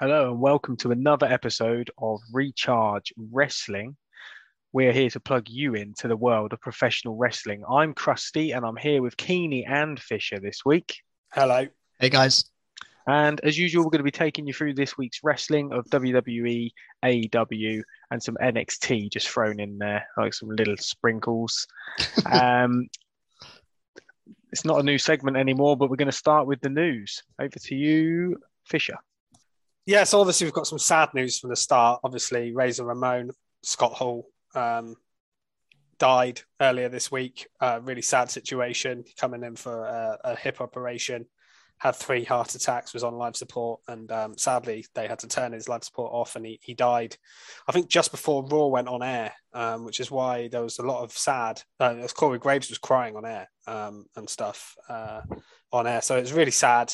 Hello and welcome to another episode of Recharge Wrestling. We're here to plug you into the world of professional wrestling. I'm Krusty and I'm here with Keeney and Fisher this week. Hello. Hey guys. And as usual, we're going to be taking you through this week's wrestling of WWE, AEW, and some NXT just thrown in there, like some little sprinkles. um, it's not a new segment anymore, but we're going to start with the news. Over to you, Fisher. Yeah, so obviously we've got some sad news from the start. Obviously, Razor Ramon, Scott Hall, um, died earlier this week. Uh, really sad situation. Coming in for a, a, hip operation, had three heart attacks, was on life support, and um, sadly they had to turn his life support off, and he, he died. I think just before Raw went on air, um, which is why there was a lot of sad. Uh, Corey Graves was crying on air um, and stuff uh, on air, so it was really sad.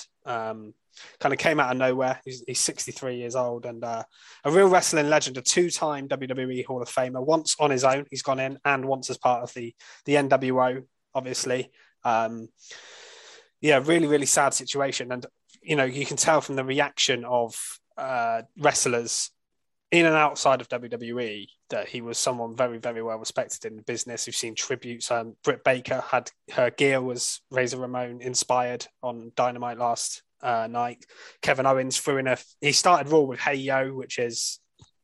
Kind of came out of nowhere. He's, he's 63 years old and uh, a real wrestling legend, a two-time WWE Hall of Famer. Once on his own, he's gone in, and once as part of the the NWO, obviously. Um, yeah, really, really sad situation, and you know you can tell from the reaction of uh, wrestlers in and outside of WWE that he was someone very, very well respected in the business. We've seen tributes. Um, Britt Baker had her gear was Razor Ramon inspired on Dynamite last uh, night. Kevin Owens threw in a. He started Raw with "Hey Yo," which is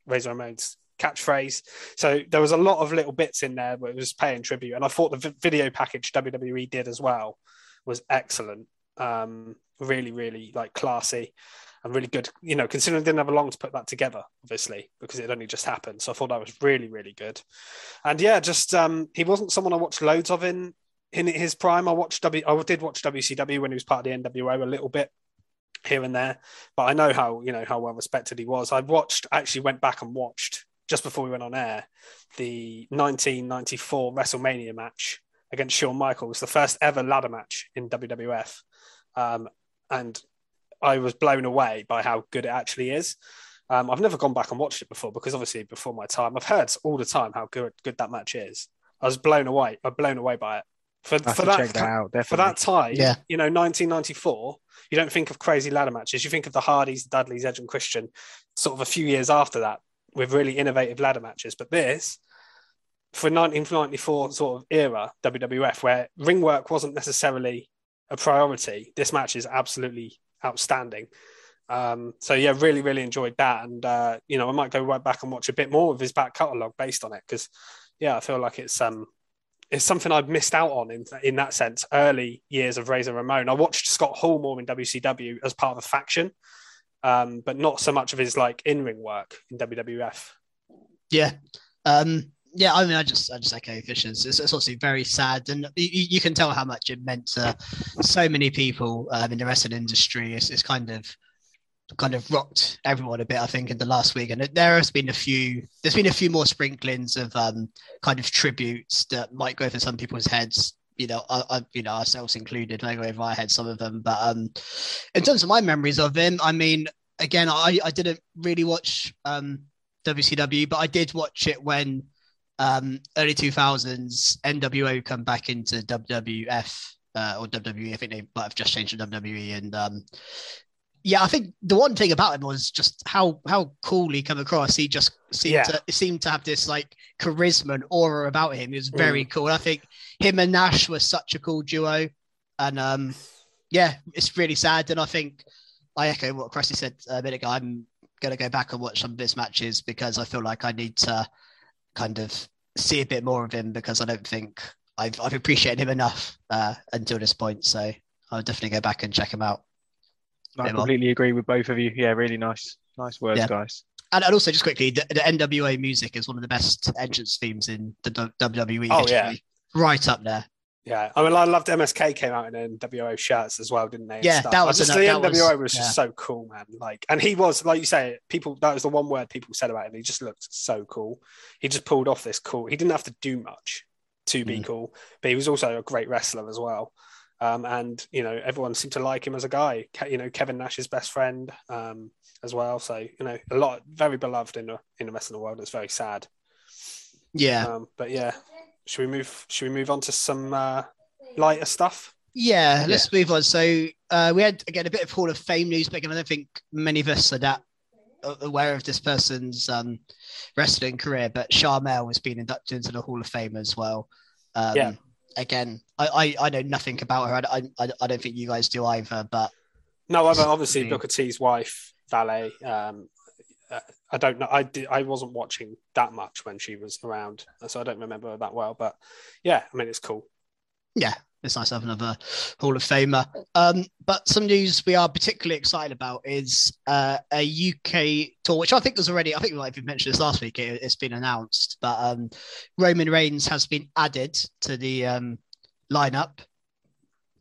Razor Ramon's catchphrase. So there was a lot of little bits in there, but it was paying tribute. And I thought the video package WWE did as well was excellent. Um, really, really like classy and really good. You know, considering they didn't have a long to put that together, obviously, because it only just happened. So I thought that was really, really good. And yeah, just um, he wasn't someone I watched loads of in in his prime. I watched W. I did watch WCW when he was part of the NWO a little bit here and there. But I know how you know how well respected he was. I watched actually went back and watched just before we went on air the 1994 WrestleMania match against Shawn Michaels, the first ever ladder match in WWF, um, and I was blown away by how good it actually is. Um, I've never gone back and watched it before because obviously before my time, I've heard all the time how good good that match is. I was blown away. I'm blown away by it for, for that, that out, for that time, yeah. you know, 1994, you don't think of crazy ladder matches. You think of the Hardys, Dudleys, Edge and Christian, sort of a few years after that with really innovative ladder matches. But this, for 1994 sort of era WWF, where ring work wasn't necessarily a priority, this match is absolutely outstanding. Um, so yeah, really, really enjoyed that, and uh, you know, I might go right back and watch a bit more of his back catalogue based on it because, yeah, I feel like it's um, it's something I'd missed out on in, in that sense. Early years of Razor Ramon, I watched Scott Hall more in WCW as part of a faction, um, but not so much of his like in ring work in WWF. Yeah, um, yeah. I mean, I just I just echo Fisher's. It's, it's obviously very sad, and you, you, can tell how much it meant to so many people um, in the wrestling industry. It's, it's kind of kind of rocked everyone a bit, I think, in the last week. And there has been a few, there's been a few more sprinklings of um, kind of tributes that might go over some people's heads. You know, I, I, you know, ourselves included, may go over our heads some of them. But um, in terms of my memories of him, I mean, again, I, I didn't really watch um, WCW, but I did watch it when um, early 2000s NWO come back into WWF uh, or WWE. I think they might have just changed to WWE, and um, Yeah, I think the one thing about him was just how how cool he come across. He just seemed Yeah. to seemed to have this like charisma and aura about him. He was Mm. very cool. I think him and Nash were such a cool duo, and um, yeah, it's really sad. And I think I echo what Cressy said a minute ago. I'm gonna go back and watch some of his matches because I feel like I need to kind of see a bit more of him because I don't think I've I've appreciated him enough uh, until this point. So I'll definitely go back and check him out. I Bit more. completely agree with both of you. Yeah, really nice, nice words, Yeah. guys. And, and also, just quickly, the, the NWA music is one of the best entrance themes in the WWE. Oh, history. yeah. right up there. Yeah, I mean, I loved MSK came out in NWO shirts as well, didn't they? Yeah, stuff. that was just ano- the that was- was, just yeah. so cool, man. Like, and he was like you say, people. That was the one word people said about him. He just looked so cool. He just pulled off this cool. He didn't have to do much to be Mm. cool, but he was also a great wrestler as well. Um, and you know, everyone seemed to like him as a guy. Ke- You know, Kevin Nash's best friend um, as well. So you know, a lot, very beloved in the in the wrestling world. It's very sad. Yeah, Um, but yeah, should we move? Should we move on to some uh, lighter stuff? yeah. Let's move on. So uh, we had again a bit of Hall of Fame news, but again, I don't think many of us are that aware of this person's um, wrestling career. But Sharmell has been inducted into the Hall of Fame as well. Um, Yeah. Again, I, I, I know nothing about her. I, I, I don't think you guys do either. But No, obviously. Booker T's wife, Valet. Um, uh, I don't know. I did. I wasn't watching that much when she was around, so I don't remember her that well. But yeah, I mean, it's cool. yeah, it's nice to have another Hall of Famer. Um, but some news we are particularly excited about is uh, a UK tour, which I think was already, I think we might have mentioned this last week, it, it's been announced, but um, Roman Reigns has been added to the um, lineup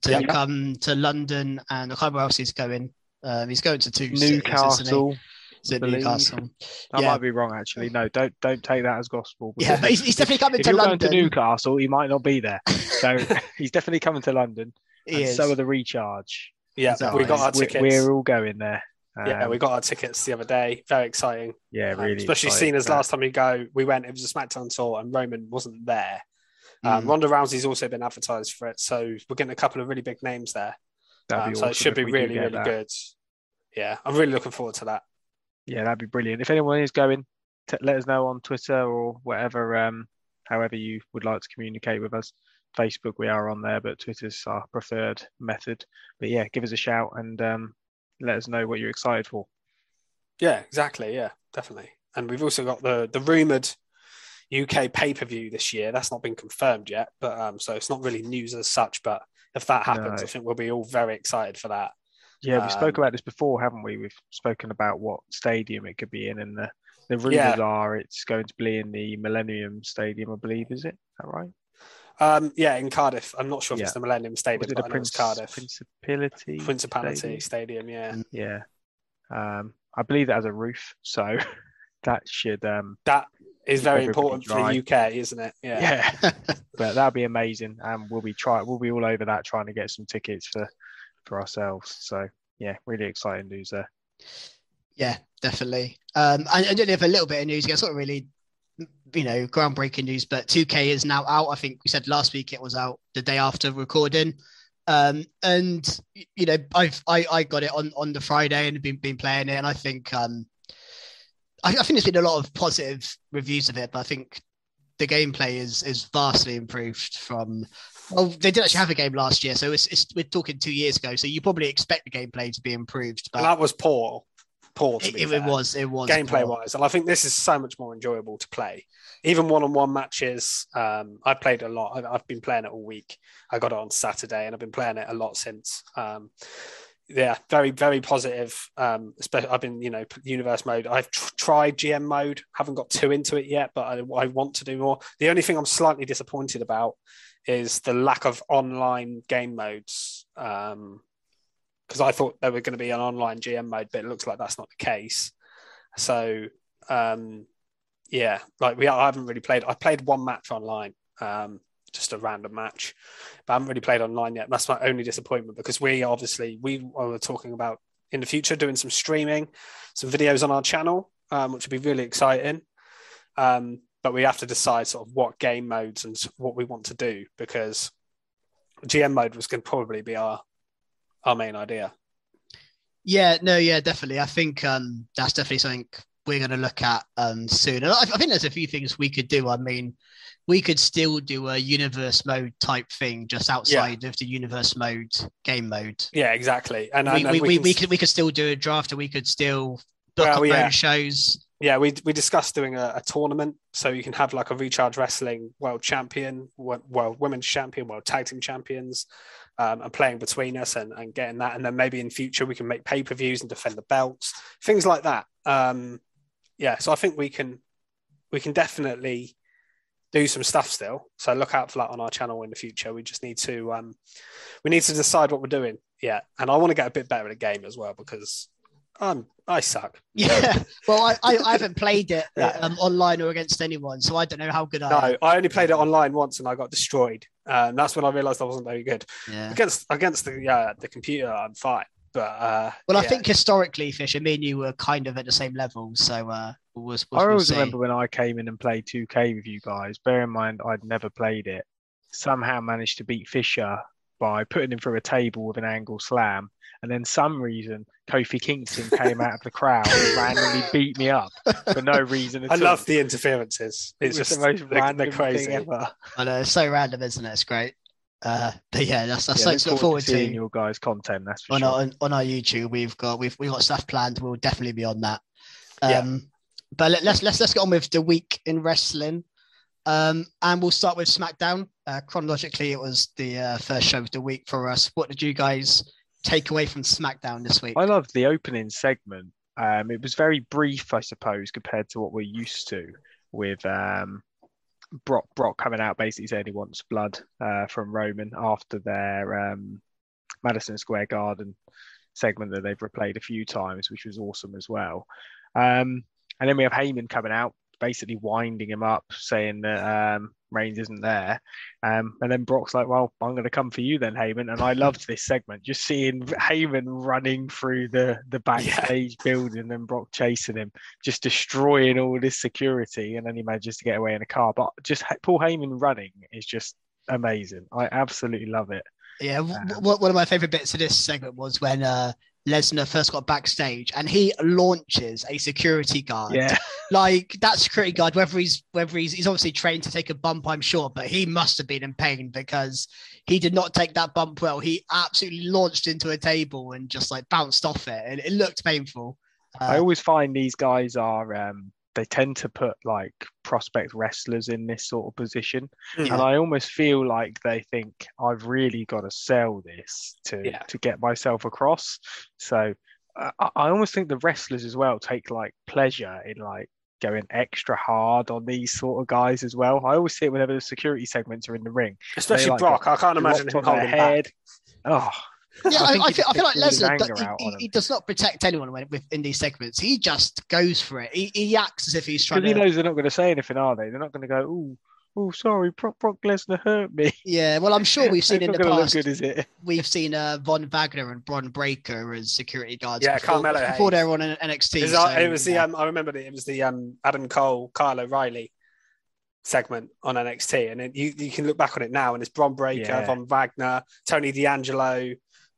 to Yeah. come to London and I can't remember where else he's going. Um, he's going to two cities? Newcastle. Is it. Newcastle? I Yeah. might be wrong, actually. No, don't don't take that as gospel. Yeah, he's, he's definitely coming if to you're London. going to Newcastle, he might not be there. So he's definitely coming to London. He and is. so are the recharge. Yeah, So we got our We- tickets. We're all going there. yeah, Um, we got our tickets the other day. Very exciting. yeah, Um, really. especially seeing as for last time we go, we went. It was a SmackDown tour, and Roman wasn't there. Um, Mm. Ronda Rousey's also been advertised for it, so we're getting a couple of really big names there. Um, be so it should be really, really that. good. Yeah, I'm really looking forward to that. Yeah, that'd be brilliant. If anyone is going, t- let us know on Twitter or whatever, um, however you would like to communicate with us. Facebook, we are on there, but Twitter's our preferred method. But yeah, give us a shout and um, let us know what you're excited for. Yeah, exactly. Yeah, definitely. And we've also got the the rumored UK pay per view this year. That's not been confirmed yet, but um, so it's not really news as such. But if that happens, No. I think we'll be all very excited for that. Yeah, we spoke Um, about this before, haven't we? We've spoken about what stadium it could be in, and the, the rumors Yeah. are it's going to be in the Millennium Stadium, I believe. Is it? Is that right? Um, yeah, in Cardiff. I'm not sure if Yeah. it's the Millennium Stadium, Was it but the I it's Prince, Cardiff. Principality? Principality Stadium? Stadium. Yeah, Mm. Yeah. Um, I believe it has a roof, so that should um that is very everybody important for the UK, isn't it? Yeah. yeah. but that'll be amazing. And we'll be try we'll be all over that trying to get some tickets for for ourselves. So yeah, really exciting news there. Yeah, definitely. Um, I, I don't have a little bit of news. It's not really, you know, groundbreaking news, but 2K is now out. I think we said last week it was out the day after recording. Um, and you know, I've I, I got it on on the Friday and been been playing it, and I think um, I, I think there's been a lot of positive reviews of it, but I think the gameplay is is vastly improved from. Well, they did actually have a game last year, so it's, it's we're talking two years ago. So you probably expect the gameplay to be improved, but that was poor. Poor to it, be it, was it was gameplay poor. wise. And I think this is so much more enjoyable to play. Even one on one matches. Um, I played a lot. I've, I've been playing it all week. I got it on Saturday and I've been playing it a lot since. Um, yeah, very, very positive. Um, especially, I've been, you know, universe mode. I've tr- tried GM mode, haven't got too into it yet, but I, I want to do more. The only thing I'm slightly disappointed about is the lack of online game modes. Um, because I thought there were going to be an online GM mode, but it looks like that's not the case. So, um, yeah, like we, I haven't really played. I played one match online, um, just a random match, but I haven't really played online yet. That's my only disappointment because we obviously we were talking about in the future doing some streaming, some videos on our channel, um, which would be really exciting. Um, but we have to decide sort of what game modes and what we want to do because GM mode was going to probably be our our main idea. Yeah, no, yeah, definitely. I think um, that's definitely something we're going to look at um, soon. And I, I think there's a few things we could do. I mean, we could still do a universe mode type thing just outside of the universe mode game mode. Yeah, exactly. And, we, and we, we, we, can we could we could still do a draft and we could still book Well, up yeah. yeah. shows. Yeah, we we discussed doing a, a tournament, so you can have like a recharge wrestling world champion, wo- world women's champion, world tag team champions, um, and playing between us and, and getting that, and then maybe in future we can make pay per views and defend the belts, things like that. Um, yeah, so I think we can we can definitely do some stuff still. So look out for that on our channel in the future. We just need to um, we need to decide what we're doing. Yeah, and I want to get a bit better at the game as well because um, I suck. Yeah. Well, I, I, I haven't played it Yeah. um, online or against anyone, so I don't know how good I No, am. I only played it online once and I got destroyed. Um, that's when I realised I wasn't very good Yeah. against against the yeah the computer. I'm fine, but uh, Well, I yeah. think historically, Fisher, me and you were kind of at the same level, so uh, we'll, we'll, I we'll always see. remember when I came in and played 2K with you guys. Bear in mind, I'd never played it. Somehow managed to beat Fisher by putting him through a table with an angle slam, and then some reason Kofi Kingston came out of the crowd and randomly beat me up for no reason at I all. love the interferences. It's was just the most they're, random they're crazy. thing ever. I know it's so random, isn't it? It's great. Uh, but yeah, that's that's Yeah, something to look forward seeing to your guys' content. That's for on sure. our on, on our YouTube. We've got we've we got stuff planned. We'll definitely be on that. Yeah. Um, but let, let's let's let's get on with the week in wrestling. Um, and we'll start with SmackDown. Uh, chronologically, it was the uh, first show of the week for us. What did you guys take away from SmackDown this week? I loved the opening segment. Um, it was very brief, I suppose, compared to what we're used to with um, Brock. Brock coming out basically saying he wants blood uh, from Roman after their um, Madison Square Garden segment that they've replayed a few times, which was awesome as well. Um, and then we have Heyman coming out, basically winding him up, saying that um, Reigns isn't there. Um, and then Brock's like, "Well, I'm going to come for you then, Heyman." And I loved this segment, just seeing Heyman running through the the backstage building and Brock chasing him, just destroying all this security, and then he manages to get away in a car. But just Paul Heyman running is just amazing. I absolutely love it. Yeah, Um, one of my favorite bits of this segment was when uh, Lesnar first got backstage and he launches a security guard. Yeah, Like that security guard, whether he's whether he's he's obviously trained to take a bump, I'm sure, but he must have been in pain because he did not take that bump well. He absolutely launched into a table and just like bounced off it, and it looked painful. I Uh, always find these guys are um, they tend to put like prospect wrestlers in this sort of position, Yeah. and I almost feel like they think I've really got to sell this to Yeah. to get myself across. So uh, I, I almost think the wrestlers as well take like pleasure in like going extra hard on these sort of guys as well. I always see it whenever the security segments are in the ring. Especially like Brock. I can't imagine him dropped on their holding back. Oh, yeah, I I, I, feel, I feel like takes Lesnar anger he, he- he does not protect anyone when, with, in these segments. He just goes for it. He, he acts as if he's trying because to. he knows they're not going to say anything, are they? They're not going to go, "Oh, oh, sorry, Brock, Brock Lesnar hurt me." yeah, well, I'm sure we've seen in the going look past. good, is it? We've seen uh, Von Wagner and Bron Breakker as security guards. Yeah, before, Carmelo before they Hayes. were on NXT. It was, so, it was the um, I remember it, it was the um, Adam Cole, Kyle O'Reilly segment on NXT, and it, you you can look back on it now, and it's Bron Breakker, Yeah. Von Wagner, Tony D'Angelo,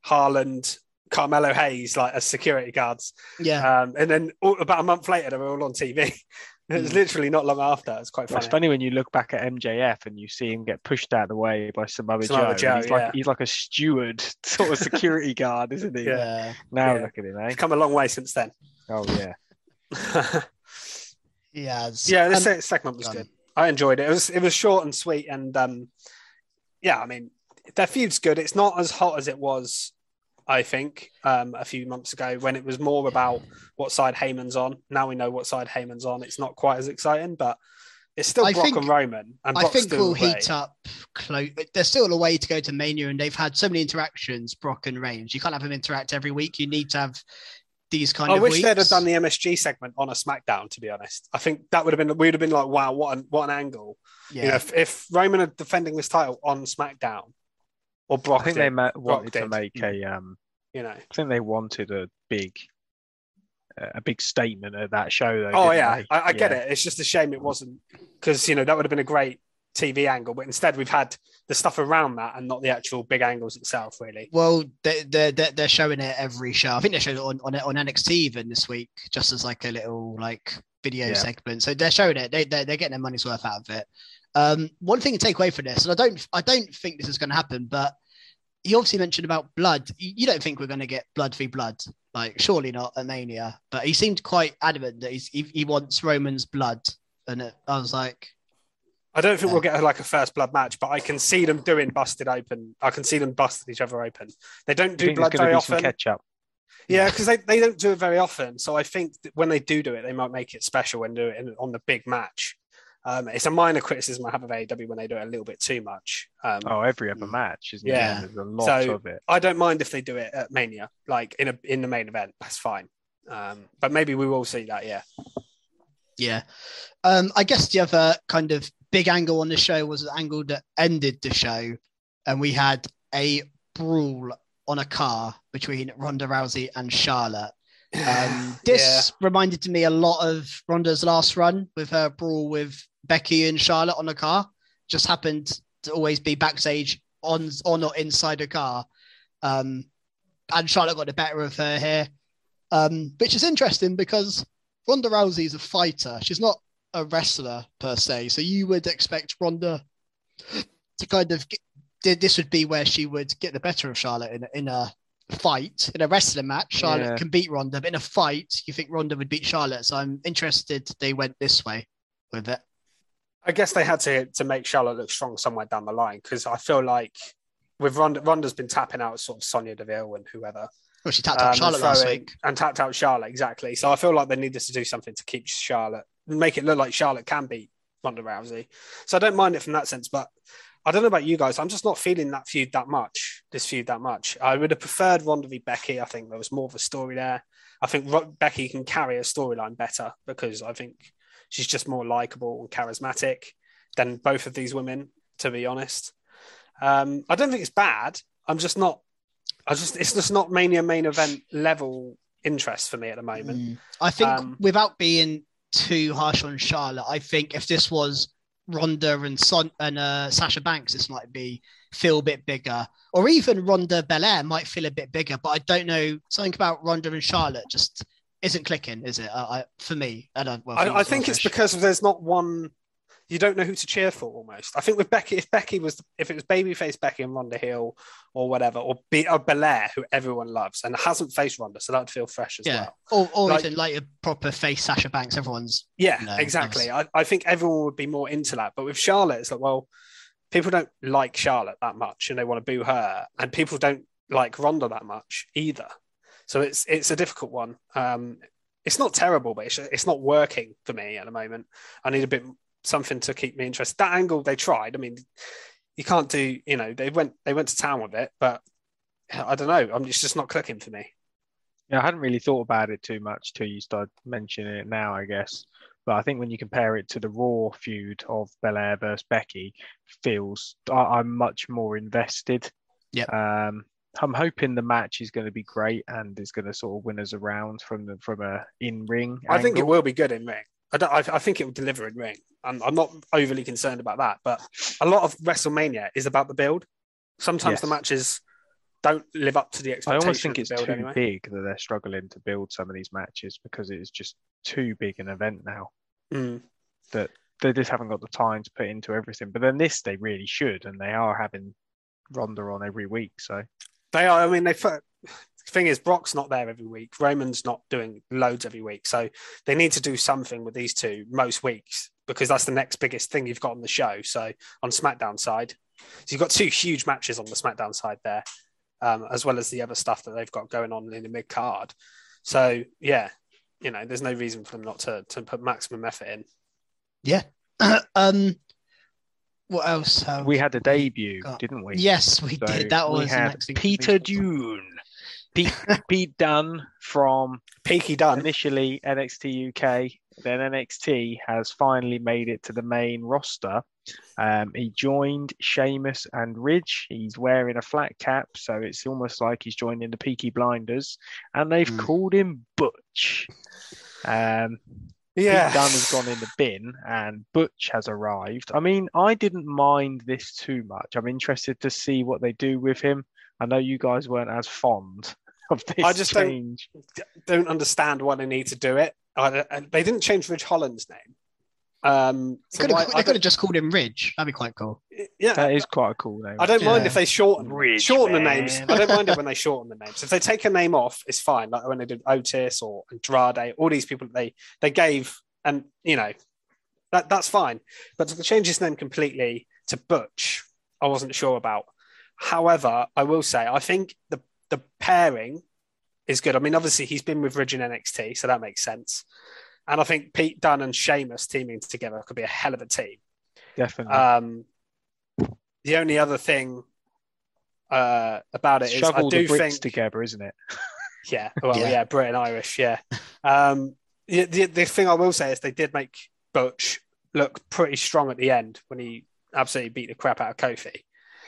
Harland, Carmelo Hayes, like as security guards, yeah. um, and then all, about a month later they were all on TV. It was Mm. literally not long after. It's quite funny. It's funny when you look back at MJF and you see him get pushed out of the way by Samoa Joe. Samoa and Joe, he's yeah. like he's like a steward sort of security guard, isn't he? Yeah. yeah. Now Yeah. look at him, eh? It's come a long way since then. Oh yeah. Yeah, it's- yeah, this um, segment was good. I enjoyed it. It was it was short and sweet, and um, yeah, I mean, their feud's good. It's not as hot as it was, I think, um, a few months ago when it was more about what side Heyman's on. Now we know what side Heyman's on. It's not quite as exciting, but it's still I Brock think- and Roman. And I Brock's think we'll heat up close. There's still a way to go to Mania, and they've had so many interactions, Brock and Reigns. You can't have them interact every week. You need to have these kind I of I wish weeks. they'd have done the MSG segment on a SmackDown. To be honest, I think that would have been. We would have been like, wow, what an what an angle. Yeah. You know, if, if Roman are defending this title on SmackDown, or Brock, I think did, they ma- wanted to make a um. you know. I think they wanted a big, a big statement at that show though. Oh yeah. I, I get Yeah. it. It's just a shame it wasn't because you know that would have been a great TV angle, but instead we've had the stuff around that and not the actual big angles itself, really. Well, they, they're, they're they're showing it every show. I think they showed it on, on on NXT even this week, just as like a little like video Yeah. segment. So they're showing it. They they're, they're getting their money's worth out of it. Um, one thing to take away from this, and I don't I don't think this is going to happen, but he obviously mentioned about blood. You you don't think we're going to get blood v blood? Like surely not at Mania. But he seemed quite adamant that he's, he he wants Roman's blood, and it, I was like, I don't think Yeah. we'll get like a first blood match, but I can see them doing busted open. I can see them busting each other open. They don't Do you do think there's blood very often. catch up? Yeah, because they, they don't do it very often. So I think that when they do do it, they might make it special and do it in, on the big match. Um, it's a minor criticism I have of AEW when they do it a little bit too much. Um, Oh, every other match, isn't Yeah. it? There's a lot So- of it. I don't mind if they do it at Mania, like in a in the main event. That's fine. Um, but maybe we will see that. Yeah. Yeah. Um, I guess the other kind of big angle on the show was the angle that ended the show, and we had a brawl on a car between Ronda Rousey and Charlotte. Um, this reminded to me a lot of Ronda's last run with her brawl with Becky and Charlotte on a car. Just happened to always be backstage on or not inside a car. Um, and Charlotte got the better of her here, um, which is interesting because Ronda Rousey is a fighter. She's not a wrestler per se. So you would expect Ronda to kind of get, this would be where she would get the better of Charlotte in a, in a fight in a wrestling match. Charlotte Yeah. can beat Ronda, but in a fight, you think Ronda would beat Charlotte. So I'm interested they went this way with it. I guess they had to to make Charlotte look strong somewhere down the line because I feel like with Ronda, Ronda's been tapping out sort of Sonya Deville and whoever. Well, she tapped out um, Charlotte and last week. and tapped out Charlotte exactly. So I feel like they needed to do something to keep Charlotte, make it look like Charlotte can beat Ronda Rousey. So I don't mind it from that sense, but I don't know about you guys. I'm just not feeling that feud that much. This feud that much. I would have preferred Ronda v Becky. I think there was more of a story there. I think Ro- Becky can carry a storyline better because I think she's just more likable and charismatic than both of these women. To be honest, um, I don't think it's bad. I'm just not. I just it's just not mania main event level interest for me at the moment. Mm. I think Um, without being too harsh on Charlotte, I think if this was Ronda and Son and uh, Sasha Banks, this might be feel a bit bigger, or even Ronda Belair might feel a bit bigger. But I don't know something about Ronda and Charlotte just isn't clicking, is it? Uh, I, for me, I don't. Well, I, I think it's because there's not one. You don't know who to cheer for. Almost, I think with Becky, if Becky was, if it was babyface Becky and Ronda Hill or whatever, or Be or Belair, who everyone loves and hasn't faced Ronda, so that'd feel fresh as yeah, well. or, or Like- even like a proper face Sasha Banks. Everyone's Yeah, No, exactly. I, I think everyone would be more into that. But with Charlotte, it's like, well, people don't like Charlotte that much and they want to boo her. And people don't like Ronda that much either. So it's it's a difficult one. Um, it's not terrible, but it's, it's not working for me at the moment. I need a bit something to keep me interested. That angle they tried. I mean, you can't do. You know, they went they went to town with it, but I don't know. I'm it's just not clicking for me. Yeah, I hadn't really thought about it too much till you started mentioning it now, I guess. But I think when you compare it to the Raw feud of Belair versus Becky, feels I, I'm much more invested. Yeah. Um, I'm hoping the match is going to be great and is going to sort of win us around from the from a in ring. I think it will be good in ring. I, don't, I, I think it will deliver in ring. I'm, I'm not overly concerned about that. But a lot of WrestleMania is about the build. Sometimes Yes. the matches don't live up to the expectations. I almost think it's too anyway. big that they're struggling to build some of these matches because it is just too big an event now. Mm. that they just haven't got the time to put into everything. But then this, they really should, and they are having Ronda on every week. So They are. I mean, they. The thing is, Brock's not there every week. Roman's not doing loads every week. So they need to do something with these two most weeks because that's the next biggest thing you've got on the show. So on SmackDown side, so you've got two huge matches on the SmackDown side there, um, as well as the other stuff that they've got going on in the mid card. So yeah, you know, there's no reason for them not to to put maximum effort in. yeah. um, what else? Have we had a debut, got- didn't we? Yes, we So did. That was the had Peter Dune, Pete, Pete Dunne from Peaky done. initially NXT UK, then NXT has finally made it to the main roster. Um, he joined Sheamus and Ridge. He's wearing a flat cap, so it's almost like he's joining the Peaky Blinders, and they've Mm. called him Butch. Um, Yeah. Pete Dunne has gone in the bin and Butch has arrived. I mean, I didn't mind this too much. I'm interested to see what they do with him. I know you guys weren't as fond of this I just don't- don't understand why they need to do it. I, I- they didn't change Ridge Holland's name. Um, so could why- have, I they could have just called him Ridge. That'd be quite cool. yeah, That is quite a cool name. I don't mind if they shorten Ridge, shorten the names. I don't mind it when they shorten the names. If they take a name off, it's fine. Like when they did Otis or Andrade, all these people they they gave, and you know that that's fine. But to change his name completely to Butch, I wasn't sure about. However, I will say I think the the pairing is good. I mean, obviously he's been with Ridge in NXT, so that makes sense. And I think Pete Dunne and Sheamus teaming together could be a hell of a team. Definitely. Um, the only other thing uh, about it is I do the Brits think, together, isn't it? yeah, well, Yeah. yeah, Brit and Irish, yeah. Um, the, the the thing I will say is they did make Butch look pretty strong at the end when he absolutely beat the crap out of Kofi.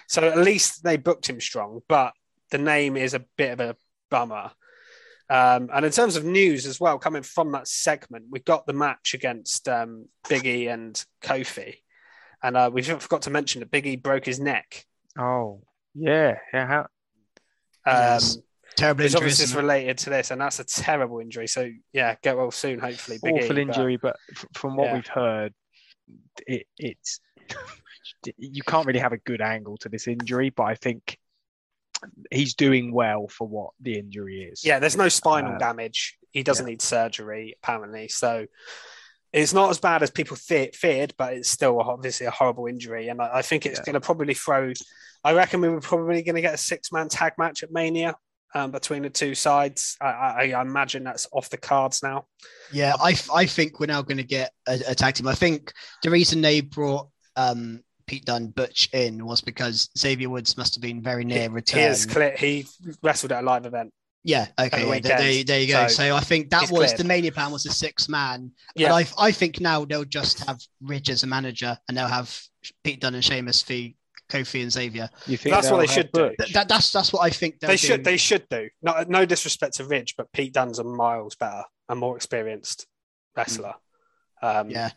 So at least they booked him strong, but the name is a bit of a bummer. Um, and in terms of news as well, coming from that segment, we got the match against um, Biggie and Kofi, and uh, we forgot to mention that Biggie broke his neck. Oh, yeah. yeah how, Um, Yes. Terrible It's injury. obviously isn't related to this, and that's a terrible injury. So yeah, get well soon, hopefully. Big awful but- injury, but f- from what Yeah. we've heard, it, it's you can't really have a good angle to this injury. But I think he's doing well for what the injury is. Yeah, there's no spinal Uh, damage. He doesn't need surgery apparently, so it's not as bad as people fe- feared, but it's still obviously a horrible injury. And I, I think it's Yeah. going to probably throw. I reckon we were probably going to get a six-man tag match at Mania. Um, between the two sides, I, I, I imagine that's off the cards now. Yeah, I, I think we're now going to get a, a tag team. I think the reason they brought um, Pete Dunne Butch in was because Xavier Woods must have been very near He return. is clear. He wrestled at a live event. Yeah, okay, the yeah, there, there you go. So, So, I think that was cleared. the mania plan was a six man. Yeah, And I, I think now they'll just have Ridge as a manager and they'll have Pete Dunne and Sheamus for Kofi and Xavier. you think That's what they'll they have should do. Butch? Th- That, that's that's what I think they'll do. should. They should do. No, no disrespect to Ridge, but Pete Dunne's a miles better and more experienced wrestler. Um, Yeah.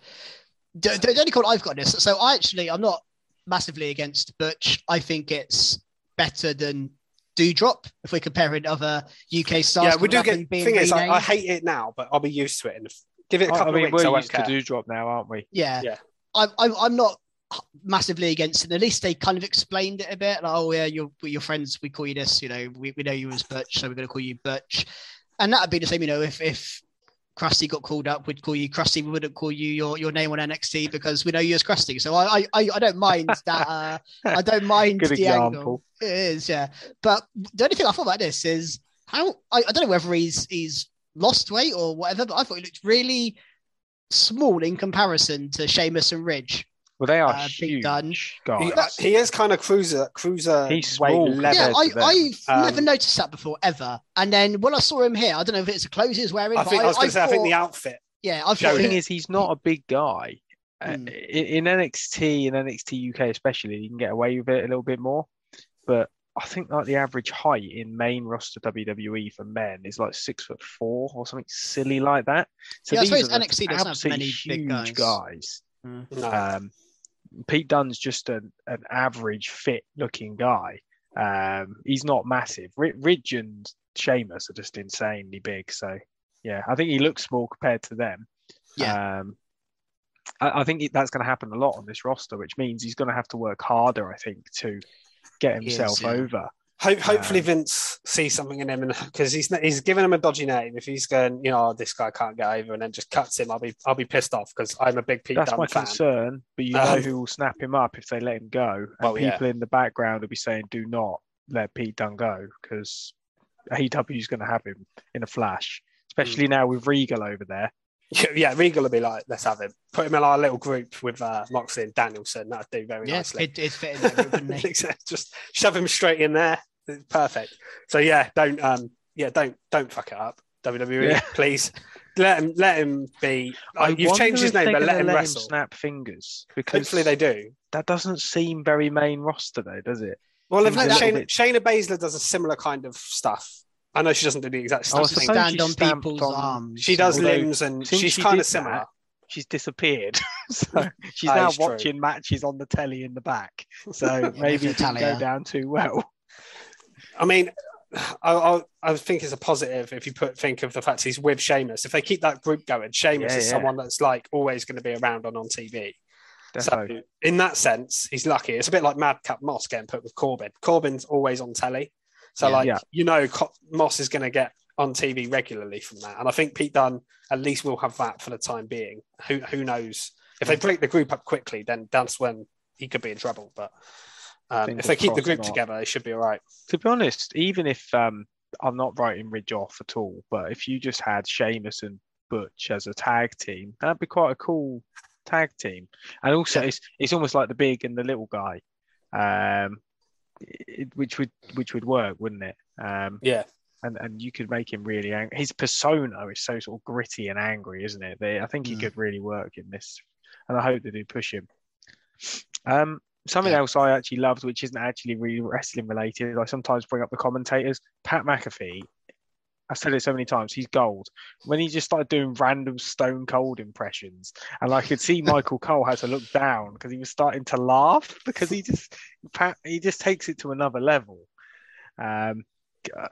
The, the only comment I've got is so I actually I'm not massively against Butch. I think it's better than Doudrop if we're comparing other UK stars. yeah. We do get. and being Thing is, I, I hate it now, but I'll be used to it. And give it a couple I mean, of weeks, I we're won't used care. to Doudrop now, aren't we? Yeah. Yeah. I'm, I'm, I'm not massively against it. At least they kind of explained it a bit. Like, oh, yeah, you're, we're your friends. We call you this. You know, we, we know you as Butch, so we're going to call you Butch. And that would be the same, you know, if, if Krusty got called up, we'd call you Krusty. We wouldn't call you your, your name on NXT because we know you as Krusty. So I, I, I don't mind that. Uh, I don't mind Good the example. angle. It is, yeah. But the only thing I thought about this is how I, I don't know whether he's he's lost weight or whatever, but I thought he looked really small in comparison to Sheamus and Ridge. Well, they are Uh, huge Dunne. guys. He, he is kind of cruiser cruiser He's small yeah, I, I've Um, never noticed that before ever. And then when I saw him here, I don't know if it's the clothes he's wearing. I but think I was going to say. I think the outfit. yeah, I The thing it- is, he's not a big guy. Uh, Hmm. in, in NXT and NXT UK especially, you can get away with it a little bit more. But I think like the average height in main roster WWE for men is like six foot four or something silly like that. So Yeah, I suppose are NXT doesn't have absolutely many big huge guys. guys. No. Um, Pete Dunne's just an, an average fit looking guy. Um, he's not massive. Ridge and Sheamus are just insanely big. So yeah, I think he looks small compared to them. Yeah. Um, I, I think that's going to happen a lot on this roster, which means he's going to have to work harder. I think to get He is, himself yeah. over. Ho- hopefully Um, Vince sees something in him, and because he's he's giving him a dodgy name. If he's going, you know, oh, this guy can't get over, and then just cuts him, I'll be I'll be pissed off because I'm a big Pete That's Dunne my fan. concern. But you know Um, who will snap him up if they let him go. And Well, yeah. people in the background will be saying, "Do not let Pete Dunne go," because AEW is going to have him in a flash. Especially Mm. now with Regal over there. Yeah, yeah, Regal will be like, let's have him. Put him in our little group with uh, Moxley and Danielson. That'd do very yeah, nicely. it, it's fitting there, wouldn't it? just shove him straight in there. It's perfect. So yeah, don't um yeah don't don't fuck it up. WWE, Yeah. please let him let him be. I Like, you've changed his name, they're but let gonna him snap fingers because Hopefully they do. that doesn't seem very main roster though, does it? Well, if Like let that- Shayna, Shayna Baszler does a similar kind of stuff, I know she doesn't do the exact I stuff. was thing. suppose stand she on people's on- arms. She does Although, limbs and she's she kind of similar. that, she's disappeared. so she's That now is true. watching matches on the telly in the back. So maybe it didn't go down too well. I mean, I, I, I think it's a positive if you put think of the fact he's with Sheamus. If they keep that group going, Sheamus Yeah, is yeah. someone that's like always going to be around on on TV. Defo. So in that sense, he's lucky. It's a bit like Madcap Moss getting put with Corbin. Corbin's always on telly, so Yeah. like you know, Co- Moss is going to get on TV regularly from that. And I think Pete Dunne at least will have that for the time being. Who who knows if they break the group up quickly, then that's when he could be in trouble. But um, if they keep the group together, they should be all right. to be honest, even if um, I'm not writing Ridge off at all, but if you just had Sheamus and Butch as a tag team, that'd be quite a cool tag team. And also, Yeah. it's it's almost like the big and the little guy, um, it, which would which would work, wouldn't it? Um, Yeah. and and you could make him really angry. His persona is so sort of gritty and angry, isn't it? They, I think he Mm. could really work in this, and I hope they do push him. Um, something Yeah. else I actually loved, which isn't actually really wrestling related, I sometimes bring up the commentators. Pat McAfee, I've said it so many times, he's gold. When he just started doing random Stone Cold impressions, and I could see Michael Cole had to look down because he was starting to laugh because he just Pat he just takes it to another level. Um, uh,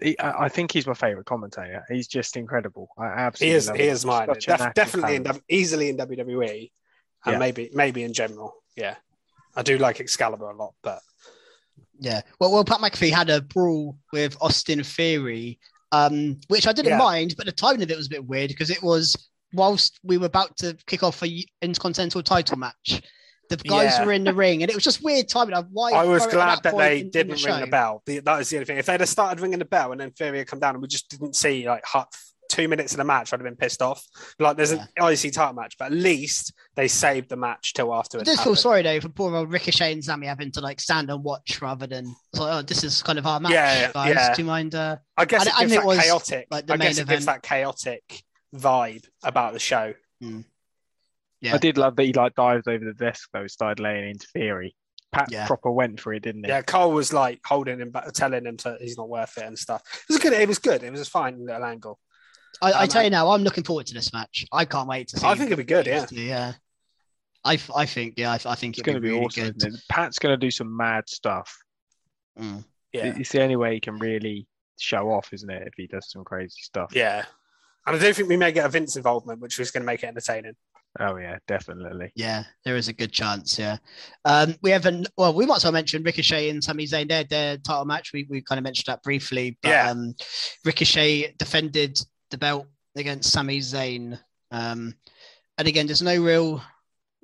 he, I think he's my favorite commentator. He's just incredible. I absolutely He is he is mine. Def- definitely in. Easily in WWE, and Yeah. maybe maybe in general. Yeah, I do like Excalibur a lot, but Yeah. Well, well, Pat McAfee had a brawl with Austin Theory, um, which I didn't Yeah. mind, but the timing of it was a bit weird because it was whilst we were about to kick off a intercontinental title match. The guys Yeah. were in the ring, and it was just weird timing. Why? I was throw it at glad that point they in- in didn't the ring the bell. The- That was the only thing. If they'd have started ringing the bell and then Theory had come down and we just didn't see like hot two minutes of the match, I'd have been pissed off. Like there's Yeah. an IC title match, but at least they saved the match till after I it did feel sorry though for poor old Ricochet and Sami having to like stand and watch rather than like, oh, this is kind of our match, Yeah, guys. yeah. Do you mind? Uh, I guess And- it and gives it that was, chaotic. like, the I guess main it gives that chaotic vibe about the show. yeah. I did love that he like dived over the desk though, started laying into Theory. Pat Yeah. proper went for it, didn't he? Yeah, Cole was like holding him back, telling him to, he's not worth it and stuff. It was good. It was good. It was a fine little angle. I, I Um, tell you now, I'm looking forward to this match. I can't wait to see. I think it'd be good. Yeah. Yeah. I, f- I think yeah I, f- I think It's it'd going to be, really awesome. good. Pat's going to do some mad stuff. Mm. Yeah. It's the only way he can really show off, isn't it? If he does some crazy stuff. Yeah. And I do think we may get a Vince involvement, which was going to make it entertaining. Oh yeah, definitely. Yeah, there is a good chance. Yeah, um, we haven't. Well, we might as well mention Ricochet and Sami Zayn. Their their title match. We we kind of mentioned that briefly. But, Yeah. Um, Ricochet defended the belt against Sami Zayn. Um, and again, there's no real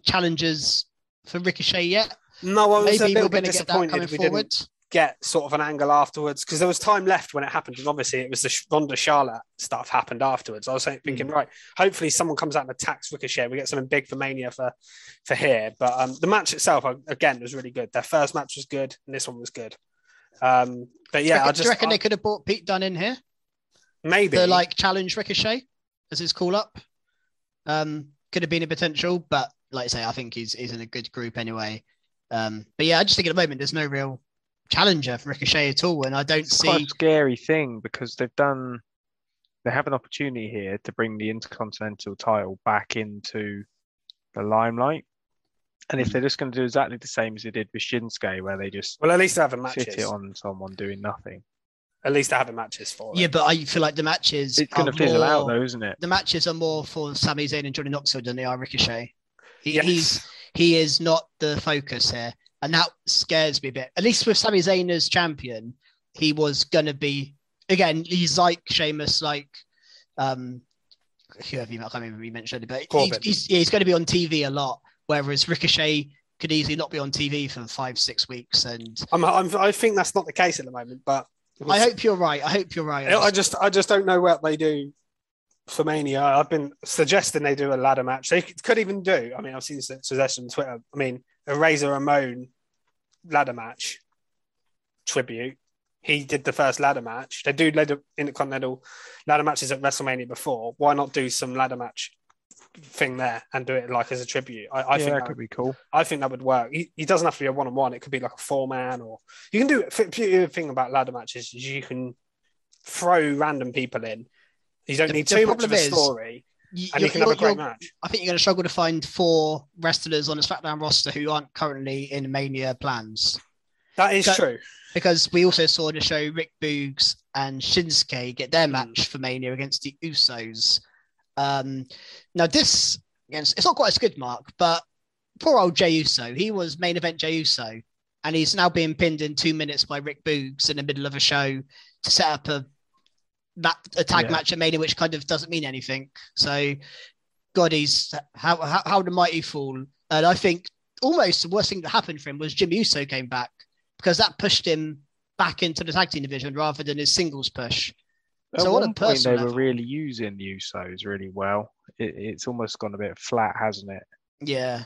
challenges for Ricochet yet. No, I was Maybe a little bit to get that disappointed we forward. didn't get sort of an angle afterwards because there was time left when it happened, and obviously it was the Ronda Charlotte stuff happened afterwards. I was thinking, right, hopefully someone comes out and attacks Ricochet. We get something big for Mania for for here. But um, the match itself, again, was really good. Their first match was good, and this one was good. Um, but yeah, reckon, I do you just reckon I- they could have brought Pete Dunne in here maybe the like challenge Ricochet as his call up? Um, could have been a potential, but like I say, I think he's he's in a good group anyway. Um, but yeah, I just think at the moment there's no real challenger for Ricochet at all, and I don't It's quite see. a scary thing because they've done. They have an opportunity here to bring the Intercontinental title back into the limelight. And if Mm. they're just going to do exactly the same as they did with Shinsuke, where they just well, at least they're having sit it on someone doing nothing, At least they're having matches for it. Yeah, but I feel like the matches it's going to fizzle out, though, isn't it? The matches are more for Sami Zayn and Johnny Knoxville than they are Ricochet. He, Yes. He's he is not the focus here, and that scares me a bit. At least with Sami Zayn as champion, he was going to be again. He's like Sheamus, like um, whoever you, I can't remember who you mentioned, but Corbin. he's, he's, he's going to be on TV a lot, whereas Ricochet could easily not be on TV for five six weeks. And I'm, I'm, I think that's not the case at the moment, but I hope you're right. I hope you're right. I just, I just don't know what they do for Mania. I've been suggesting they do a ladder match. They could even do. I mean, I've seen su- suggestions on Twitter. I mean, a Razor Ramon ladder match tribute. He did the first ladder match. They do ladder intercontinental ladder matches at WrestleMania before. Why not do some ladder match thing there and do it like as a tribute? I, I yeah, think that could be cool. I think that would work. He, he doesn't have to be a one on one. It could be like a four man, or you can do. The thing about ladder matches is you can throw random people in. You don't The- need too much of a is- story, You- and you can have a great match. I think you're going to struggle to find four wrestlers on the SmackDown roster who aren't currently in Mania plans. That is So- true. Because we also saw the show Rick Boogs and Shinsuke get their Mm. match for Mania against the Usos. Um, now this against it's not quite as good, Mark, but poor old Jey Uso. He was main event Jey Uso, and he's now being pinned in two minutes by Rick Boogs in the middle of a show to set up a that a tag Yeah. match at Mania, which kind of doesn't mean anything. So, God, he's how how, how the mighty fall. And I think almost the worst thing that happened for him was Jim Uso came back because that pushed him back into the tag team division rather than his singles push. At So on a one point, they personal were really using the Usos really well. It, it's almost gone a bit flat, hasn't it? Yeah.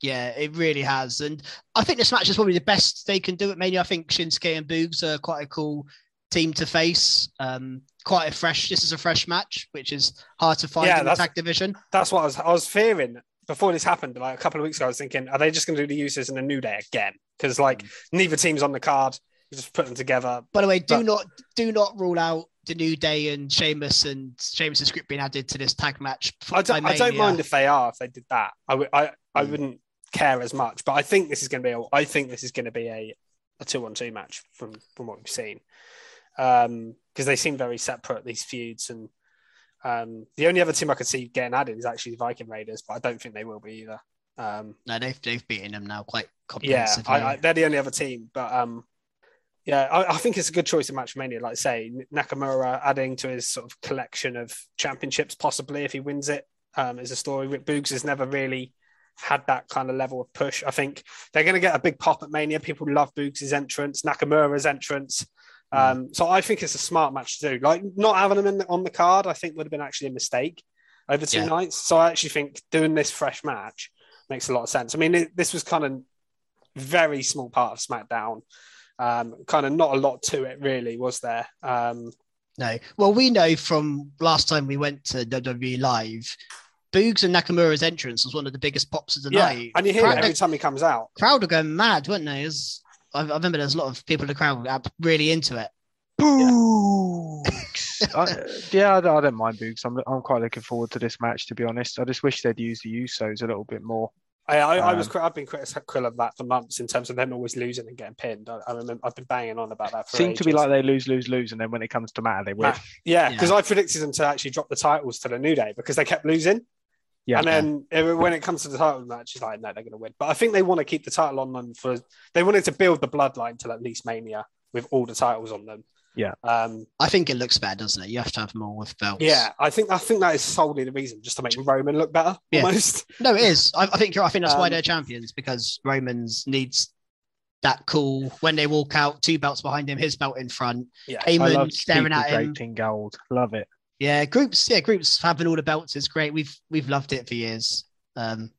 Yeah, it really has. And I think this match is probably the best they can do at Mania. I think Shinsuke and Boogs are quite a cool team to face. Um, quite a fresh, this is a fresh match, which is hard to find Yeah, in the that's- tag division. That's what I was. I was fearing before this happened. Like a couple of weeks ago, I was thinking, are they just going to do the Usos in a new day again? Because like Mm. neither team's on the card. You just put them together. By the way, do But- not do not rule out the New Day and Sheamus and Sheamus's script being added to this tag match. I don't, I don't mind if they are. If they did that, I would. I, I Mm. wouldn't care as much. But I think this is going to be. A, I think this is going to be a a two on two match from from what we've seen. Um, because they seem very separate these feuds, and um, the only other team I could see getting added is actually the Viking Raiders, but I don't think they will be either. Um, No, they've they've beaten them now quite yeah. I, I, they're the only other team, but um, yeah, I, I think it's a good choice in Match Mania. Like I say, Nakamura adding to his sort of collection of championships, possibly if he wins it, um, is a story. Rick Boogs has never really had that kind of level of push. I think they're going to get a big pop at Mania. People love Boogs' entrance, Nakamura's entrance. Um, so I think it's a smart match to do. Like not having him in the, on the card, I think would have been actually a mistake over two Yeah. nights. So I actually think doing this fresh match makes a lot of sense. I mean, it, this was kind of very small part of SmackDown. Um, kind of not a lot to it, really, was there? Um, No. Well, we know from last time we went to WWE Live, Boogs and Nakamura's entrance was one of the biggest pops of the yeah, night. and you hear Crowd, it every time he comes out. crowd were going mad, weren't they? Was- I, I remember there's a lot of people in the crowd really into it. Boogs. I, yeah, I, don't- I don't mind Boogs. I'm, I'm quite looking forward to this match, to be honest. I just wish they'd use the Usos a little bit more. I, I, I was Um, cri- I've been critical of that for months in terms of them always losing and getting pinned. I, I remember I've been banging on about that for Seem to be ages. like they lose, lose, lose, and then when it comes to matter, they win. Nah, yeah, Yeah. because I predicted them to actually drop the titles to the New Day because they kept losing. Yeah. and then it- when it comes to the title match, it's like, no, they're going to win. But I think they want to keep the title on them for. They wanted to build the bloodline till at least Mania with all the titles on them. Yeah. Um, I think it looks better, doesn't it? You have to have more with belts. yeah, I think I think that is solely the reason, just to make Roman look better. Yeah. Almost. No, it is. I, I think you're. I think that's why Um, they're champions because Romans needs that cool when they walk out, two belts behind him, his belt in front, Yeah. I love Heyman staring people at him. draped in gold. Love it. Yeah, groups. Yeah, groups having all the belts is great. We've we've loved it for years. Um,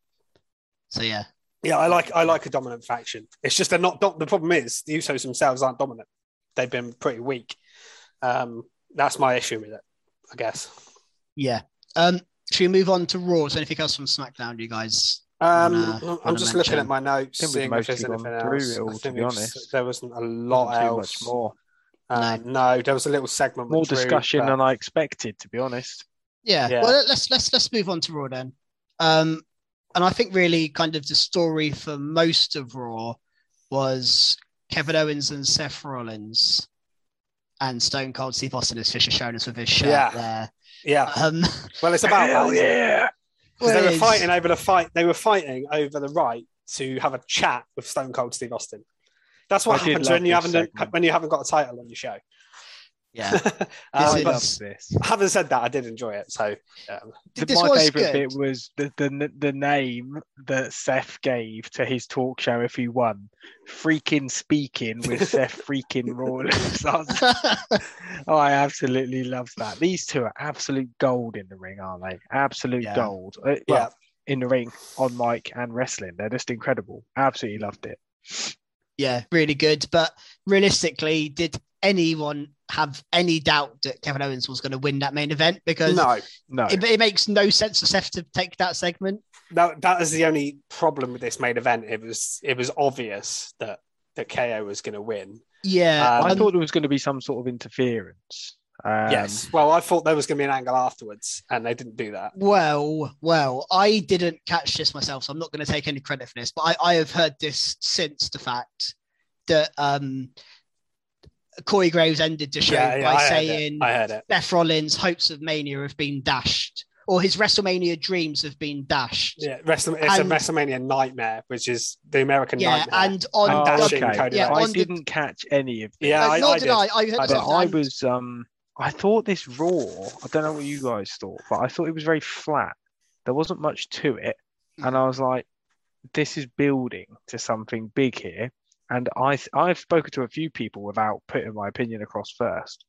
so yeah, Yeah, I like I like a dominant faction. It's just they're not. The problem is the Usos themselves aren't dominant. They've been pretty weak. Um, that's my issue with it, I guess. yeah. Um, should we move on to Raw? Is anything else from SmackDown, you guys? Um, Wanna- I'm wanna just looking at my notes, I think we've seeing if there's anything else. all, I to be honest. there wasn't a lot Wasn't else. much more. Uh, no, there was a little segment. with More Drew, discussion but- than I expected, to be honest. Yeah. Yeah. Well, let's let's let's move on to Raw then. Um, and I think really kind of the story for most of Raw was Kevin Owens and Seth Rollins and Stone Cold Steve Austin as Fisher showing us with his shirt Yeah. there. yeah. Um, Well, it's about Hell that. isn't it? yeah! 'Cause they were Whereas- fighting over the fight. They were fighting over the right to have a chat with Stone Cold Steve Austin. That's what I happens when you haven't segment. when you haven't got a title on your show. Yeah. Um, I but love this. having said that, I did enjoy it. So um, my favorite good. bit was the, the the name that Seth gave to his talk show if he won. Freaking speaking with Seth freaking Rollins. I was- oh, I absolutely love that. These two are absolute gold in the ring, aren't they? Absolute Yeah. gold. Uh, yeah, in the ring, on mic, and wrestling. They're just incredible. Absolutely loved it. yeah, really good. But realistically, did anyone have any doubt that Kevin Owens was going to win that main event? Because no, No, it, it makes no sense for Seth to take that segment. No, that is the only problem with this main event. It was it was obvious that that KO was going to win. Yeah. Um, I thought there was going to be some sort of interference. Um, yes. Well, I thought there was going to be an angle afterwards, and they didn't do that. Well, well, I didn't catch this myself, so I'm not going to take any credit for this. But I, I have heard this since the fact that um, Corey Graves ended the show Yeah, yeah, by I heard saying it. I heard it. Seth Rollins' hopes of Mania have been dashed, or his WrestleMania dreams have been dashed. Yeah, Wrestle- it's And- a WrestleMania nightmare, which is the American Yeah, nightmare. and on Oh, dashing okay. Cody yeah, Rhodes. I the- didn't catch any of this. Yeah, I- I did, did. I. I heard but this I was um I thought this Raw. I don't know what you guys thought, but I thought it was very flat. There wasn't much to it, and I was like, "This is building to something big here." And I I've spoken to a few people without putting my opinion across first,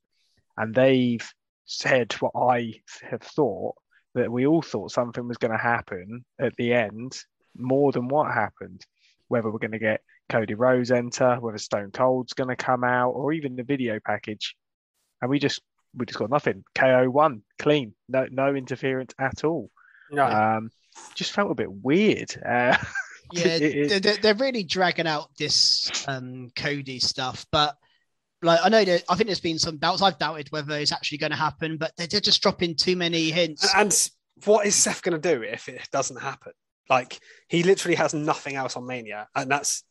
and they've said what I have thought that we all thought something was going to happen at the end more than what happened. Whether we're going to get Cody Rhodes enter, whether Stone Cold's going to come out, or even the video package, and we just we just got nothing. KO one clean, no no interference at all. no, Um, just felt a bit weird. Uh, yeah, it- they're- they're, really dragging out this um, Cody stuff, but like I know that I think there's been some doubts. I've doubted whether it's actually going to happen, but they're just dropping too many hints. and what is Seth going to do if it doesn't happen? Like he literally has nothing else on Mania, and that's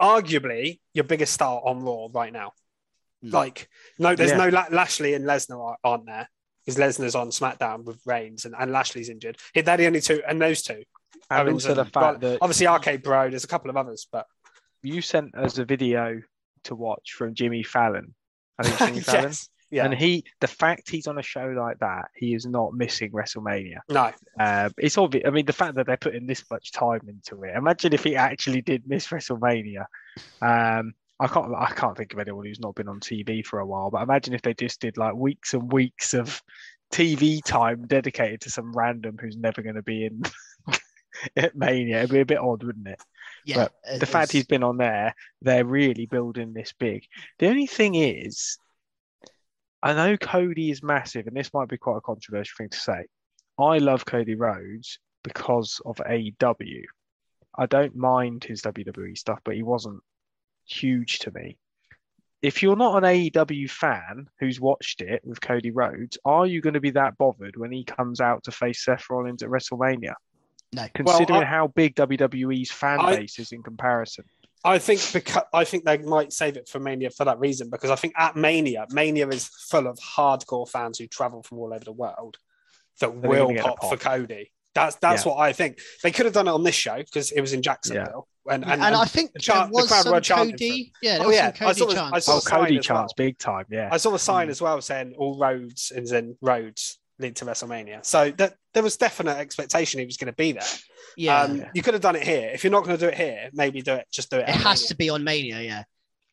arguably your biggest star on Raw right now. Hmm. Like, no, there's Yeah. no La- Lashley and Lesnar are- aren't there because Lesnar's on SmackDown with Reigns and, and Lashley's injured. They're the only two, and those two. And Owens also the and- fact well, that obviously RK Bro, there's a couple of others, but you sent us a video to watch from Jimmy Fallon. I think Jimmy Fallon. yeah, And he, the fact he's on a show like that, he is not missing WrestleMania. no, Uh, it's obvious. I mean, the fact that they're putting this much time into it. Imagine if he actually did miss WrestleMania. Um, I can't. I can't think of anyone who's not been on TV for a while. But imagine if they just did like weeks and weeks of TV time dedicated to some random who's never going to be in at Mania. It'd be a bit odd, wouldn't it? yeah, but the fact he's been on there, they're really building this big. The only thing is, I know Cody is massive, and this might be quite a controversial thing to say. I love Cody Rhodes because of AEW. I don't mind his WWE stuff, but he wasn't huge to me. If you're not an AEW fan who's watched it with Cody Rhodes, are you going to be that bothered when he comes out to face Seth Rollins at WrestleMania? No. Considering I- how big WWE's fan I- base is in comparison. I think because I think they might save it for Mania for that reason because I think at Mania, Mania is full of hardcore fans who travel from all over the world that They're will gonna get a pop, pop. for Cody. That's that's Yeah. what I think. They could have done it on this show because it was in Jacksonville, and, And, and, I think the chant- there the crowd some were chanting Cody. Yeah, Oh, yeah, some I Cody saw the- chants. I saw Oh, Cody as well. chants big time, yeah. I saw the Mm. sign as well saying all roads and then roads lead to WrestleMania. So that there was definite expectation he was going to be there. yeah, Um, you could have done it here. If you're not going to do it here, maybe do it. Just do it. it has Mania. to be on Mania. Yeah,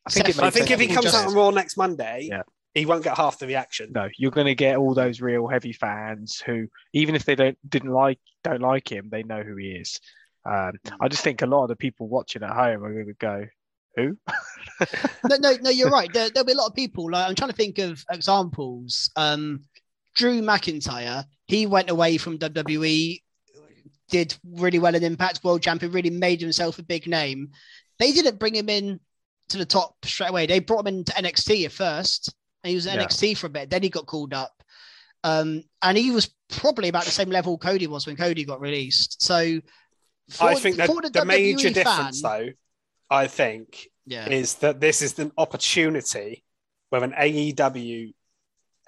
I think it I think if he comes just- out on Raw next Monday, Yeah. he won't get half the reaction. No, you're going to get all those real heavy fans who, even if they don't didn't like don't like him, they know who he is. Um, I just think a lot of the people watching at home are going to go, "Who?" no, no, no. You're right. There, there'll be a lot of people. Like I'm trying to think of examples. Um, Drew McIntyre. He went away from WWE, did really well in Impact, world champion, really made himself a big name. They didn't bring him in to the top straight away. They brought him into NXT at first, and he was at Yeah. NXT for a bit. Then he got called up, um, and he was probably about the same level Cody was when Cody got released. So, for, I think that for the, major fan- difference, though, I think, yeah, is that this is an opportunity where an AEW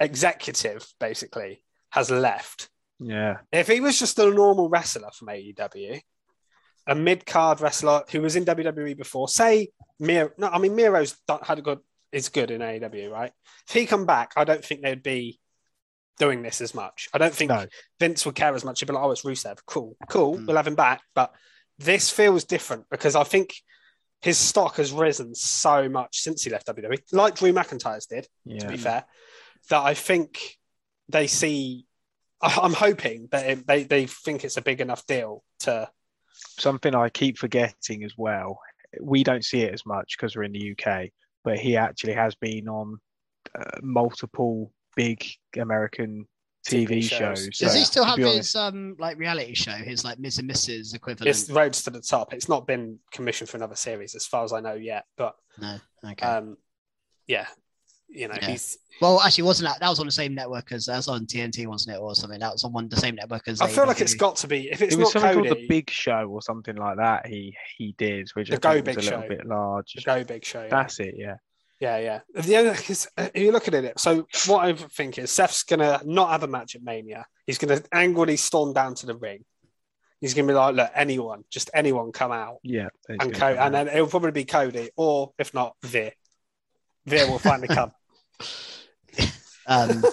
executive basically has left. Yeah, If he was just a normal wrestler from AEW, a mid card wrestler who was in WWE before, say Miro, no, I mean Miro's done, had a good is good in AEW, right? If he come back, I don't think they'd be doing this as much. I don't think No. Vince would care as much. He'd be like, "Oh, it's Rusev, cool, cool, Mm. we'll have him back." But this feels different because I think his stock has risen so much since he left WWE, like Drew McIntyre's did yeah. to be fair, that I think they see. I- I'm hoping that it, they they think it's a big enough deal to. Something I keep forgetting as well. We don't see it as much because we're in the UK, but he actually has been on uh, multiple big American TV, TV shows. shows. Does So, he still have his honest- um like reality show, his like Ms. and Mrs. equivalent? It's Rhodes to the Top. It's not been commissioned for another series, as far as I know yet. But no, okay. um, yeah, you know, Yeah. he's. Well, actually, wasn't that that was on the same network as that was on TNT, wasn't it, or something? That was on one the same network as. I feel like AEW. it's got to be. If it's it was not something Cody, called the Big Show or something like that. He he did, which The I Go think was Big a little Show. bit large. the Go Big Show. Yeah. That's it. Yeah. Yeah, yeah. The other, cause, uh, you're looking at it, so what I think is Seth's gonna not have a match at Mania. He's gonna angrily storm down to the ring. He's gonna be like, "Look, anyone, just anyone, come out." Yeah. And gonna Co- and then it'll probably be Cody, or if not, Veer. Veer will finally come. Um,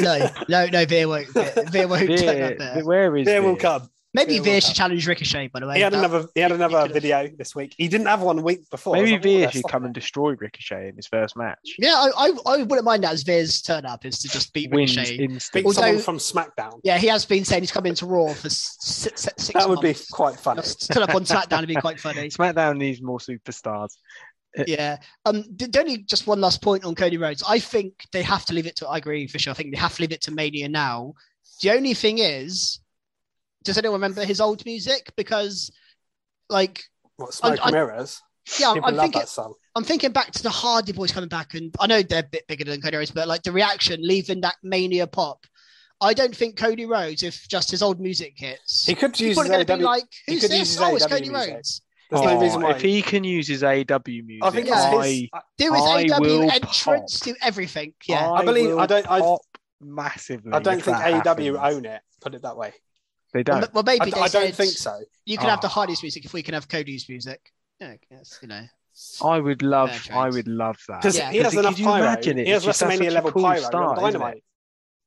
no, no, no. Veer won't. Veer, Veer won't turn Veer- up there. where is Veer will come. Maybe Veer will Veer come. should challenge Ricochet. By the way, He had That- another. He had another could've- video this week. He didn't have one week before. I Maybe like, "Oh, Veer should come and destroy Ricochet in his first match. Yeah, I, I, I wouldn't mind that as Veer's turn up is to just beat Wins Ricochet. instantly. Beat Although- someone from SmackDown. Yeah, he has been saying he's coming to Raw for six, six That would be quite funny. Turn up on SmackDown would be quite funny. SmackDown needs more superstars. Yeah. Um. d- d- Only just one last point on Cody Rhodes. I think they have to leave it to. I agree, Fisher. I think they have to leave it to Mania now. The only thing is, does anyone remember his old music? Because, like, What Smoke I- Mirrors? yeah, I'm, People I'm thinking. I'm thinking back to the Hardy Boyz coming back, and I know they're a bit bigger than Cody Rhodes, but like the reaction, leaving that Mania pop. I don't think Cody Rhodes, if just his old music hits, He could use people his are going to be AW. like, he "Who's could use this? his Oh, it's Cody music. Rhodes." There's no Oh, reason why. If he can use his AW music, I think Yeah. it's his. Do his I AW will entrance, do everything. Yeah, I believe- will I don't- I- pop massively. I don't think that AW happens. own it. Put it that way. They don't. m- well, maybe I, they I don't think so. You can have the Ah. Hardy's music if we can have Cody's music. Yeah, yes, you know. I would love. I would love that. Because Yeah. he has Could enough you pyro. imagine it? He has just such WrestleMania level cool pyro. start, on? Dynamite.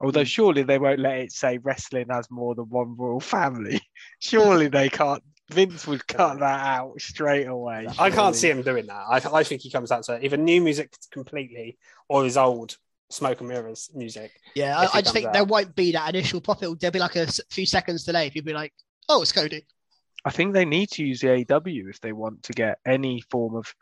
Although surely they won't let it say wrestling has more than one royal family. surely they can't. Vince would cut that out straight away. I can't see him doing that. I, I think he comes out to either new music completely or his old Smoke and Mirrors music. Yeah, I, I just comes think there won't be that initial pop. It'll, there'll be like a few seconds delay. If you'd be like, oh, it's Cody. I think they need to use the AW if they want to get any form of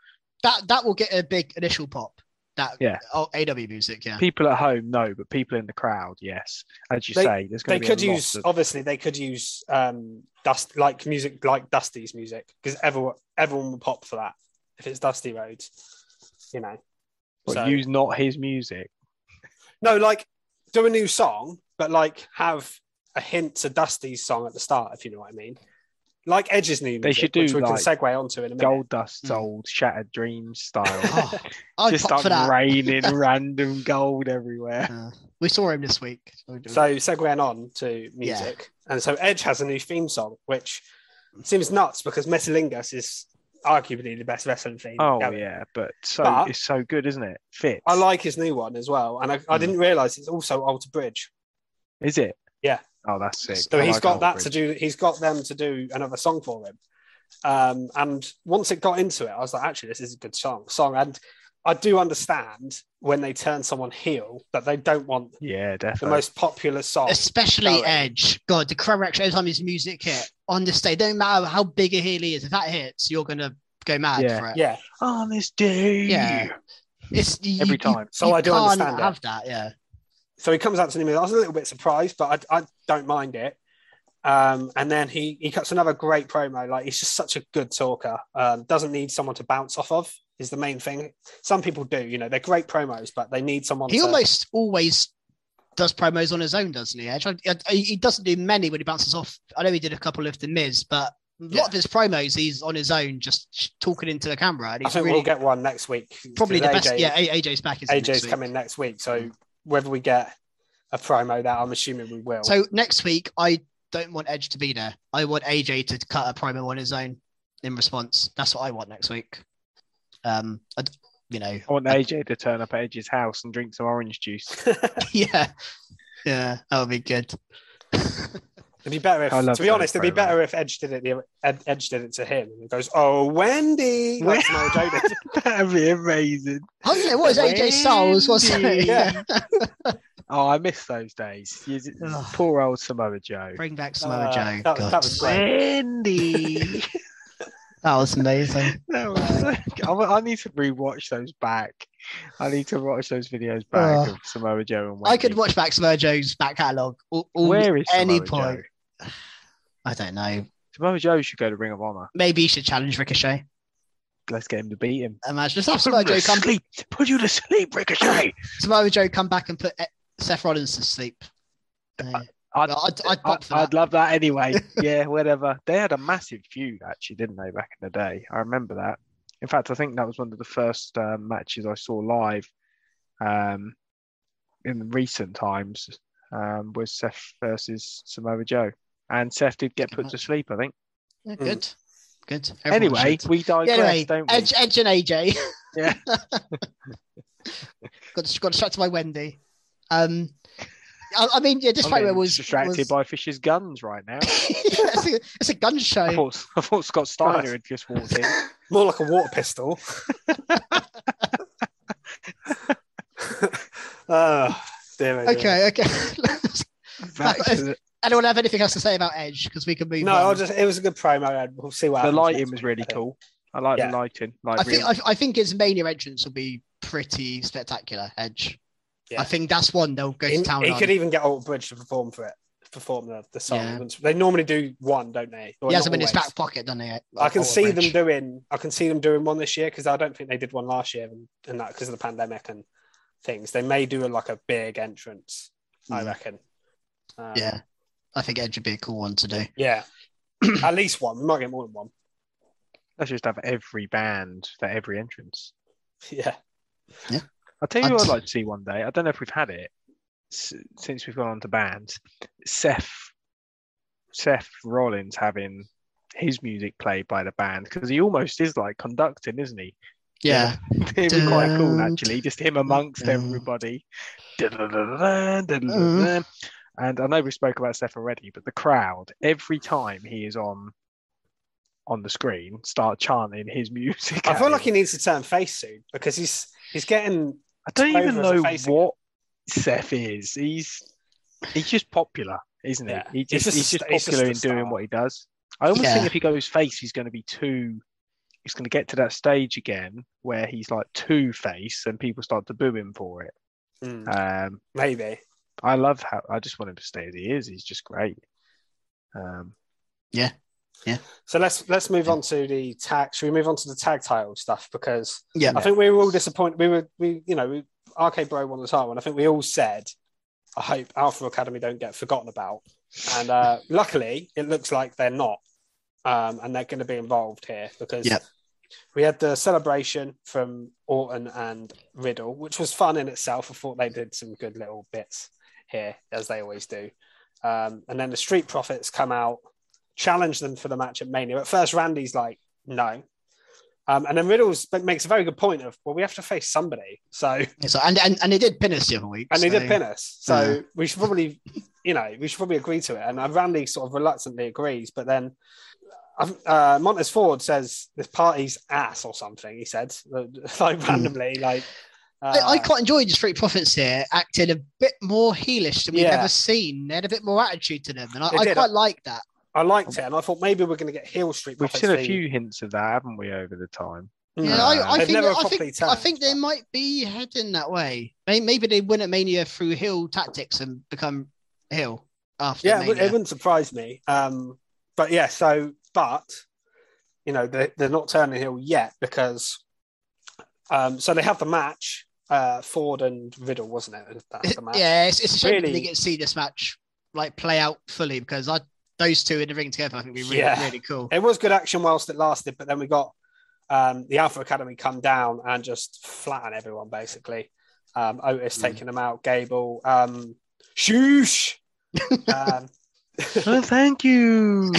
That that will get a big initial pop. That Yeah. oh, AW music, yeah. people at home. No, but people in the crowd, yes. As you They- say, there's They going to be could a lot use of- obviously they could use um dust like music like Dusty's music because everyone everyone will pop for that if it's Dusty Rhodes, you know. but So- use not his music. No, like do a new song, but like have a hint to Dusty's song at the start, if you know what I mean. Like Edge's new They should do, which we like, can segue onto in a minute. Gold Dust's Mm. old Shattered Dreams style. Oh, I'd Just pop start that. raining random gold everywhere. Uh, we saw him this week. So segueing on to music, and so Edge has a new theme song, which seems nuts because Metalingus is arguably the best wrestling theme. Oh going. yeah, but so But- it's so good, isn't it? Fits. I like his new one as well, and I, I Mm. didn't realize it's also Alter Bridge. Is it? Yeah. Oh, that's sick. So I he's like got that Bridge. to do. He's got them to do another song for him. Um, and once it got into it, I was like, actually, this is a good song. Song, and I do understand when they turn someone heel that they don't want Yeah, definitely. the most popular song. Especially going. Edge. God, the crowd reaction every time his music hit on the stage. Don't matter how big a heel he is. If that hits, you're gonna go mad Yeah. for it. Yeah, On this day. Yeah. It's you, Every you- time. So you I do can't understand it. have that. Yeah. So he comes out to me. I was a little bit surprised, but I, I don't mind it. Um, and then he he cuts another great promo. Like he's just such a good talker. Um, doesn't need someone to bounce off of. Is the main thing. Some people do. You know, they're great promos, but they need someone. He to, almost always does promos on his own, doesn't he? Edge? I- I- He doesn't do many when he bounces off. I know he did a couple of the Miz, but a lot Yeah. of his promos he's on his own, just talking into the camera. I he's think really we'll get one next week. probably the because best. Yeah, AJ's back. AJ's next coming next week. So whether we get a promo that I'm assuming we will. So next week, I don't want Edge to be there. I want AJ to cut a promo on his own in response. That's what I want next week. Um, I d you know, I want AJ to turn up at Edge's house and drink some orange juice. yeah, yeah, that would be good. It'd be better if, to be those honest, it'd be promos. better if Edge did it. the- Ed, Edge did it to him. And he goes, "Oh, Wendy," like Samoa Joe. That'd be amazing. I don't know what is AJ Styles. What's Wendy. Yeah. Oh, I miss those days. You- Poor old Samoa Joe. Bring back Samoa Uh, Joe. that- God. that was great. Wendy. That was amazing. No, I, I need to rewatch those back. I need to watch those videos back Oh. of Samoa Joe and Wendy. I could watch back Samoa Joe's back catalogue. All, all, Where is any Samoa point? Joe? I don't know. Samoa Joe should go to Ring of Honor. Maybe he should challenge Ricochet. let's get him to beat him. Imagine just have Put Samoa you Joe come, sleep. Put you to sleep, Ricochet. Samoa Joe come back and put Seth Rollins to sleep. Uh, I'd, Well, I'd- I'd I- pop for I'd love that anyway. yeah, whatever. They had a massive feud, actually, didn't they, back in the day? I remember that. In fact, I think that was one of the first um, matches I saw live um, in recent times. Um, was Seth versus Samoa Joe, and Seth did get put to sleep. I think. yeah, good, good. Everyone Anyway, should. we digress, Yeah, anyway, don't we? Edge, Edge and AJ. Yeah. got, to got distracted by Wendy. Um, I, I mean, yeah, this I'm fight getting was distracted was- by Fish's guns right now. it's, a, it's a gun show. I thought, I thought Scott Steiner had just walked in. More like a water pistol. oh, dear, oh dear. Okay, okay. Back to the, Anyone have anything else to say about Edge? Because we can move No, on. I'll just, it was a good promo. and We'll see what the happens lighting next was really cool. I like Yeah. the lighting. Like I think real- I, I think his mania entrance will be pretty spectacular. Edge. Yeah. I think that's one they'll go He, to town he on. could even get Alter Bridge to perform for it, perform the, the song. Yeah. They normally do one, don't they? Or he has not them in his back pocket, doesn't he? I can Alter see them doing. I can see them doing one this year because I don't think they did one last year, and, and that because of the pandemic and things. They may do a, like a big entrance. I Mm. reckon. Um, Yeah, I think Edge would be a cool one to do. yeah. At least one. We might get more than one. Let's just have every band for every entrance. Yeah. Yeah. I'll tell you what I'd- I'd like to see one day. I don't know if we've had it s- since we've gone on to bands. Seth, Seth Rollins having his music played by the band because he almost is like conducting, isn't he? Yeah, It'd be quite cool actually, just him amongst dun. everybody. Dun-dun-dun-dun. Mm-hmm. And I know we spoke about Seth already, but the crowd every time he is on on the screen start chanting his music. I at feel him. like he needs to turn face soon because he's he's getting. I don't even know what Seth is. He's he's just popular, isn't he? Yeah. He He's just, just he's just st- he's just popular in doing what he does. I almost think if he goes face, he's going to be too. He's going to get to that stage again where he's like two face, and people start to boo him for it. Mm, Um, maybe. I love how I just want him to stay as he is. He's just great. Um, So let's let's move on to the tag. Should we move on to the tag title stuff because yeah. I think we were all disappointed. We were we you know we, RK Bro won the title, and I think we all said, I hope Alpha Academy don't get forgotten about. And uh, luckily, it looks like they're not, um, and they're going to be involved here because Yep. we had the celebration from Orton and Riddle, which was fun in itself. I thought they did some good little bits here, as they always do. Um, and then the Street Profits come out, challenge them for the match at Mania. At first, Randy's like, no. Um, and then Riddles makes a very good point of, well, we have to face somebody. So, So, and, and and they did pin us the other week. and they did pin us. So Yeah. we should probably, you know, we should probably agree to it. And uh, Randy sort of reluctantly agrees, but then uh, Montez Ford says this party's ass or something. He said, like randomly, like. Uh, I, I quite enjoyed the Street Profits here acting a bit more heelish than we've Yeah. ever seen. They had a bit more attitude to them, and I, I quite like that. I liked it, and I thought maybe we're going to get heel Street. we've seen a few hints of that, haven't we, over the time? Yeah, Mm. I, I think never I properly think I think they but- might be heading that way. Maybe, maybe they win at Mania through heel tactics and become heel after Yeah, it Mania. it wouldn't surprise me. Um, but yeah, so but you know they, they're not turning heel yet because um, so they have the match. Uh, Ford and Riddle, wasn't it? That's the match. yeah, it's, it's a shame Really- they get to see this match like play out fully because I those two in the ring together I think would be really Yeah. really cool. It was good action whilst it lasted, but then we got um, the Alpha Academy come down and just flatten everyone basically. Um, Otis Mm. taking them out, Gable, um, shoosh. um, oh, thank you.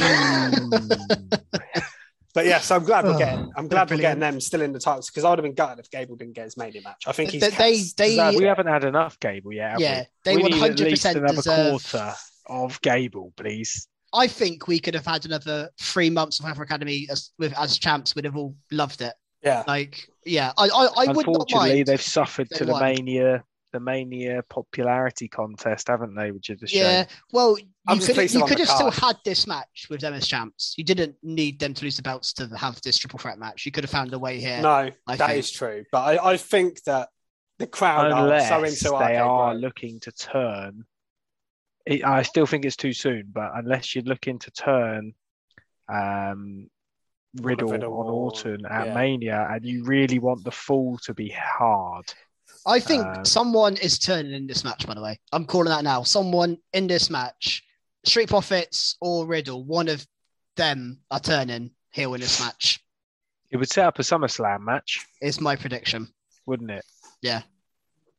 but yeah, so I'm glad we're Oh, getting. I'm glad we're getting them still in the titles because I would have been gutted if Gable didn't get his Mania match. I think he's They- they- they- we haven't had enough Gable yet. have Yeah, we? they we need at 100% least another deserve- quarter of Gable, please. I think we could have had another three months of Alpha Academy as with as champs. We'd have all loved it. Yeah, Like, yeah, I I, I would not mind. they've suffered to the won. mania, the mania popularity contest, haven't they? Which is a shame. Yeah, well, you I'm could pleased you could have still had this match with them as champs. You didn't need them to lose the belts to have this triple threat match. You could have found a way here. no, I that think. is true. But I, I think that the crowd are so into they RK are Bro. looking to turn. It, I still think it's too soon, but unless you're looking to turn um, Riddle, Riddle on Orton at yeah. Mania, and you really want the fall to be hard. I think Um, someone is turning in this match, by the way. I'm calling that now. Someone in this match, Street Profits or Riddle, one of them are turning heel in this match, It would set up a SummerSlam match, is my prediction. wouldn't it? Yeah.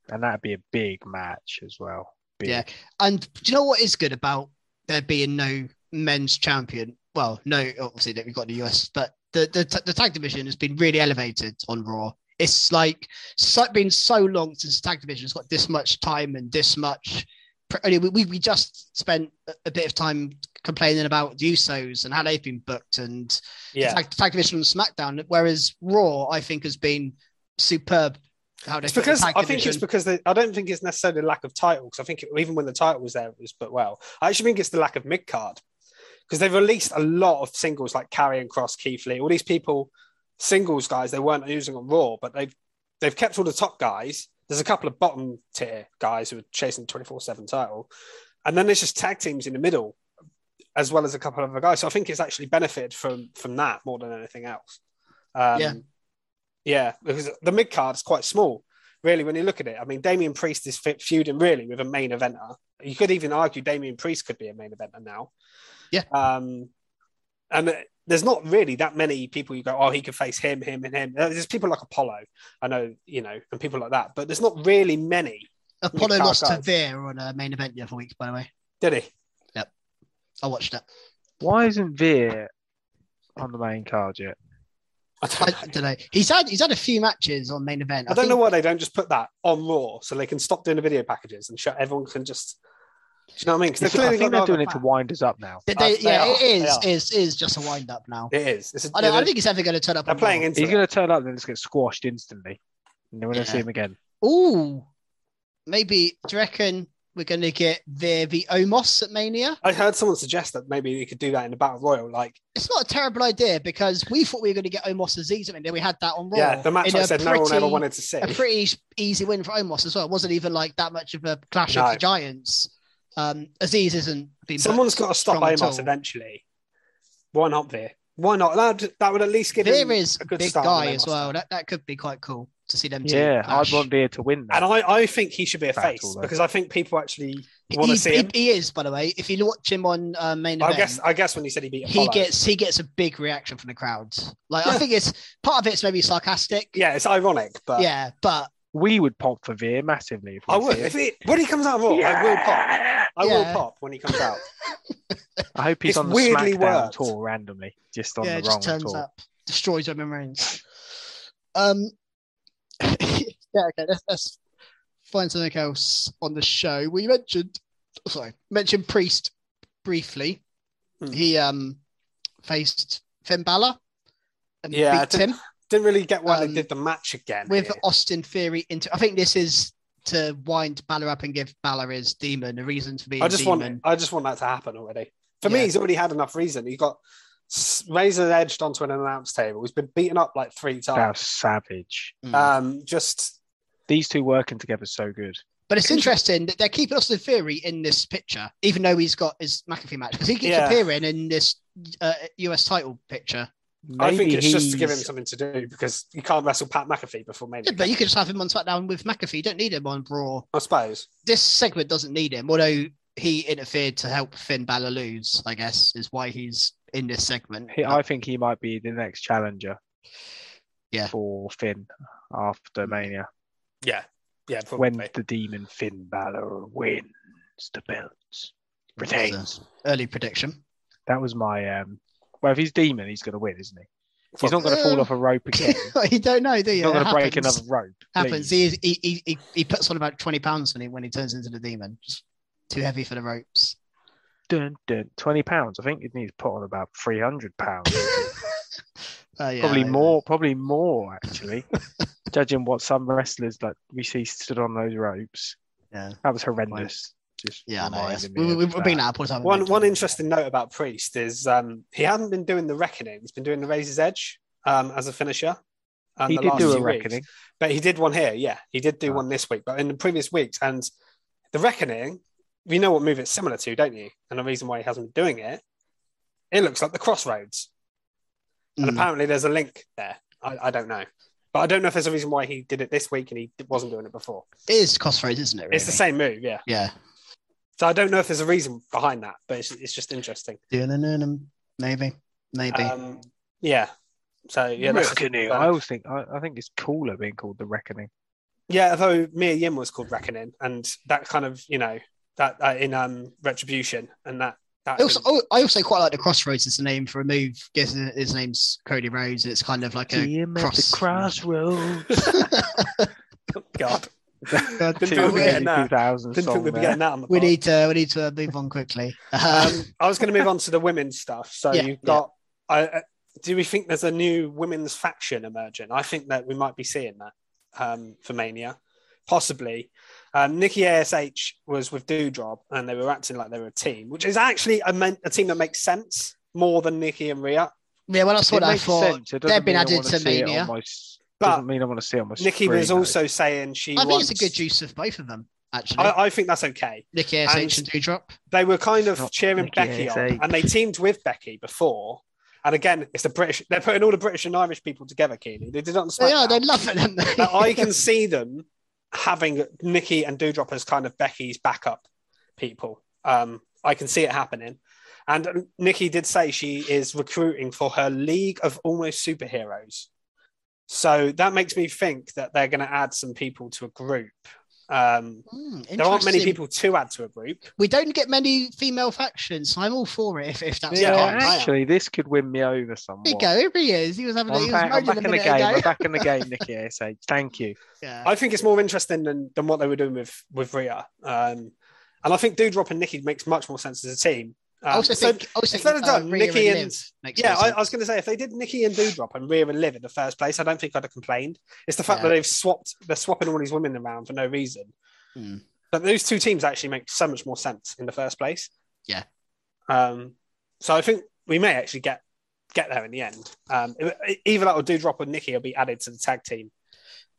And that'd be a big match as well. Big. Yeah. And do you know what is good about there being no men's champion? Well, no, obviously that we've got the US, but the, the, the tag division has been really elevated on Raw. It's like so, been so long since the tag division has got this much time and this much. We, we, we just spent a- bit of time complaining about the Usos and how they've been booked and the Yeah. tag, tag division on SmackDown, whereas Raw, I think, has been superb. How they It's because I think it's because they, I don't think it's necessarily lack of title because I think even when the title was there, it was but well. I actually think it's the lack of mid card because they've released a lot of singles like Karrion Kross, Keith Lee, all these people, singles guys they weren't using on Raw, but they've they've kept all the top guys. There's a couple of bottom tier guys who are chasing twenty four seven title, and then there's just tag teams in the middle, as well as a couple of other guys. So I think it's actually benefited from from that more than anything else. Um, Yeah. Yeah, because the mid card is quite small really, when you look at it. I mean, Damien Priest is fe- feuding really with a main eventer. You could even argue Damien Priest could be a main eventer now. Yeah. Um, and there's not really that many people you go, oh, he could face him, him, and him. Uh, There's people like Apollo, I know, you know, and people like that, but there's not really many. Apollo mid-card lost to. Veer on a main event the other week, by the way. Did he? Yep. I watched it. Why isn't Veer on the main card yet? I I, don't, know. don't know. He's had he's had a few matches on main event. I don't think- know why they don't just put that on Raw so they can stop doing the video packages and shut everyone can just. Do you know what I mean? 'Cause they've I think they're doing other it to wind us up now. They- they- Uh, yeah, are, it they is is is just a wind up now. It is. It's a, I don't, I don't think it's ever going to turn up. they're playing into He's going to turn up and just get squashed instantly. And then we're going to see him again. Ooh, maybe. Do you reckon we're going to get Veer v Omos at Mania? I heard someone suggest that maybe we could do that in the Battle Royal. Like, It's not a terrible idea because we thought we were going to get Omos Azeez at Mania. We had that on Raw. yeah, the match I said no one ever wanted to see. a pretty easy win for Omos as well. It wasn't even like that much of a clash No. of the giants. Um, Azeez isn't being. Someone's got to stop strong at Omos all. eventually. Why not Veer? Why not? That, that would at least give Veer him is a good big start. guy as well. That, that could be quite cool to see them. Yeah, clash. I'd want Veer to win that. And I, I think he should be a Battle, face though. because I think people actually want to He, see he, him. he is, by the way. If you watch him on uh, main I event, guess I guess when you said he beat he gets he gets a big reaction from the crowd. Like I think it's part of it's maybe sarcastic. yeah, it's ironic, but yeah, but we would pop for Veer massively. If we I would if him. he when he comes out of Raw, I will pop. I will pop when he comes out. I hope he's It's on the weirdly SmackDown worked. tour randomly, just on yeah, the it wrong just turns tour. up, destroys Roman Reigns. Um, yeah, okay, let's, let's find something else on the show. We mentioned, sorry, mentioned Priest briefly. Hmm. He um faced Finn Balor and Yeah, I beat didn't- him Didn't really get why Um, they did the match again. with here. Austin Theory into. I think this is to wind Balor up and give Balor his demon a reason to be. I a just demon. want I just want that to happen already. For me, he's already had enough reason. He got s- razor edged onto an announce table. He's been beaten up like three times. was savage. Mm. Um, just These two working together is so good. But it's interesting that they're keeping Austin Theory in this picture, even though he's got his McAfee match, because he keeps Yeah. appearing in this uh, US title picture. I think Maybe it's just to give him something to do because you can't wrestle Pat McAfee before Yeah, Mania. but you could just have him on SmackDown with McAfee. You don't need him on Raw. I suppose. This segment doesn't need him, although he interfered to help Finn Balor lose. I guess is why he's in this segment. He, I think he might be the next challenger. Yeah. For Finn after Mania, Yeah, yeah. when the demon Finn Balor wins the belts, retains. early prediction. That was my um. Well, if he's demon, he's going to win, isn't he? He's not going to Uh, fall off a rope again. you don't know, do He's you? not going to break another rope. Happens. please. He, he he he puts on about twenty pounds when he when he turns into the demon. Just too heavy for the ropes. Dun, dun, Twenty pounds. I think it needs to put on about three hundred pounds. Uh, yeah, probably I- more. Probably more actually. Judging what some wrestlers that we see stood on those ropes, Yeah. that was horrendous. Just Yeah, I know. yes. reminded me We, we, of we've been that. out all the time. One one interesting note about Priest is um, he hadn't been doing the reckoning. He's been doing the Razor's Edge um, as a finisher. um, He the did last do a few weeks. reckoning. but he did one here. Yeah, he did do Oh. one this week, but in the previous weeks. And the reckoning, you know what move it's similar to, don't you? And the reason why he hasn't been doing it, it looks like the Crossroads. And Mm. apparently there's a link there. I, I don't know, but I don't know if there's a reason why he did it this week and he wasn't doing it before. It is crossroads, isn't it? Really? It's the same move, yeah. Yeah. So I don't know if there's a reason behind that, but it's, it's just interesting. Maybe. Maybe. Um, yeah. So yeah, that's Reckoning. I always think I, I think it's cooler being called the Reckoning. yeah. Although Mia Yim was called Reckoning, and that kind of you know that uh, in um Retribution, and that that I also, oh, I also quite like the Crossroads as a name for a move. Guess his name's Cody Rhodes, and it's kind of like a See him at the cross. crossroads. God. God, Didn't we- think we'd be getting that. Didn't we'd be getting that we need to we need to move on quickly. Um, Um, I was going to move on to the women's stuff. So Yeah, you've got. I, uh, do we think there's a new women's faction emerging? I think that we might be seeing that um, for Mania, possibly. Um, Nikki Ash was with Doudrop, and they were acting like they were a team, which is actually a, men- a team that makes sense more than Nikki and Rhea. yeah, when I saw It that, I thought sense. It they've been added wanna to see it Mania. my But doesn't mean I want to see it on my Nikki screen, was though. also saying she. I think it's a good use of both of them. Actually, I, I think that's okay. Nikki Ash and- and Doudrop. they were kind It's of cheering Nikki Becky ASH. on, and they teamed with Becky before. And again, it's the British. They're putting all the British and Irish people together, Keely. They did it on They are. SmackDown. They love it. Don't they? I can see them having Nikki and Doudrop as kind of Becky's backup people. Um, I can see it happening. And Nikki did say she is recruiting for her League of Almost Superheroes. So that makes me think that they're going to add some people to a group. Um, Hmm, there aren't many people to add to a group. We don't get many female factions, so I'm all for it. If, if that's Yeah, the case. actually, this could win me over somewhat. There you go. Here he is. He was having. a I'm he was back, I'm back a in the game. ago. I'm back in the game, Nikki ASH. Thank you. Yeah. I think it's more interesting than, than what they were doing with with Rhea. Um, and I think Doudrop and Nikki makes much more sense as a team. Um, I also so- think. Also if they'd have uh, done Nikki and and- yeah, I. I was going to say if they did Nikki and Doudrop and Rhea and Liv in the first place, I don't think I'd have complained. It's the fact Yeah. that they've swapped, they're swapping all these women around for no reason. Hmm. But those two teams actually make so much more sense in the first place. Yeah. Um, so I think we may actually get get there in the end. Um, either that or Doudrop or Nikki will be added to the tag team.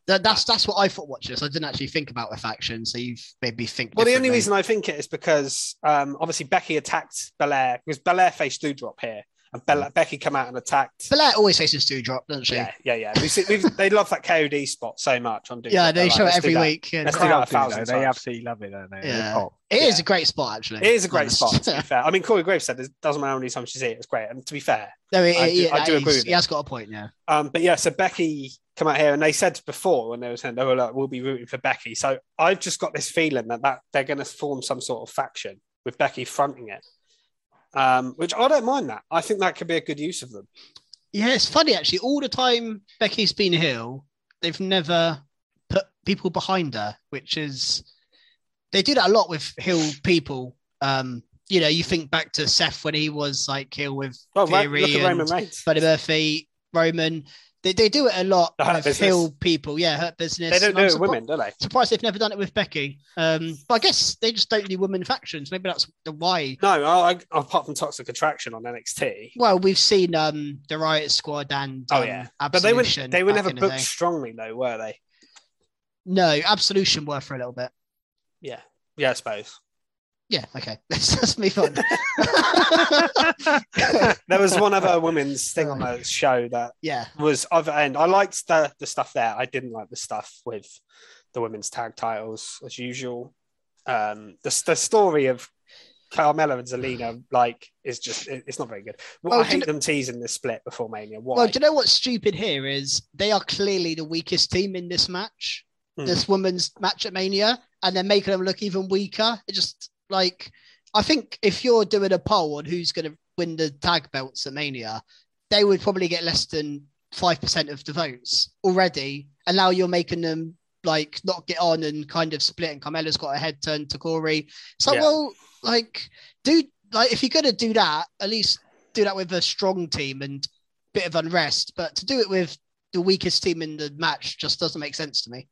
That, that's that's what I thought watching this. I didn't actually think about a faction, so you've made me think. Well, the only reason I think it is because um, obviously Becky attacked Belair because Belair faced Doudrop here, and Bela- Becky come out and attacked. Belair always faces Doudrop, doesn't she? Yeah, yeah, yeah. We see, we've, they love that KOD spot so much on Doudrop. Yeah, they show like, it every week. and- Let's do that a crowd do, though. thousand They times. absolutely love it, don't they? They're Yeah. pop. It is Yeah. a great spot, actually. It is a great Honest. spot. To be fair, I mean Corey Graves said it doesn't matter how many times you see it, it's great. And to be fair, no, it, I do- yeah, I do agree is- with He it. has got a point. Yeah. um, but yeah. So Becky come out here, and they said before when they were saying, "Oh, look, we'll be rooting for Becky." So I've just got this feeling that, that they're going to form some sort of faction with Becky fronting it, um, which I don't mind. That I think that could be a good use of them. Yeah, it's funny actually. All the time Becky's been heel, they've never put people behind her, which is they do that a lot with heel people. Um, you know, you think back to Seth when he was like heel with Theory and Roman Reigns. Buddy Murphy, Roman. They, they do it a lot The Hurt people. Yeah, hurt business. They don't And do I'm it with surpri- women, do they? Surprised they've never done it with Becky. Um, but I guess they just don't do women factions. Maybe that's the why. No, I, I, apart from Toxic Attraction on NXT. Well, we've seen um the Riot Squad and Oh um, yeah, but they were they were never booked strongly though, were they? No, Absolution were for a little bit. Yeah, yeah, I suppose. Yeah, okay. Let's just move on. there was one other women's thing on the show that yeah, was other end. I liked the the stuff there. I didn't like the stuff with the women's tag titles as usual. Um, the the story of Carmella and Zelina like is just it- it's not very good. Well, Oh, I hate them teasing this split before Mania. Why? Well, do you know what's stupid here is they are clearly the weakest team in this match, Hmm. this women's match at Mania, and they're making them look even weaker. It just like I think if you're doing a poll on who's going to win the tag belts at Mania, they would probably get less than five percent of the votes already, and now you're making them like not get on and kind of split. And Carmella's got a head turned to Corey. So Yeah. well, like, do like if you're going to do that, at least do that with a strong team and bit of unrest. But to do it with the weakest team in the match just doesn't make sense to me.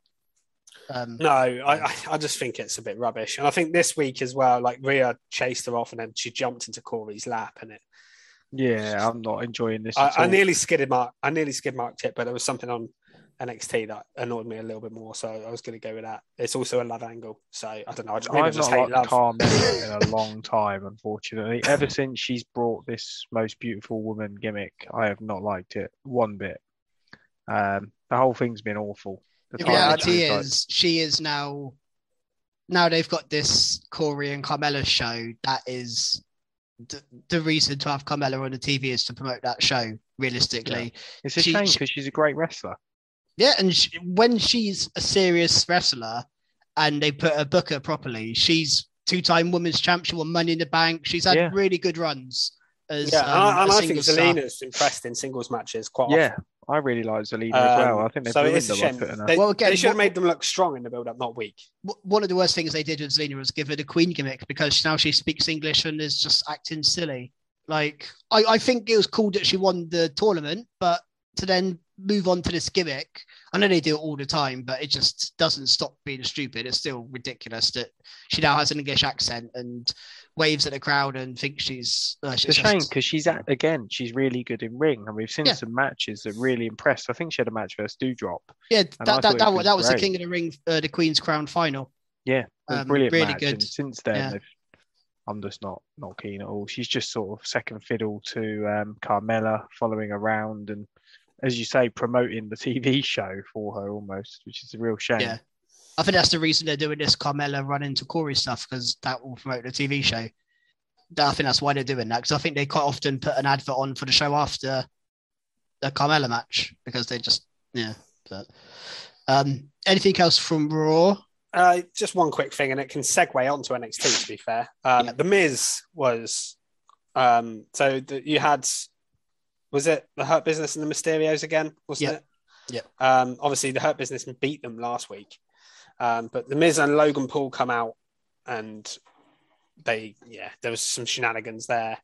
Um, No, I, I- just think it's a bit rubbish. And I think this week as well, like Rhea chased her off and then she jumped into Corey's lap and it Yeah, I'm not enjoying this. I, I nearly skidded mark I nearly skid marked it, but there was something on NXT that annoyed me a little bit more. So I was going to go with that. It's also a love angle. So I don't know. I just, I've just not liked. Carmella in a long time, unfortunately. Ever since she's brought this most beautiful woman gimmick, I have not liked it one bit. Um, the whole thing's been awful. The title reality is is, she is now. Now they've got this Corey and Carmella show. That is the, the reason to have Carmella on the TV is to promote that show. Realistically, it's a she- shame because she's a great wrestler. yeah. And she, when she's a serious wrestler, and they put her booker properly, she's two-time women's champ. She won Money in the Bank. She's had Yeah. really good runs. As, Yeah, um, and I, and a I think single. Zelina's impressed in singles matches quite Yeah, often. I really like Zelina as well. Um, I think they've so ruined it's a her shame. putting. They, Well, again, they should have made them look strong in the build-up, not weak. one of the worst things they did with Zelina was give her the Queen gimmick because now she speaks English and is just acting silly. Like, I, I think it was cool that she won the tournament, but to then move on to this gimmick, I know they do it all the time, but it just doesn't stop being stupid. It's still ridiculous that she now has an English accent and waves at the crowd and thinks she's. Uh, It's a she's shame because she's at, again, she's really good in ring, and we've seen Yeah. some matches that really impressed. I think she had a match versus Doudrop. Yeah, I that, that, that, was that was the. King of the Ring, uh, the Queen's Crown final. Yeah, Um, brilliant really match. good. And since then, Yeah. I'm just not not keen at all. She's just sort of second fiddle to um, Carmella, following around and, as you say, promoting the TV show for her almost, which is a real shame. Yeah. I think that's the reason they're doing this Carmella run into Corey stuff because that will promote the TV show. I think that's why they're doing that because I think they quite often put an advert on for the show after the Carmella match because they just yeah. But um, anything else from Raw? Uh, just one quick thing, and it can segue onto NXT. To be fair, um, Yeah. the Miz was um, so the, you had was it the Hurt Business and the Mysterios again, wasn't Yeah. it? Yeah. Um, obviously, the Hurt Business beat them last week, um, but the Miz and Logan Paul come out, and they yeah, there was some shenanigans there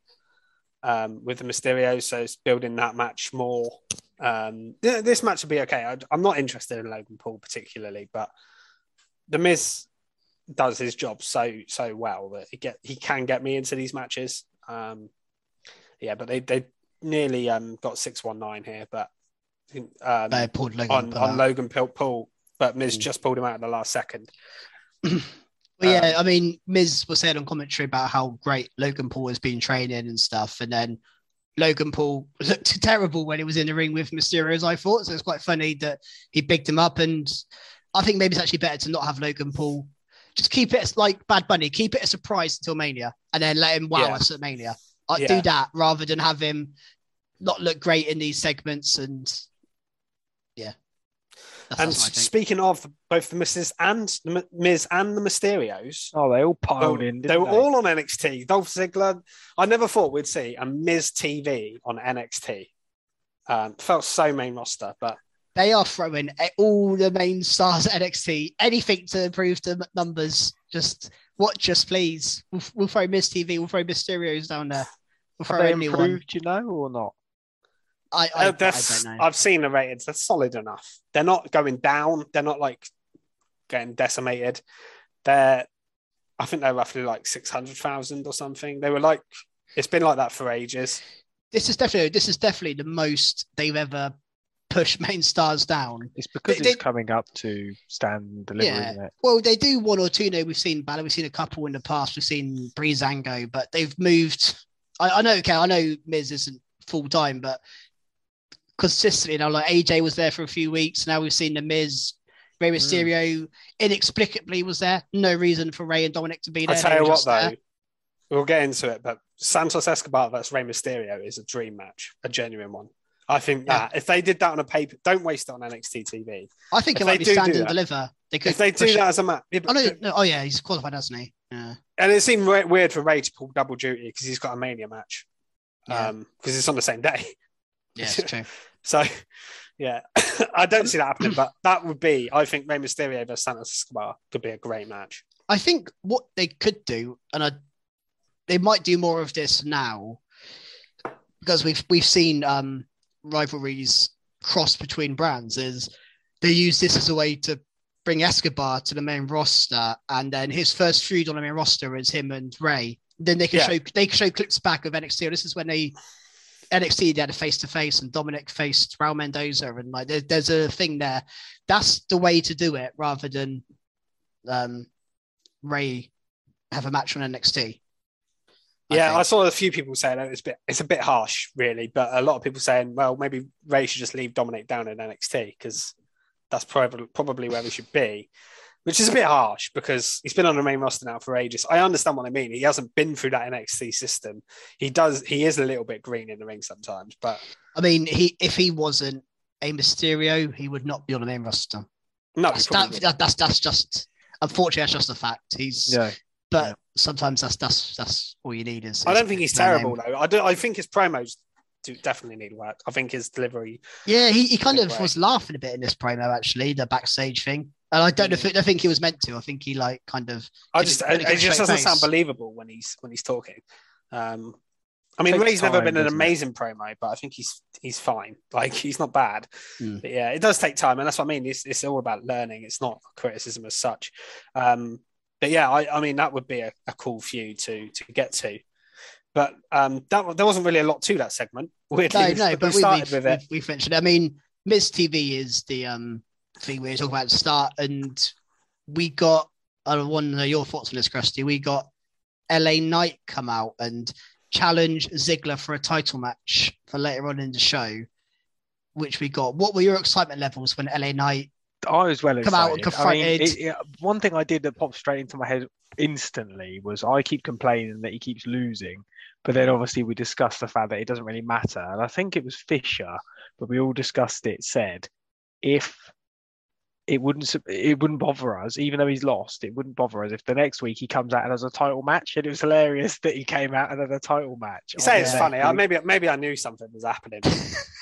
um, with the Mysterios, so it's building that match more. Um, th- this match will be okay. I, I'm not interested in Logan Paul particularly, but the Miz does his job so so well that he get he can get me into these matches. Um, yeah, but they they nearly um, got six one nine here, but um, They pulled Logan on on. Logan Paul, Paul but Miz Mm. just pulled him out at the last second. Well, yeah, Um, I mean, Miz was saying on commentary about how great Logan Paul has been training and stuff, and then Logan Paul looked terrible when he was in the ring with Mysterio, as I thought. So it's quite funny that he bigged him up, and I think maybe it's actually better to not have Logan Paul. Just keep it like Bad Bunny, keep it a surprise until Mania, and then let him wow Yeah. us at Mania. I'd Yeah. do that rather than have him not look great in these segments. And yeah, that's, And that's what I think. speaking of both the Mrs. and the Miz and the Mysterios, Oh, they all piled Well, in. they didn't were all on NXT. Dolph Ziggler. I never thought we'd see a Miz TV on NXT. Um, felt so main roster, but they are throwing a- all the main stars at NXT. Anything to improve the numbers. Just watch us, please. We'll, we'll throw Miz TV. We'll throw Mysterios down there. We'll Have throw they anyone. improved, you know, or not? I, I, uh, I they're don't s- know. I've seen the ratings. They're solid enough. They're not going down. They're not like getting decimated. They're, I think they're roughly like six hundred thousand or something. They were like, it's been like that for ages. This is definitely this is definitely the most they've ever pushed main stars down. It's because They- it's they- coming up to stand and deliver, Yeah. isn't it? Well, they do one or two. You know, we've seen Balor, we've seen a couple in the past. We've seen Breezango, but they've moved. I, I know, okay, I know Miz isn't full time, but consistently, you know, like AJ was there for a few weeks. Now we've seen the Miz, Rey Hmm. Mysterio inexplicably was there. No reason for Rey and Dominic to be there. I tell you what, just there. though, we'll get into it, but Santos Escobar versus Rey Mysterio is a dream match, a genuine one. I think Yeah. that if they did that on a paper, don't waste it on NXT TV. I think if it might they be do stand and deliver. They could If they do it. that as a match, Oh, no, no, oh yeah, he's qualified, hasn't he? Yeah. and it seemed we- weird for Rey to pull double duty because he's got a Mania match, Yeah. um, because it's on the same day. Yeah, it's true. So, yeah, I don't see that happening, but that would be, I think, Rey Mysterio versus Santos Escobar could be a great match. I think what they could do, and I, they might do more of this now, because we've we've seen um, rivalries cross between brands. Is they use this as a way to bring Escobar to the main roster, and then his first feud on the main roster is him and Rey. Then they can Yeah. show they can show clips back of NXT. This is when they NXT they had a face to face, and Dominic faced Raul Mendoza, and like there, there's a thing there. That's the way to do it, rather than um, Rey have a match on NXT. I yeah, I, saw a few people saying that it's a bit it's a bit harsh, really, but a lot of people saying, well, maybe Rey should just leave Dominic down in NXT because that's probably probably where he should be, which is a bit harsh because he's been on the main roster now for ages. I understand what I mean. He hasn't been through that NXT system. He does. He is a little bit green in the ring sometimes, but I mean, he if he wasn't a Mysterio, he would not be on the main roster. no, he That's, that, that, that's that's just unfortunately that's just a fact. He's Yeah. but yeah. sometimes that's that's that's all you need is. I don't think he's no name. terrible though. I do. I think his promos do definitely need work. I think his delivery. Yeah, he, he kind of way. was laughing a bit in this promo actually, the backstage thing. And I don't know if I think he was meant to. I think he like kind of I just it, did he get it just doesn't sound face? believable when he's when he's talking. Um, I mean, Rey's never been an doesn't it? amazing promo, but I think he's he's fine. Like he's not bad. Hmm. But yeah, it does take time, and that's what I mean. It's, it's all about learning. It's not criticism as such. Um, but yeah, I, I mean that would be a, a cool feud to to get to. But um, that there wasn't really a lot to that segment. Weirdly, no, we- no, we but we, started we've, with it. we've mentioned. I mean, Miz TV is the um thing we were talking about at the start, and we got. I want to know your thoughts on this, Krusty. We got LA Knight come out and challenge Ziggler for a title match for later on in the show, which we got. What were your excitement levels when LA Knight? I was well Come out and excited. I mean, confronted- it- it- one thing I did that popped straight into my head instantly was I keep complaining that he keeps losing, but then obviously we discussed the fact that it doesn't really matter. And I think it was Fisher, but we all discussed it. Said if it wouldn't it wouldn't bother us, even though he's lost, it wouldn't bother us if the next week he comes out and has a title match. And it was hilarious that he came out and had a title match. You say it's funny. I, week. maybe maybe I knew something was happening.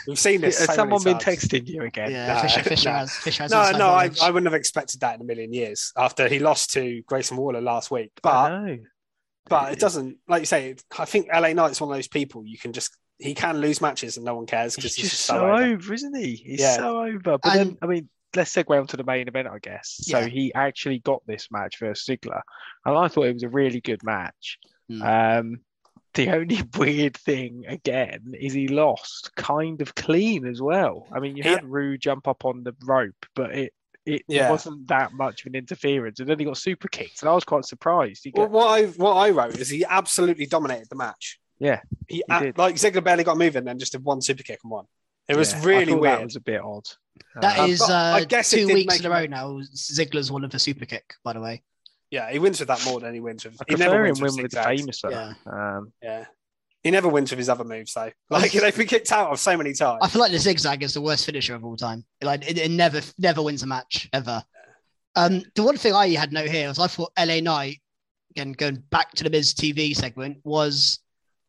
We've seen this. Has so someone many been times. texting you again? Yeah, no, Fisher, Fisher no. has. Fisher has No, no, I. I wouldn't have expected that in a million years after he lost to Grayson Waller last week. But but it doesn't, like you say, I think LA Knight's one of those people you can just he can lose matches and no one cares because just he's so, so over. over. isn't he? He's Yeah. so over. But And- then, I mean, let's segue on to the main event, I guess. So he actually got this match versus Ziggler, and I thought it was a really good match. Hmm. Um, the only weird thing again is he lost kind of clean as well. I mean, you had Rue jump up on the rope, but it it Yeah. wasn't that much of an interference, and then he got super kicked, and I was quite surprised. He Well, what I what I wrote is he absolutely dominated the match. Yeah, he, he like Ziggler barely got moving, then just did one super kick and won. It was yeah, really thought weird. That was a bit odd. That Um, is but I uh, guess two weeks make in a row now. Ziggler's one of the super kick, by the way. Yeah, he wins with that more than he wins with. I He never prefer him wins win with with the famous though. Yeah. Um, Yeah, he never wins with his other moves though. Like they've been kicked out of so many times. I feel like the zigzag is the worst finisher of all time. Like it, it never never wins a match ever. Um, the one thing I had note here was I thought LA Knight, again going back to the Miz TV segment, was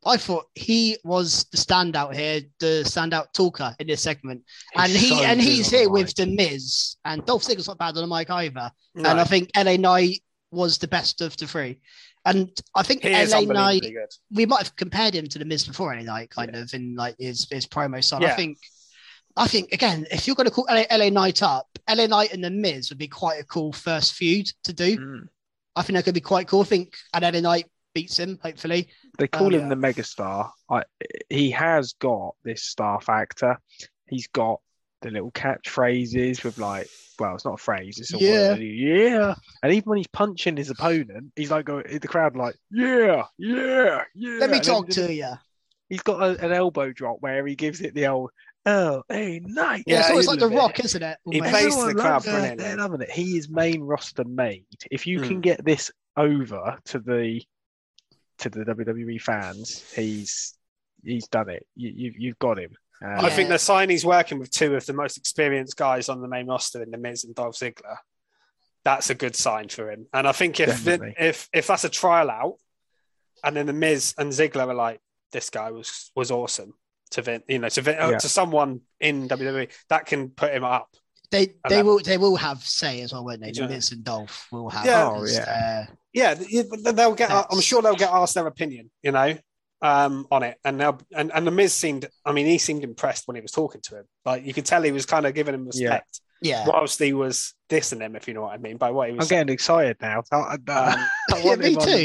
I thought he was the standout here, the standout talker in this segment, and he's he so and he's on the here with the Miz, and Dolph Ziggler's not bad on the mic either, No, and I think LA Knight was the best of the three, and I think he LA Knight good. we might have compared him to the Miz before any Knight kind of in like his his promo style. I think, I think again, if you're going to call LA, LA Knight up, LA Knight and the Miz would be quite a cool first feud to do. mm. I think that could be quite cool. I think and LA Knight beats him hopefully. They call Um, him the megastar. I, he has got this star factor. He's got the little catchphrases with like, well, it's not a phrase, it's a Yeah. word. Yeah. And even when he's punching his opponent, he's like, going, the crowd like, yeah, yeah, yeah. Let me And then talk to you. He's got a, an elbow drop where he gives it the old, oh, hey, night. Yeah, it's Yeah, always he- like the Rock, isn't it? he plays the crowd loves it. They're loving it. He is main roster made. If you can Hmm. get this over to the to the WWE fans, he's he's done it. You, you've you've got him. Um, I think the sign he's working with two of the most experienced guys on the main roster in the Miz and Dolph Ziggler. That's a good sign for him. And I think if Definitely. if if that's a trial out, and then the Miz and Ziggler are like, this guy was was awesome to Vin, you know, to Vin, uh, Yeah. to someone in WWE, that can put him up. They they will they will have say as well, won't they? The Yeah. Miz and Dolph will have. Yeah. Oh, yeah. uh, Yeah, th- th- they'll get. I'm sure they'll get asked their opinion. You know, um, on it, and they'll and and the Miz seemed. I mean, he seemed impressed when he was talking to him. Like you could tell he was kind of giving him respect. Yeah. whilst he was dissing him, if you know what I mean, by what he was. I'm was. getting excited now. I, I, I Yeah, me on the too.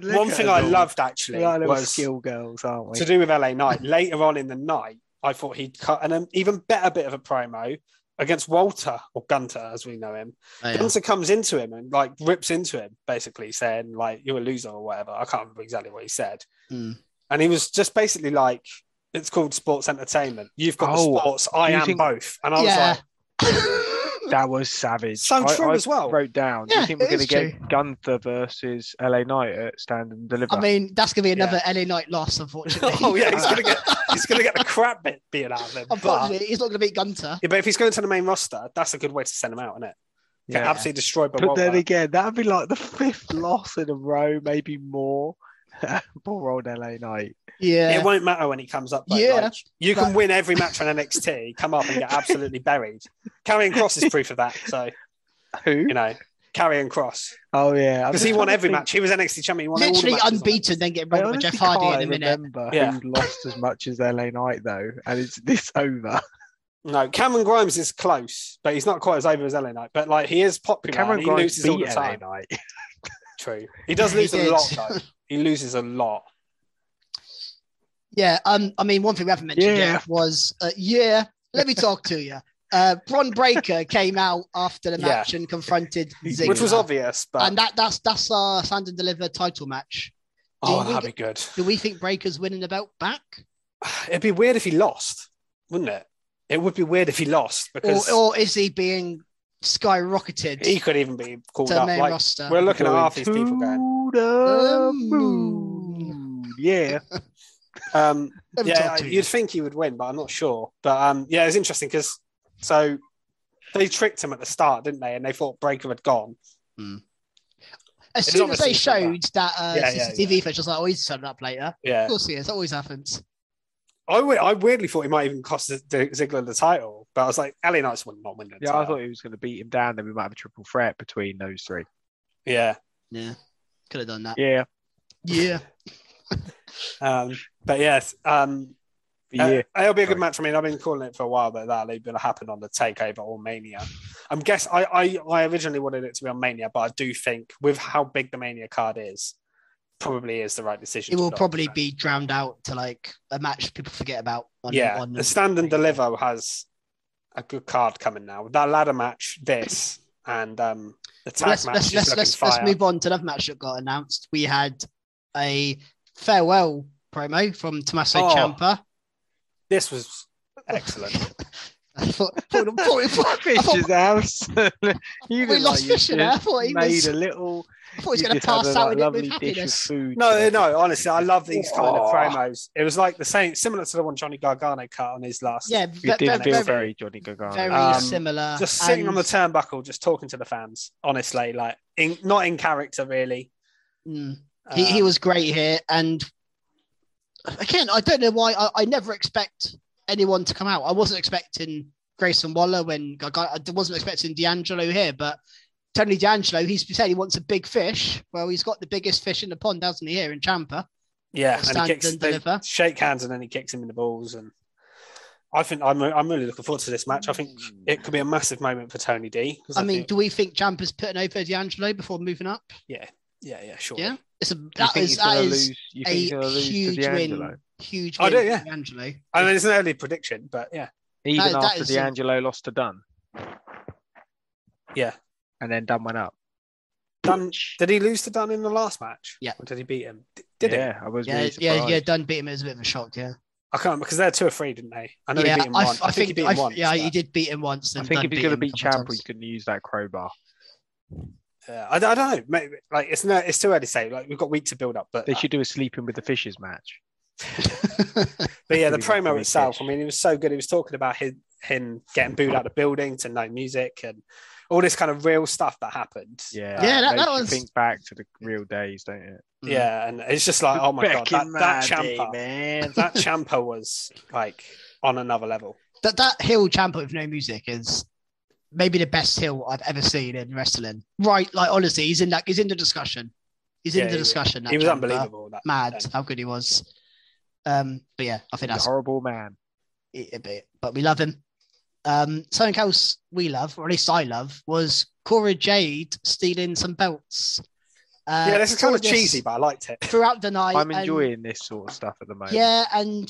One thing I all. loved actually We are little was skill girls, aren't we? to do with LA Knight. Later on in the night, I thought he'd cut an even better bit of a promo against Walter or Gunther, as we know him. Oh, yeah. Gunther comes into him and like rips into him, basically saying like "you're a loser" or whatever. I can't remember exactly what he said, Mm. and he was just basically like, "It's called sports entertainment. You've got Oh, the sports. I am think- both." And I was like, That was savage. So I- true I as well. Wrote down. do Yeah, you think we're going to get true. Gunther versus LA Knight at Stand and Deliver? I mean, that's gonna be another LA Knight loss, unfortunately. "Oh yeah, he's gonna get he's gonna get the crap bit being out of him." But, Unfortunately, he's not gonna beat Gunther. yeah, but if he's going to the main roster, that's a good way to send him out, isn't it? Get Yeah. absolutely destroyed by But then again, that'd be like the fifth loss in a row, maybe more. Poor old LA Knight. Yeah. It won't matter when he comes up. Though. Yeah, Like, you can but- win every match on NXT, come up and get absolutely buried. Karrion Kross is proof of that. So Who? you know, Karrion Kross Oh yeah, because he won every think- match. He was NXT champion. He won all the Literally unbeaten, then get I run with honestly Jeff Hardy in a minute. remember Yeah. who lost as much as LA Knight though, and it's this over. No, Cameron Grimes is close, but he's not quite as over as LA Knight. But like he is popular. Cameron and he Grimes loses all the beat LA time. Knight. True. He does He lose a did. lot though. He loses a lot. Yeah, um, I mean, one thing we haven't mentioned Yeah. yet was, uh, yeah, let me talk to you. Uh, Bron Breakker came out after the Yeah. match and confronted Ziggler, Which was obvious, but and that that's that's our Stand and Deliver title match. oh, do we that'd be good. Do we think Breakker's winning the belt back, It'd be weird if he lost, wouldn't it? It would be weird if he lost or because or is he being skyrocketed he could even be called to the up. main Like, roster? we're looking at half these people going, the moon. Yeah, um, yeah, talk to you. you'd think he would win, but I'm not sure. But um, yeah, it's interesting because so they tricked him at the start, didn't they? And they thought Breakker had gone. As It's soon as they obviously from showed that uh, Yeah, yeah, CCTV footage, I was like, oh, he's turning up later. Yeah, Of course he is. That always happens. I, I weirdly thought he might even cost Z- Ziggler the title, but I was like, LA Knight's would not win the yeah. I thought he was going to beat him down. Then we might have a triple threat between those three. yeah, Yeah, could have done that. Yeah, Yeah. um, but yes, um, but Uh, yeah. it'll be a good Sorry. match. I mean, I've been calling it for a while, but that'll going to happen on the Takeover or Mania. I'm guess I, I I originally wanted it to be on Mania, but I do think with how big the Mania card is, probably is the right decision. It will probably be drowned out to like a match people forget about. On, yeah. on the Stand and Deliver has a good card coming now. That ladder match, this, and um the tag let's match. let's let's let's, let's move on to another match that got announced. We had a farewell promo from Tommaso Oh. Ciampa. This was excellent. I thought, thought, thought, thought, I Fish's thought, house. we look lost like you Fisher there. I thought he made was, a little. I thought he was going to just had pass a, out like, in it with happiness. food. No, no, honestly, I love these kind of Oh. promos. It was like the same, similar to the one Johnny Gargano cut on his last. Yeah, It did ve- feel very, very Johnny Gargano. very Um, similar. just sitting on the turnbuckle, just talking to the fans. Honestly, like in, not in character, really. Mm. he, he Um, was great here, and again, I don't know why. I, I never expect anyone to come out. I wasn't expecting Grayson Waller when I, got, I wasn't expecting D'Angelo here, but Tony D'Angelo, he's said he wants a big fish. Well, he's got the biggest fish in the pond, hasn't he? Here in Ciampa. Yeah, and stand he kicks, and deliver. shake hands, and then he kicks him in the balls. And I think I'm, I'm really looking forward to this match. I think it could be a massive moment for Tony D. 'cause I mean, think- do we think Ciampa's putting over D'Angelo before moving up? yeah, yeah, yeah, sure. Yeah, it's a Do you that think is he's that gonna is lose? You think he's a gonna huge D'Angelo? win. Huge I win do, for yeah. D'Angelo. I mean, it's an early prediction, but yeah, Even That- that after is a- D'Angelo lost to Dunne, yeah. and then Dunne went up. Dunne, did he lose to Dunne in the last match? Yeah. Or did he beat him? D- Did he? yeah, I was Yeah, really yeah, yeah. Dunne beat him. It was a bit of a shock. Yeah. I can't because they're two or three, didn't they? I know yeah, he beat him I, once. I, I, think, he beat I- him once. Yeah, but- he did beat him once. I think Dunne if he's going to him a beat couple Ciampa, times. he's going to use that crowbar. Yeah, I, I don't know. Maybe, like it's no, it's too early to say. Like we've got weeks to build up, but They should do a sleeping with the fishes match. But yeah, the promo itself, pitch. I mean, he was so good. He was talking about his, him getting booed out of the building to no music and all this kind of real stuff that happened. Yeah, uh, Yeah, that- makes that you was- think back to the real days, don't it? Mm. Yeah, and it's just like, oh my god, that, that Ciampa, man. that Ciampa was like on another level. that that heel Ciampa with no music is maybe the best heel I've ever seen in wrestling. Right, like honestly, he's in that. He's in the discussion. He's Yeah, in the he discussion. that He was Ciampa. unbelievable. That Mad then. how good he was. Um, but yeah, I think He's a that's horrible man. a bit. But we love him. Um, something else we love, or at least I love, was Cora Jade stealing some belts. Uh, yeah, this is kind of cheesy, but I liked it. throughout the night. I'm and- enjoying this sort of stuff at the moment. Yeah, and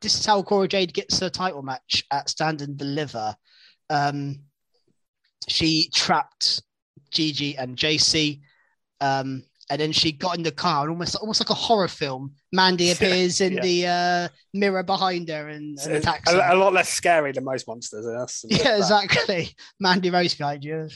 this is how Cora Jade gets her title match at Stand and Deliver. Um, she trapped Gigi and JC, um, and then she got in the car and almost almost like a horror film. Mandy appears in Yeah. the uh, mirror behind her and, and attacks her. a, a lot less scary than most monsters. That's- Yeah, exactly. Mandy Rose behind you.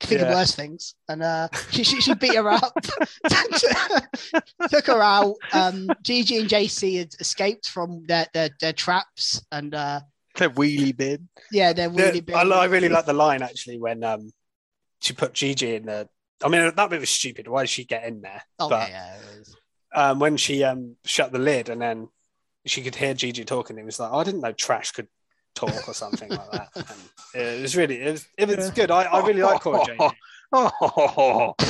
Think of Yeah. worse things. And uh, she, she, she beat her up, took her out. Um, Gigi and JC had escaped from their, their, their traps. And uh, The wheelie bin. yeah, they're really The- big. I, I really like the line actually when um she put Gigi in the. I mean that bit was stupid. Why did she get in there? Oh, but yeah, it um, when she um shut the lid and then she could hear Gigi talking, it was like, oh, I didn't know trash could talk or something like that. And it was really, it was, it was good. I, I really like Cora Jade. Oh,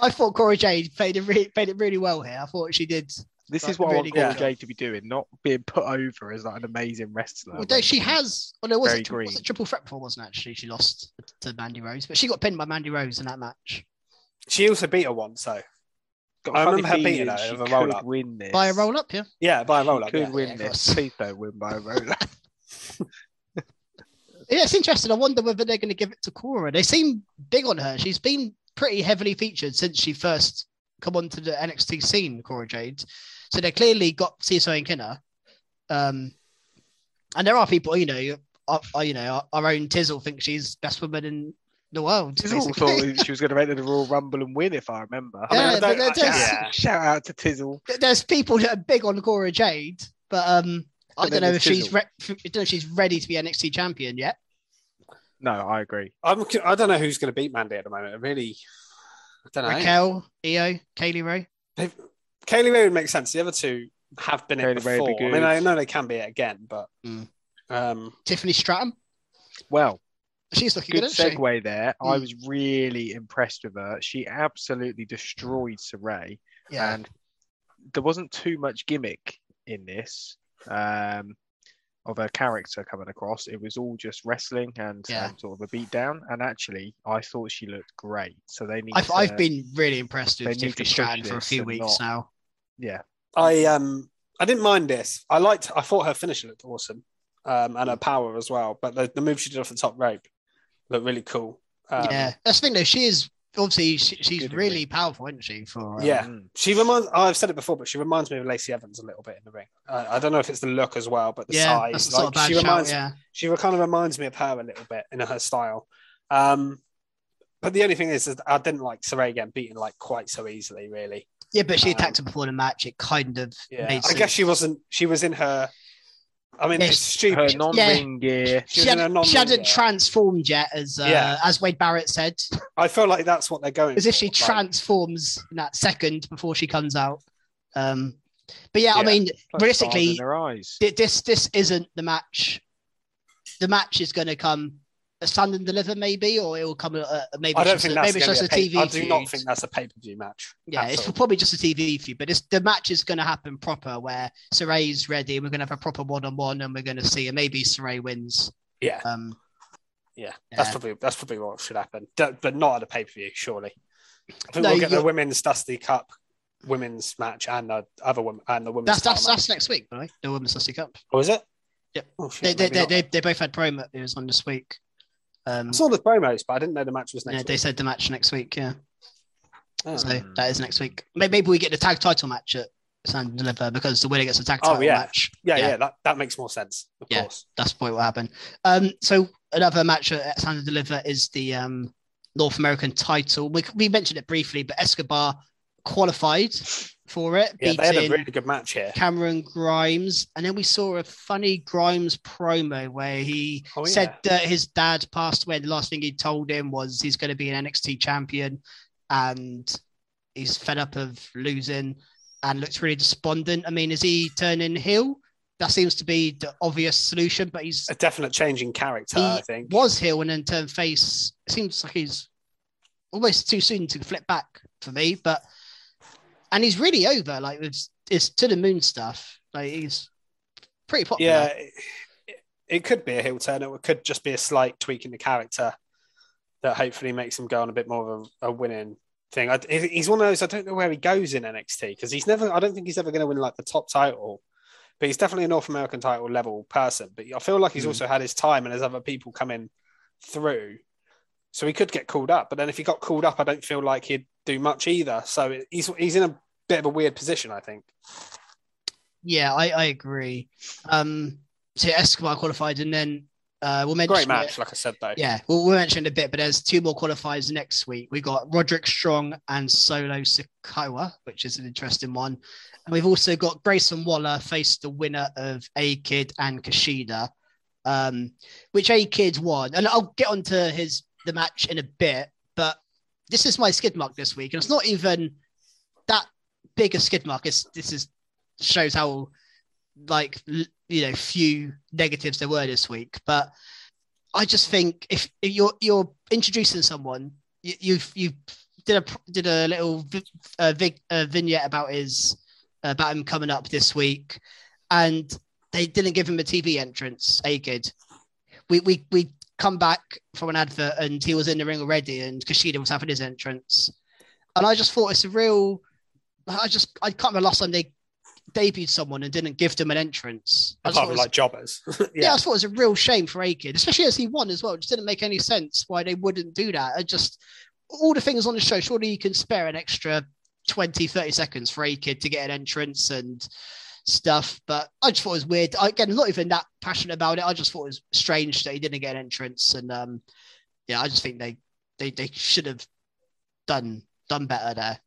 I thought Cora Jade played it, re- played it really well here. I thought she did. This Like, is what really I want Cora. Jade to be doing, not being put over as like an amazing wrestler. Well, though she has. Oh, well, there was Very a, was a triple threat before, wasn't it, actually? She lost to Mandy Rose, but she got pinned by Mandy Rose in that match. She also beat her once, so got I a funny remember her beating her she with a roll-up. Win this By a roll up, yeah. yeah, by a roll up. could Yeah. win yeah, this. course. Please don't win by a roll up. Yeah, it's interesting. I wonder whether they're going to give it to Cora. They seem big on her. She's been pretty heavily featured since she first come onto the NXT scene, Cora Jade. So they clearly got CSO and Kinner. Um, and there are people, you know, our, our- you know, our, our own Tizzle thinks she's best woman in the world. Tizzle basically. thought she was going to enter the Royal Rumble and win, if I remember. I mean, Yeah, I don't- I- there's- yeah. Shout out to Tizzle. There's people that are big on Cora Jade, but um, I And don't know there's if she's re- I don't know if she's ready to be NXT champion yet. No, I agree. I'm, I don't know who's going to beat Mandy at the moment. I really, I don't know. Raquel, Io, Kay Lee Ray. They've, Kay Lee Ray would make sense. The other two have been it Kay Lee Ray would before. be I mean. I know they can be it again, but Mm. um, Tiffany Stratton. Well, She's looking good good, isn't she? segue there. I Mm. was really impressed with her. She absolutely destroyed Sarray. Yeah. and there wasn't too much gimmick in this um, of her character coming across. It was all just wrestling and, Yeah. and sort of a beatdown. And actually, I thought she looked great. So they need. I've, to, I've been really impressed with Tiffany push Stratton for a few weeks not- now. Yeah. I um, I didn't mind this. I liked. I thought her finisher looked awesome, um, and her power as well. But the, the move she did off the top rope looked really cool. Um, yeah, that's the thing though. She is obviously she, she's really ring. powerful, isn't she? For um, Yeah. Mm. She reminds. I've said it before, but she reminds me of Lacey Evans a little bit in the ring. Uh, I don't know if it's the look as well, but the yeah, size. that's not a Like, bad she shout. reminds. Yeah, She kind of reminds me of her a little bit in her style. Um, but the only thing is, is I didn't like Sarray getting beaten like quite so easily, really. Yeah, but she Um, attacked her before the match. It kind of Yeah, made I guess she wasn't. She was in her. I mean, Yes, it's stupid. Her non-ring gear. She She, had, non-ring she hadn't gear. transformed yet, as uh, Yeah. as Wade Barrett said, I feel like that's what they're going. as if she like- transforms in that second before she comes out. Um, but yeah, I mean, like stars realistically, her eyes. this this isn't the match. The match is going to come a stand and deliver, maybe, or it will come. Uh, maybe I don't think a, that's maybe it's just a pay- TV. I do not think that's a pay per view match. Yeah, it's all. probably just a TV feud, but it's, the match is going to happen proper where Sarray's ready. and We're going to have a proper one on one, and we're going to see, and maybe Sarray wins. yeah, Um, yeah. That's yeah. probably that's probably what should happen, but not at a pay per view, surely. I think No, we'll get the you're- women's Dusty Cup women's match and the other women and the women's. that's that's title that's next week, right? The Women's Dusty Cup. match. Oh, is it? Yep. Oh, shit, They they, they, they they both had promo. It was on this week. Um, I saw the promos, but I didn't know the match was next yeah, they said the match next week. Yeah, Oh. so that is next week. Maybe, maybe we get the tag title match at and Deliver because the winner gets a tag Oh, title yeah. match. yeah, yeah. yeah, that, that makes more sense. Of Yeah. course. that's probably what happened. Um, so another match at and Deliver is the um, North American title. We, we mentioned it briefly, but Escobar qualified for it, Yeah, they had a really good match here. Cameron Grimes, and then we saw a funny Grimes promo where he Oh, yeah. said that his dad passed away. The last thing he told him was he's going to be an NXT champion, and he's fed up of losing and looks really despondent. I mean, is he turning heel? That seems to be the obvious solution, but he's A definite change in character, I think. was heel and then turned face. It seems like he's almost too soon to flip back for me, but and he's really over. Like it's, it's to the moon stuff. Like he's pretty popular. Yeah, it could be a heel turn. It could just be a slight tweak in the character that hopefully makes him go on a bit more of a, a winning thing. I, he's one of those. I don't know where he goes in NXT because he's never. I don't think he's ever going to win like the top title, but he's definitely a North American title level person. But I feel like he's mm. also had his time and there's other people coming through, so he could get called up. But then if he got called up, I don't feel like he'd do much either. So he's he's in a bit of a weird position, I think. Yeah, I, I agree. Um, so Escobar qualified, and then uh, we'll mention great match, it. like I said though. Yeah, we'll, we'll mention a bit, but there's two more qualifiers next week. We've got Roderick Strong and Solo Sikoa, which is an interesting one. And we've also got Grayson Waller face the winner of A Kid and Kushida, um, which A Kid won. And I'll get onto his the match in a bit, but this is my skid mark this week, and it's not even that big a skid mark. It's, this is shows how like you know few negatives there were this week. But I just think if, if you're you're introducing someone, you, you've you did a did a little uh, vig, uh, vignette about his about him coming up this week, and they didn't give him a TV entrance. A good, we we we come back from an advert and he was in the ring already, and Kushida was having his entrance, and I just thought it's a real. I just I can't remember last time they debuted someone and didn't give them an entrance. I Apart from like jobbers. yeah. yeah, I thought it was a real shame for A-Kid, especially as he won as well. It just didn't make any sense why they wouldn't do that. I just all the things on the show, surely you can spare an extra 20, 30 seconds for A-Kid to get an entrance and stuff. But I just thought it was weird. I, again, not even that passionate about it. I just thought it was strange that he didn't get an entrance. And um, yeah, I just think they they they should have done done better there.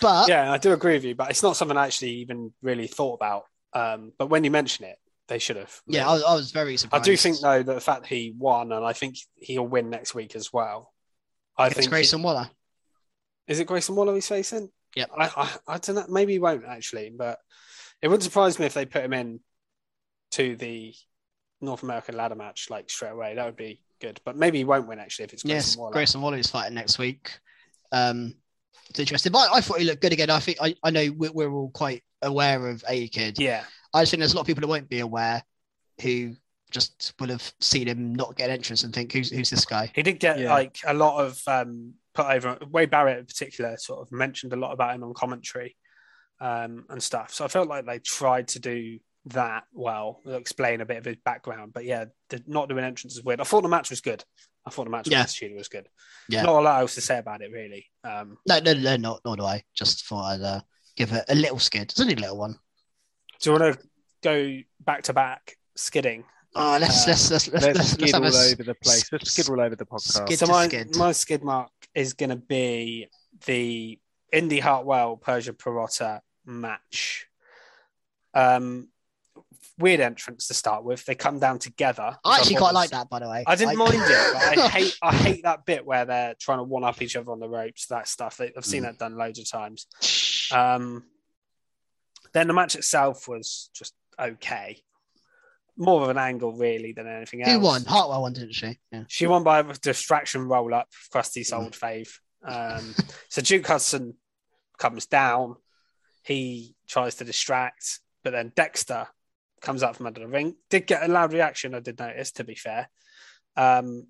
But yeah, I do agree with you. But it's not something I actually even really thought about. Um, but when you mention it, they should have. Yeah, I, I, was very surprised. I do think though that the fact that he won, and I think he'll win next week as well. I it's think Grayson he, Waller. Is it Grayson Waller he's facing? Yeah. I, I, I don't know. Maybe he won't actually, but it wouldn't surprise me if they put him in to the North American ladder match like straight away. That would be good. But maybe he won't win actually if it's Grayson yes, Waller. Grayson Waller is fighting next week. Um, it's interesting. But I, thought he looked good again. I think I, I know we're, we're all quite aware of A Kid. Yeah. I just think there's a lot of people who won't be aware who just would have seen him not get entrance and think, who's who's this guy? He did get yeah. like a lot of um, put over. Wade Barrett in particular sort of mentioned a lot about him on commentary um, and stuff. So I felt like they tried to do that well, explain a bit of his background. But yeah, the, not doing entrance is weird. I thought the match was good. I thought the match yeah. with Studio was good. Yeah. Not a lot else to say about it, really. Um, no, no, no, no, nor do I. Just thought I'd uh, give it a little skid. It's only a little one. Do you want to go back to back skidding? Oh, let's uh, let's let's let's, let's, let's skid all over the place. Let's skid all over the podcast. Skid so my skid. my skid mark is going to be the Indi Hartwell Persia Pirotta match. Um, weird entrance to start with. They come down together. I actually quite like that, by the way. I didn't I... mind it, but I hate I hate that bit where they're trying to one up each other on the ropes. That stuff. I've seen mm. that done loads of times. Um, then the match itself was just okay. More of an angle, really, than anything else. Who won? Hartwell won, didn't she? Yeah. She won by a distraction roll up, Krusty's mm. old fave. Um, so Duke Hudson comes down. He tries to distract, but then Dexter comes out from under the ring. Did get a loud reaction, I did notice, to be fair. Um,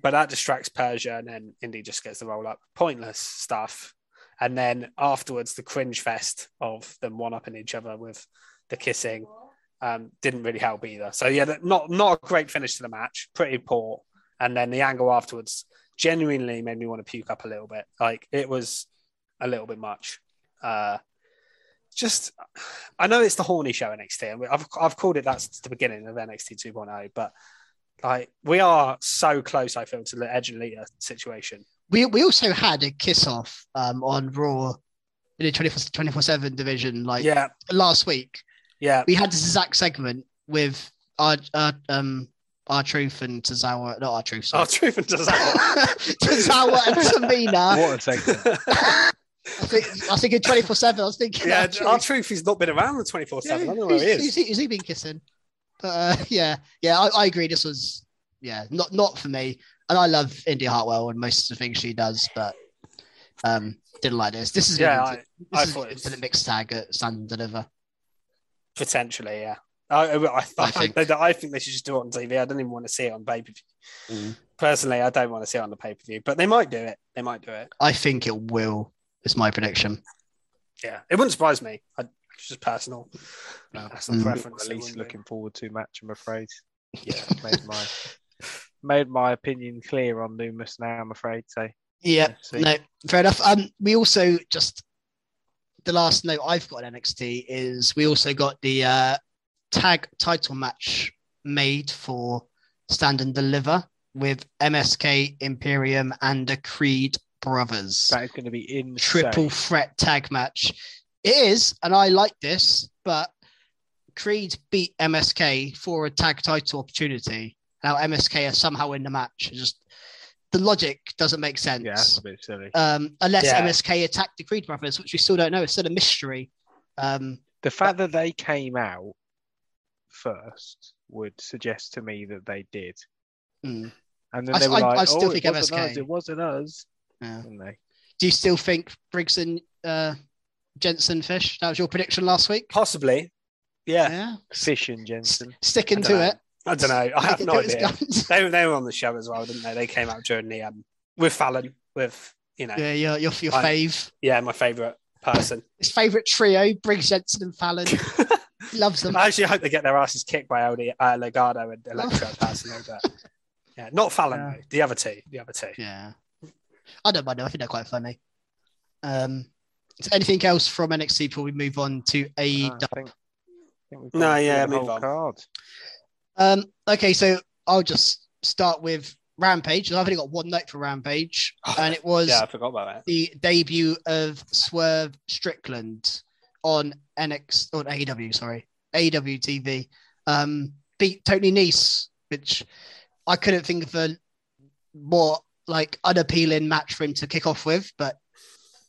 but that distracts Persia, and then Indi just gets the roll up. Pointless stuff. And then afterwards, the cringe fest of them one upping each other with the kissing um, didn't really help either. So yeah, not not a great finish to the match. Pretty poor. And then the angle afterwards genuinely made me want to puke up a little bit. Like it was a little bit much. Uh, just I know it's the horny show NXT, and I've I've called it that since the beginning of NXT 2.0, but like we are so close, I feel, to the Edge and Lita situation. We we also had a kiss off um, on Raw in the 24 7 division like yeah. last week. Yeah. We had this exact segment with our, our um R-Truth and Tozawa, not our truth, our truth and Tozawa. Tozawa and Tamina. What a segment. I think I think in twenty four seven. I was thinking. Yeah, our truth, He's not been around the twenty four seven. I don't know where he is. Is he, he been kissing? But uh, yeah, yeah, I, I, agree. This was yeah, not not for me. And I love Indi Hartwell and most of the things she does, but um, didn't like this. This is yeah, I, this I is thought it's a mixed tag at Stand and Deliver. Potentially, yeah. I, I, I, I think think. they, I think they should just do it on TV. I don't even want to see it on pay per view. Mm. Personally, I don't want to see it on the pay per view, but they might do it. They might do it. I think it will. Is my prediction. Yeah, it wouldn't surprise me. I, it's just personal, No. personal Mm. preference. At least looking forward to match, I'm afraid. Yeah. made my made my opinion clear on Lumis now, I'm afraid. So Yeah, Let's no, fair enough. Um, we also just the last note I've got on NXT is we also got the uh, tag title match made for Stand and Deliver with MSK Imperium and the Creed brothers. that is going to be in Triple threat tag match. It is, and I like this, but Creed beat MSK for a tag title opportunity. Now MSK are somehow in the match. It's just the logic doesn't make sense Yeah, that's a bit silly. um, unless Yeah. MSK attacked the Creed brothers, which we still don't know. It's still a mystery. Um, The fact that they came out first would suggest to me that they did. mm. And then I- they were I- like, I still oh, think it wasn't MSK. us, it wasn't us. Yeah. They? Do you still think Briggs and uh, Jensen Fish? That was your prediction last week. Possibly. Yeah. Fish and Jensen. Sticking to know. it. I don't know. I have no idea. They, they were on the show as well, didn't they? They came out during the um with Fallon, with you know, yeah, yeah, your your, your I- fave. Yeah, my favourite person. His favourite trio: Briggs, Jensen, and Fallon. Loves them. I actually hope they get their asses kicked by LD, uh, Legado and Electro personally, but yeah, not Fallon Yeah. though. The other two, the other two. Yeah, I don't mind them. I think they're quite funny. Um, is there anything else from NXT before we move on to No, I AEW? think, I think No, yeah, move on. card. Um, okay, so I'll just start with Rampage. I've only got one note for Rampage, and it was Yeah, I forgot about that. the debut of Swerve Strickland on NX on AEW, sorry, AEW TV. Um, beat Tony Nese, which I couldn't think of a more like unappealing match for him to kick off with, but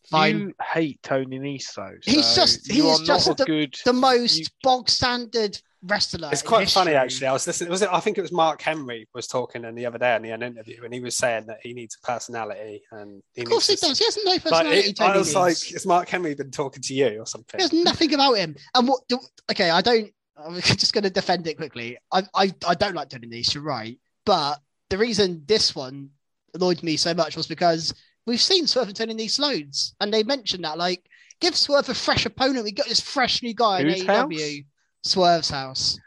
fine. You hate Tony Nese though. He's just- you he are is just the- good. the most you- bog standard wrestler. It's quite funny history. actually. I was listening. Was it? I think it was Mark Henry was talking in the other day in the interview, and he was saying that he needs a personality, and he Of course he needs to- does. He has no Like, personality. it- I was Nese. like, "Has Mark Henry been talking to you or something?" There's nothing about him. And what? Do, okay, I don't. I'm just going to defend it quickly. I, I I don't like Tony Nese. You're right, but the reason this one annoyed me so much was because we've seen Swerve and Tony Nese loads, and they mentioned that like give Swerve a fresh opponent. We got this fresh new guy Whose in AEW, Swerve's house.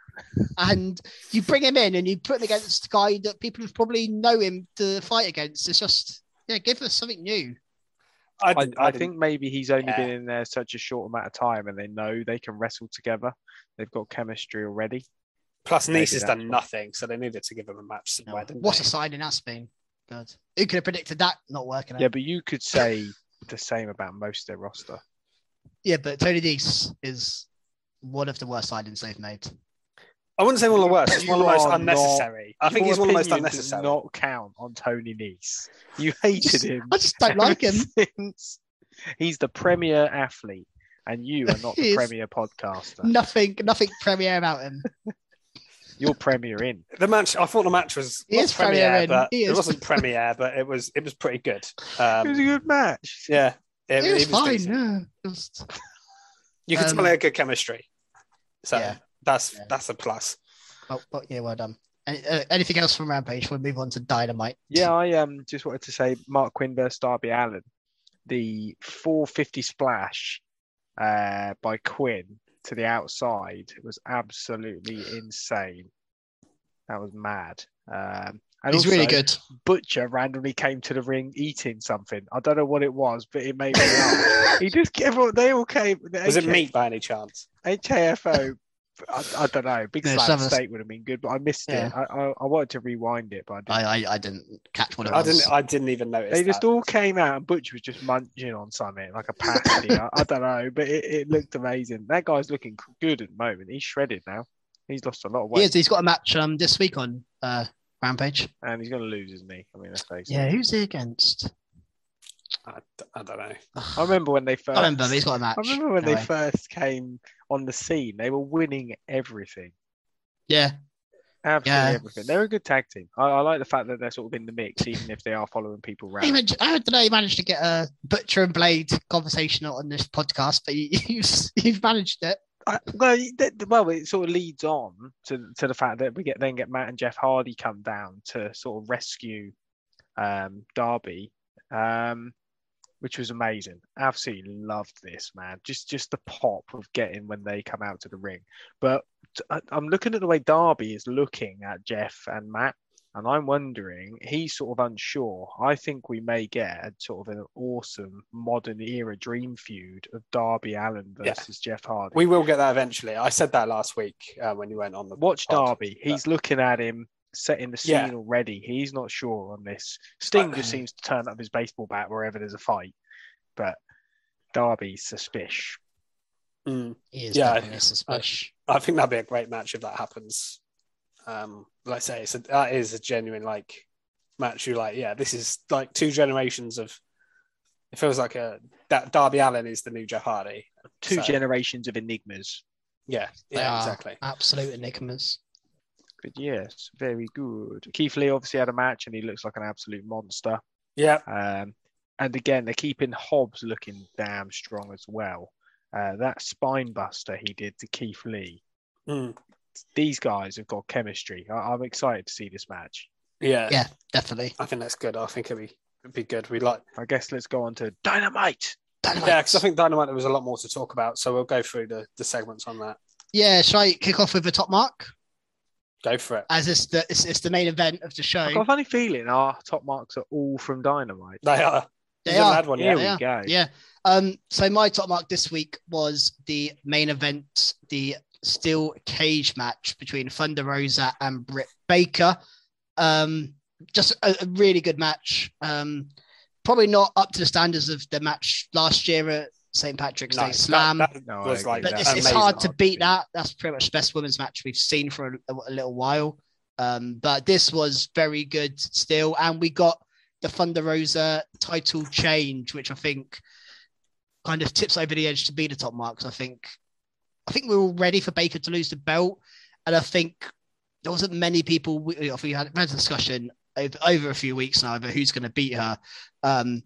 And you bring him in and you put him against a guy that people probably know him to fight against. It's just, yeah, give us something new. I, I, I think maybe he's only Yeah. been in there such a short amount of time, and they know they can wrestle together. They've got chemistry already. Plus, maybe Nese has done nothing, so they needed to give him a match somewhere. Didn't What they? a signing that's been. Good. Who could have predicted that not working out? Yeah, but you could say the same about most of their roster. Yeah, but Tony Nese is one of the worst signings they've made. I wouldn't say one of the worst. It's one of the most are not- unnecessary. I think Your he's one of the most opinion does unnecessary. Not count on Tony Nese. You hated him. I just don't like him. since. He's the premier athlete, and you are not the premier podcaster. Nothing, nothing premier about him. You're premier in. The match, I thought the match was He is Premier premiere, in. but He it is. wasn't premiere, but it was it was pretty good. it was a Um, good match. yeah, it, It was it fine. decent. Yeah. Just, You could Um, tell they had good chemistry. So Yeah. that's Yeah. that's a plus. oh, but yeah, well done. Any, uh, anything else from Rampage? We'll move on to Dynamite. Yeah, I um just wanted to say Marq Quen versus Darby Allin, the 450 splash uh, by Quen to the outside it was absolutely insane. That was mad. Um, and He's really good. Butcher randomly came to the ring eating something. I don't know what it was, but it made me laugh. he just everyone, they all came. the Was it meat by any chance? HAFO. I, I don't know. Big No, slab some of us- steak would have been good, but I missed Yeah. it. I, I, I wanted to rewind it, but I didn't. I, I, I didn't catch what it I didn't. I didn't even notice. They just all came out and Butch was just munching on something like a pasty. I, I don't know, but it, it looked amazing. That guy's looking good at the moment. He's shredded now. He's lost a lot of He weight is, he's got a match um this week on uh Rampage. and he's going to lose his knee. I mean, let's face it. Yeah, who's he against? I, I don't know. I remember when they first. I remember, he's got a match. I remember when they first came on the scene. They were winning everything. Yeah, Absolutely Yeah. everything. They're a good tag team. I, I like the fact that they're sort of in the mix, even if they are following people around. I don't know. He managed to get a Butcher and Blade conversation on this podcast, but you, you've, you've managed it. I, well, well, it sort of leads on to, to the fact that we get then get Matt and Jeff Hardy come down to sort of rescue um, Darby, um, which was amazing. Absolutely loved this man. Just just the pop of getting when they come out to the ring. But I, I'm looking at the way Darby is looking at Jeff and Matt, and I'm wondering he's sort of unsure. I think we may get a sort of an awesome modern era dream feud of Darby Allin Yeah. versus Jeff Hardy. We will get that eventually. I said that last week uh, when you went on the Watch pod, Darby. but- He's looking at him, setting the scene Yeah. already. He's not sure on this. Sting just seems to turn up his baseball bat wherever there's a fight, but Darby's suspicious. Mm. He is Yeah, definitely suspicious. I think that'd be a great match if that happens. Um, like I say, it's a, that is a genuine like match. You like, yeah, this is like two generations of. It feels like a that Darby Allin is the new Jeff Hardy. Two So- generations of enigmas. Yeah, They yeah, are exactly. Absolute enigmas. But yes, very good. Keith Lee obviously had a match and he looks like an absolute monster. Yeah, Um, and again, they're keeping Hobbs looking damn strong as well. Uh, that spine buster he did to Keith Lee. Mm. These guys have got chemistry. I- I'm excited to see this match. yeah, Yeah, definitely. I think that's good. I think it'd be it'd be good. We like I guess let's go on to Dynamite. Dynamite. yeah, because I think Dynamite there was a lot more to talk about. So we'll go through the the segments on that. Yeah, shall I kick off with the top mark? Go for it. As it's the it's, it's the main event of the show. I've got a funny feeling our top marks are all from Dynamite. They are. They You haven't are. had one Here. They we are. go. Yeah. Um, so my top mark this week was the main event, the steel cage match between Thunder Rosa and Britt Baker. Um, just a, a really good match. Um, probably not up to the standards of the match last year at St. Patrick's No, Day Slam. that No, was like but that's it's, it's hard to beat beat. that. That's pretty much the best women's match we've seen for a, a little while. Um, but this was very good still, and we got the Thunder Rosa title change, which I think kind of tips over the edge to be the top marks. I think, I think we were all ready for Baker to lose the belt, and I think there wasn't many people. We, we had, we had a discussion over, over a few weeks now over who's going to beat her. Um,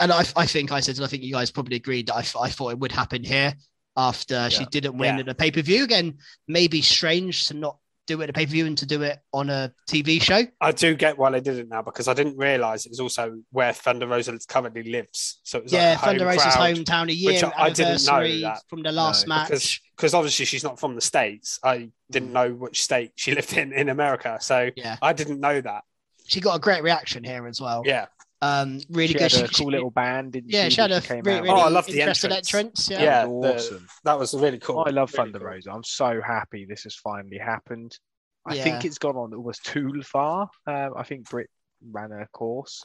and I, I think I said, and I think you guys probably agreed that I, I thought it would happen here after she didn't win Yeah. at a pay per view. Again, maybe strange to not do it at a pay per view and to do it on a TV show. I do get why they did it now because I didn't realize it was also where Thunder Rosa currently lives. So it was yeah, like home Thunder Rosa's crowd. hometown, a year which I- I didn't know anniversary that. from the last No, match. because because obviously she's not from the states. I didn't know which state she lived in in America, so Yeah, I didn't know that. she got a great reaction here as well. Yeah, Um, really She good. had a She- cool she- little band, didn't yeah, she? she had that a came really, really Oh, I love the interesting entrance. entrance. Yeah. Yeah, That the- awesome. that was really cool. I love Really Thunder cool. Rosa. I'm so happy this has finally happened. I Yeah. think it's gone on almost too far. Um, I think Britt ran her course.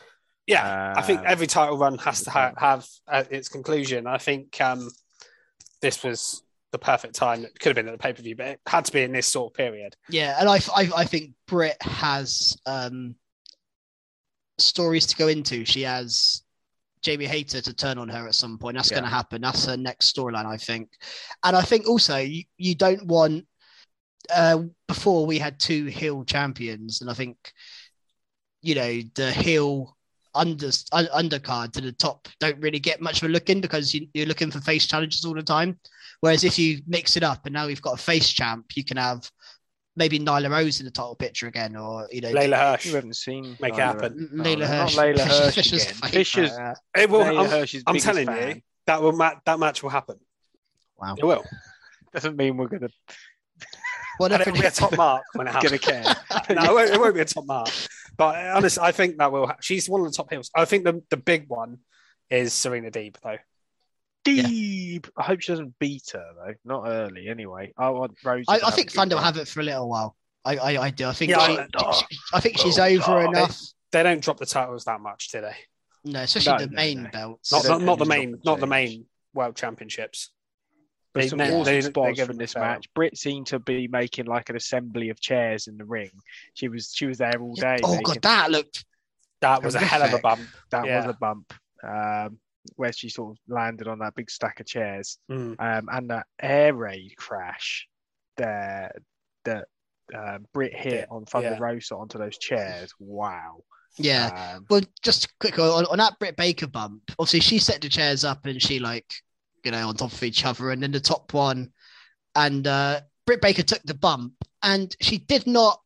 Yeah, I think Um, every title run has to ha- have uh, its conclusion. I think um, this was the perfect time. It could have been at the pay per view, but it had to be in this sort of period. Yeah, and I, I, I think Britt has um, stories to go into. She has Jamie Hayter to turn on her at some point. That's Yeah. going to happen. That's her next storyline, I think. And I think also you, you don't want. Uh, before we had two heel champions, and I think you know the heel under un- undercard to the top don't really get much of a look in because you, you're looking for face challenges all the time. Whereas if you mix it up and now we've got a face champ, you can have maybe Nyla Rose in the title picture again, or you know, Leyla Hirsch. You haven't seen Make it Nyla- happen. Leyla Hirsch. Not Leyla Hirsch Fisher's again. Fisher's, It will. Leyla I'm, Hirsch's I'm telling fan. you that will ma- that match will happen. Wow. It will. Doesn't mean we're gonna What And it'll be a top mark when it happens. care. no, it won't, it won't be a top mark. But uh, honestly, I think that will. Ha- she's one of the top heels. I think the the big one is Serena Deeb, though. Deep. I hope she doesn't beat her though. Not early, anyway. I want Rose. I, I think a Thunder will have it for a little while. I, I, I do. I think Yeah, she, I- she- I think she's Oh, over God. enough. They don't drop the titles that much, do they? No, especially No, the no, main no. belts. Not not, don't the main, drop not the main world championships. There's They- some they- awesome they- they spots give from this the match. Britt seemed to be making like an assembly of chairs in the ring. She was she was there all day. oh making- god, that looked That was a hell of a bump. that yeah. was a bump. Um, where she sort of landed on that big stack of chairs, Mm. um, and that air raid crash that that um, Britt hit Yeah, on Thunder yeah. Rosa onto those chairs. Wow. yeah. Um, Well, just quick on, on that Britt Baker bump. Obviously, she set the chairs up and she like, you know, on top of each other, and then the top one and uh, Britt Baker took the bump, and she did not.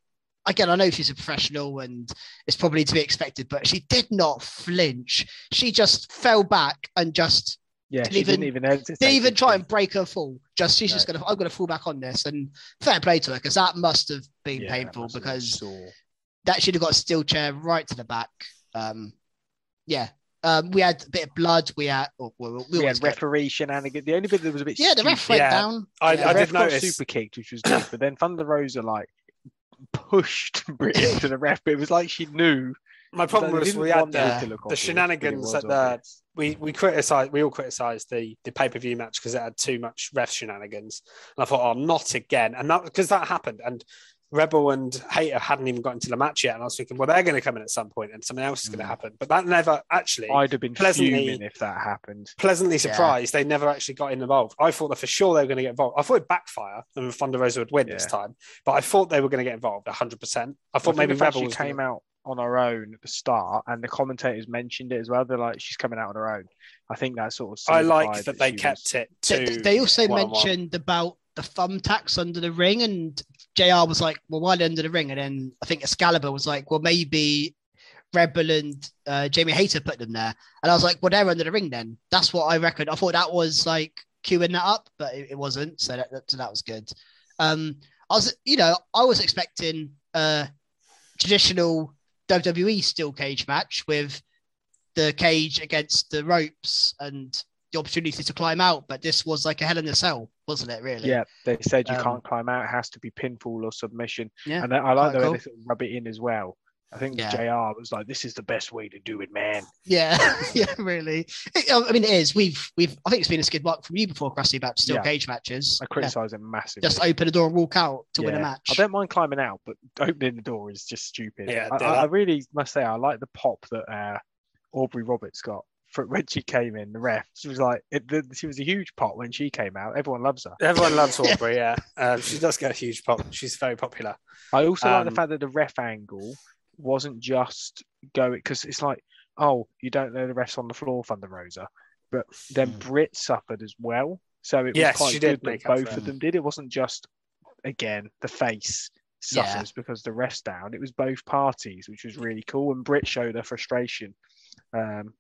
Again, I know she's a professional and it's probably to be expected, but she did not flinch. She just fell back and just Yeah, Didn't she even- didn't even hesitate. didn't even try and break her fall. Just she's just gonna, I'm gonna fall back on this, and fair play to her because that must have been Yeah, painful have been because that should have got a steel chair right to the back. Um, yeah, um, we had a bit of blood. We had, oh, well, we, We had get- referee shenanigans. The only bit that was a bit yeah, the ref went Yeah. down. I- yeah. I the did notice- super kicked, which was good, but then Thunder Rosa like pushed Britain to the ref, but it was like she knew. My problem was we had the, the obvious, but it shenanigans at the we we criticized we all criticized the the pay per view match because it had too much ref shenanigans, and I thought, oh, not again, and that because that happened, and Rebel and Hayter hadn't even got into the match yet, and I was thinking, well, they're going to come in at some point, and something else is going to Mm. happen, but that never actually. I'd have been Pleasantly- if that happened. Pleasantly Yeah. surprised they never actually got involved. I thought that for sure they were going to get involved. I thought it'd backfire and Thunder Rosa would win this time, but I thought they were going to get involved 100%. I thought I maybe the Rebel was came gonna... out on her own at the start, and the commentators mentioned it as well. They're like, she's coming out on her own. I think that sort of. I like solidified that they kept was- it They, to. they also mentioned about the thumbtacks under the ring, and JR was like, "Well, why under the ring?" And then I think Excalibur was like, "Well, maybe Rebel and uh, Jamie Hayter put them there." And I was like, "Well, they're under the ring then." That's what I reckon. I thought that was like queuing that up, but it, it wasn't. So that, that so that was good. Um, I was, you know, I was expecting a traditional WWE steel cage match with the cage against the ropes and the opportunity to climb out, but this was like a hell in a cell, wasn't it? Really? Yeah, they said you Um, can't climb out. It has to be pinfall or submission. Yeah. And I like quite the way cool. they sort of rub it in as well. I think Yeah. JR was like, "This is the best way to do it, man." Yeah, yeah, really. I mean, it is. We've, we've. I think it's been a skid mark from you before, Krusty, about steel Yeah. cage matches. I Yeah. criticise him massively. Just open the door and walk out to win a match. I don't mind climbing out, but opening the door is just stupid. Yeah, I, I. I really must say I like the pop that uh, Aubrey Roberts got for when she came in. The ref, she was like, it, the, she was a huge pop when she came out. Everyone loves her. Everyone loves Aubrey, yeah. Um, she does get a huge pop. She's very popular. I also like the Um, fact that the ref angle wasn't just going because it's like, oh, you don't know the refs on the floor, Thunder Rosa, but then Hmm. Britt suffered as well. So it was Yes, quite she good did that make up for both it. of them did. It wasn't just again the face Yeah. suffers because the refs down. It was both parties, which was really cool. And Britt showed her frustration, um,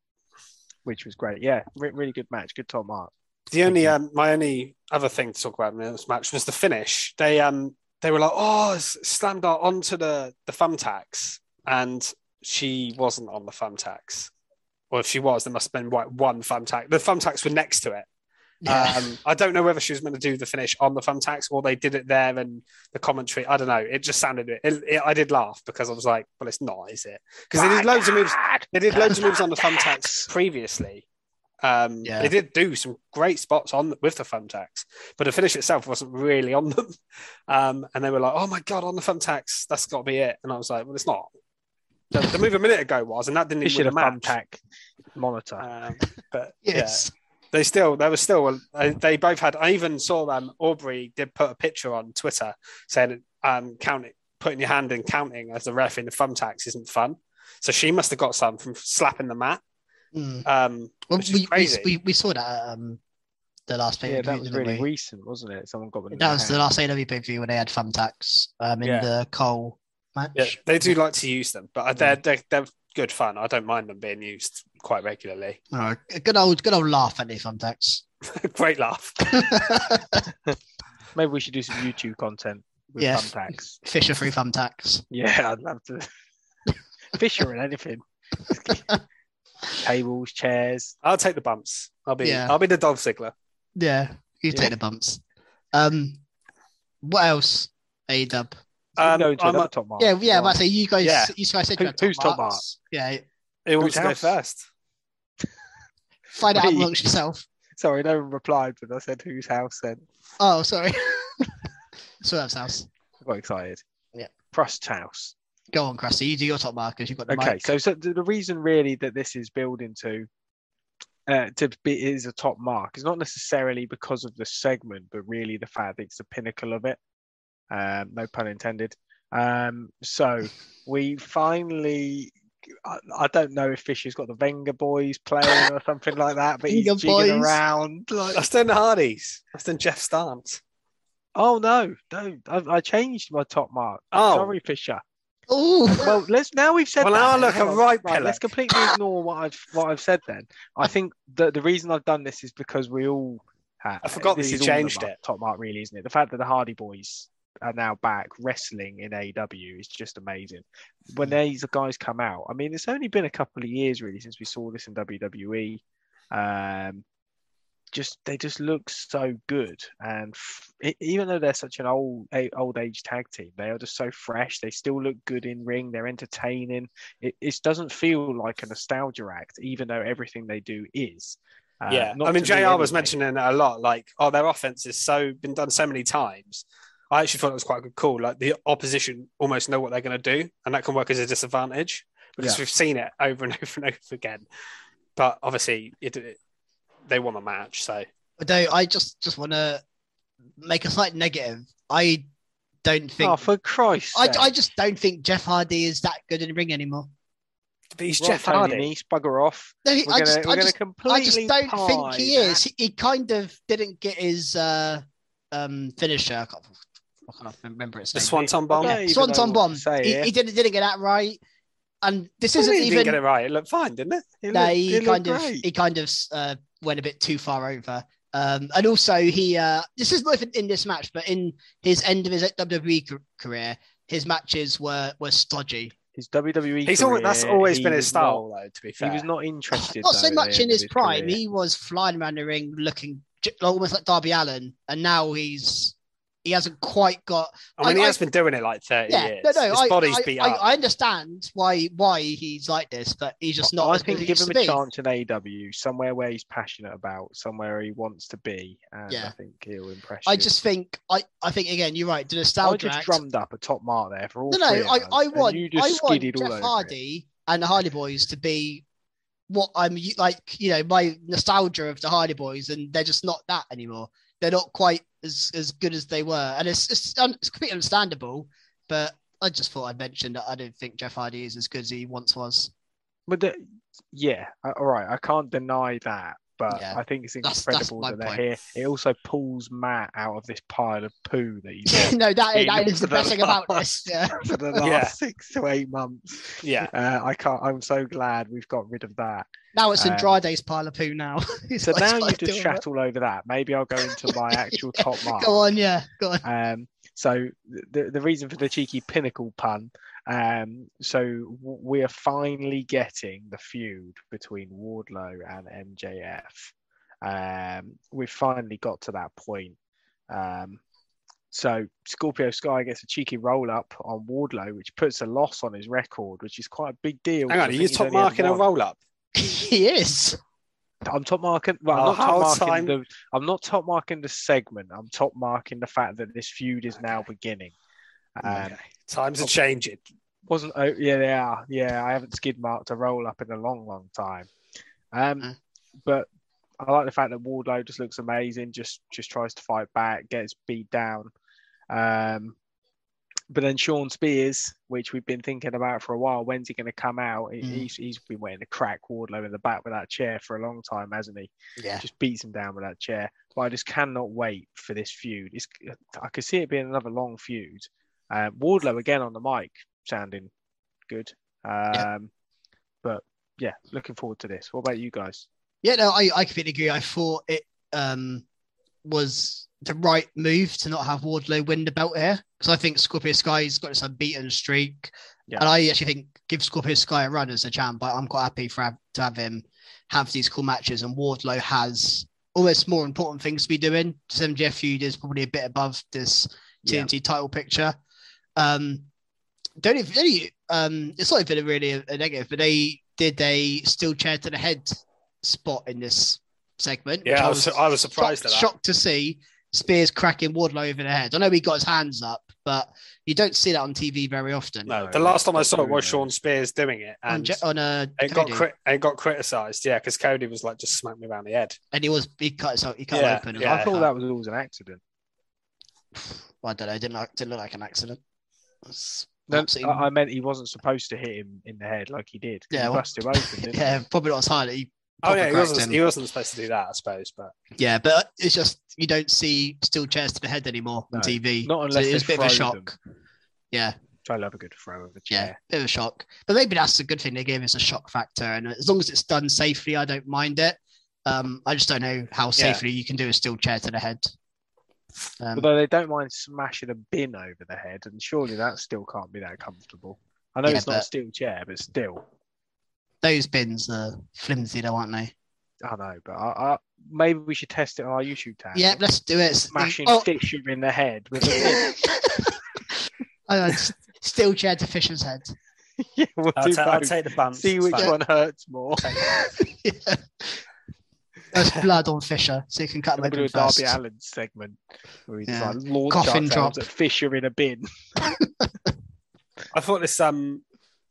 which was great. Yeah, re- really good match. Good Tom mark. The only um, my only other thing to talk about in this match was the finish. They um they were like, oh, slammed her onto the the thumbtacks, and she wasn't on the thumbtacks. Or if she was, there must have been like one thumbtack. The thumbtacks were next to it. Yeah. Um, I don't know whether she was meant to do the finish on the thumbtacks or they did it there and the commentary. I don't know. It just sounded. It, it, I did laugh because I was like, "Well, it's not, is it?" Because they did loads of moves. They did loads of moves on the thumbtacks previously. Um, Yeah. They did do some great spots on with the thumbtacks, but the finish itself wasn't really on them. Um, and they were like, "Oh my god, on the thumbtacks, that's got to be it." And I was like, "Well, it's not." The, the move a minute ago was, and that didn't even should a match. thumbtack monitor. Um, but yes. Yeah, they still there was still they both had. I even saw them. Aubrey did put a picture on Twitter saying, um, "Counting, putting your hand in counting as a ref in the thumbtacks isn't fun." So she must have got some from slapping the mat. Mm. Um, Well, which is we, we, crazy. we, we saw that at, um, the last pay yeah, that was really recent, wasn't it? Someone got one That their was the last AW pay per view when they had thumbtacks um, in Yeah. the Cole match. yeah, they do like to use them, but they're, they're they're good fun. I don't mind them being used quite regularly. Oh, a good old, good old laugh at the thumbtacks. Great laugh. Maybe we should do some YouTube content with Yeah. thumbtacks. Fisher free thumbtacks. Yeah, I'd love to. Fisher and anything. Tables, chairs. I'll take the bumps. I'll be Yeah. I'll be the dog sigler. Yeah, you Yeah. take the bumps. Um, what else? A dub. So we Um, go into I'm another a- top mark. Yeah, yeah. Go But I on. say you guys, Yeah. you guys said Who- you had who's top marks. Yeah, Who wants to go first? find out amongst yourself. Sorry, no one replied, but I said whose house then. Oh, sorry. Swerve's house. I got excited. Yeah. Frost's house. Go on, Krusty. You do your top markers. You've got the Okay, mic. so, so the, the reason really that this is building to uh, to be is a top mark is not necessarily because of the segment, but really the fact that it's the pinnacle of it. Um, no pun intended. Um, so we finally. I, I don't know if Fisher's got the Venga boys playing or something like that, but he's Venga jigging boys. around. Like, That's done Hardy's. That's done Jeff Stance. Oh no, no, I, I changed my top mark. Oh. Sorry, Fisher. Oh, Well, let's now we've said Well, that. now then, look, hang a on. right Let's completely ignore what I've what I've said. Then I think the the reason I've done this is because we all. Have, I forgot that this you is all of changed it. Top mark, really, isn't it? The fact that the Hardy Boyz are now back wrestling in AEW is just amazing. When these guys come out, I mean, it's only been a couple of years really since we saw this in WWE. Um, just they just look so good, and f- even though they're such an old a- old age tag team, they are just so fresh. They still look good in ring. They're entertaining. It, it doesn't feel like a nostalgia act, even though everything they do is. Uh, yeah, I mean, me Jr. was mentioning a lot. Like, oh, their offense is so been done so many times. I actually thought it was quite a good call. Like the opposition almost know what they're going to do, and that can work as a disadvantage because Yeah. we've seen it over and over and over again. But obviously, it, it- they won the match, so although I just just want to make a slight negative. I don't think. Oh, for Christ's I, sake. I just don't think Jeff Hardy is that good in the ring anymore. but he's Right, Jeff Tony Hardy. Nese, bugger off. No, he- We're I gonna, just, I just, I just don't think he pie is. He, he kind of didn't get his uh, um, finisher. I can't, I can't remember its The name. Swanton Bomb. don't Yeah. Swanton bomb. say He, here. he didn't didn't get that right, and this What isn't he even. didn't get it right. It looked fine, didn't it? He No, looked- he, looked kind of great. he kind of uh, went a bit too far over. Um, and also he uh, this is not in this match, but in his end of his WWE career, his matches were were stodgy. his WWE. He's always, that's always been his style, not- though. To be fair, he was not interested. Not so though, at much the in end of his prime. career. He was flying around the ring looking almost like Darby Allin, and now he's he hasn't quite got. I mean, I- he I- has been doing it like thirty Yeah, years. no, no. His I, body's I, beat I, up. I understand why why he's like this, but he's just not. I think give him a be. chance in AEW, somewhere where he's passionate about, somewhere he wants to be, and Yeah. I think he'll impress I you. just think I, I think again you're right. The I just act- drummed up a top mark there for all No, no, I, I want, you I just want skidded Jeff over it. Hardy and the Hardy Boyz to be what I'm like, you know, my nostalgia of the Hardy Boyz, and they're just not that anymore. They're not quite as, as good as they were, and it's it's, un, it's completely understandable. But I just thought I'd mention that I don't think Jeff Hardy is as good as he once was. But the, yeah, uh, all right, I can't deny that, but Yeah, I think it's that's- that's incredible my that they're point. here. It also pulls Matt out of this pile of poo that he's no, that been that is for the best thing about last- this. Yeah. for the last Yeah. six to eight months. yeah, Uh, I can't. I'm so glad we've got rid of that. Now it's Um, Andrade's pile of poo. Now, So like now you've to just do shat all over that. Maybe I'll go into my actual top mark. Go on, yeah, go on. Um, so the the reason for the cheeky pinnacle pun. Um, so we are finally getting the feud between Wardlow and MJF. Um, we've finally got to that point. Um, so Scorpio Sky gets a cheeky roll up on Wardlow, which puts a loss on his record, which is quite a big deal. hang on. Are you he's top marking a roll up? he is. I'm top marking. Well, Oh, I'm not how top marking time- the. I'm not top marking the segment. I'm top marking the fact that this feud is now beginning. Um, Okay. Times are changing. wasn't. Oh, yeah, they are. Yeah, I haven't skid marked a roll up in a long, long time. Um, Mm. but I like the fact that Wardlow just looks amazing. Just, just tries to fight back, gets beat down. Um, but then Shawn Spears, which we've been thinking about for a while, when's he going to come out? Mm. He's, he's been waiting to crack Wardlow in the back with that chair for a long time, hasn't he? Yeah. just beats him down with that chair. But I just cannot wait for this feud. It's, I could see it being another long feud. Uh, Wardlow again on the mic, sounding good. Um, But yeah, looking forward to this. What about you guys? Yeah, no, I, I completely agree. I thought it um was the right move to not have Wardlow win the belt here because I think Scorpio Sky's got this unbeaten streak, Yeah. and I actually think give Scorpio Sky a run as a champ. But I'm quite happy for to have him have these cool matches, and Wardlow has almost more important things to be doing. This MJF feud is probably a bit above this Yeah. TNT title picture. Um, don't even really, um, it's not even really a, a negative, but they did a still chair to the head spot in this segment. Yeah, I was, I was surprised shocked, shocked to see Spears cracking Wardlow over the head. I know he got his hands up, but you don't see that on TV very often. No, No, the last time I saw it was. Shawn Spears doing it, on, and Je- on a it got cri- it got criticised. Yeah, because Cody was like, just smack me around the head. and he was he cut his, he cut Yeah, open. yeah. I thought that was always an accident. Well, I don't know. It didn't look, didn't look like an accident. It's No, absolutely- I, I meant he wasn't supposed to hit him in the head like he did. Yeah, he well- busted him open. Didn't yeah, probably not as hard. He Oh yeah, he wasn't, correcting. he wasn't supposed to do that, I suppose. But Yeah, but it's just you don't see steel chairs to the head anymore on TV. not so unless it was a bit of a throw shock. Yeah, I love a good throw of a yeah, chair. bit of a shock. But maybe that's a good thing they gave us a shock factor, and as long as it's done safely, I don't mind it. Um, I just don't know how safely you can do a steel chair to the head. Um, Although they don't mind smashing a bin over the head, and surely that still can't be that comfortable. I know Yeah, it's not a steel chair, but still. those bins are flimsy, though, aren't they? I know, but I, I, maybe we should test it on our YouTube tag. Yeah, let's do it. Smashing Oh, Fisher in the head with a bin. I know, steel chair to Fisher's head. yeah, we'll I'll, do ta- I'll take the bumps. See which fine. one hurts more. yeah. There's blood on Fisher, so you can cut him I'm going to open do first. Darby Allin segment where he's Yeah. like launch Coffin drop. at Fisher in a bin. I thought this um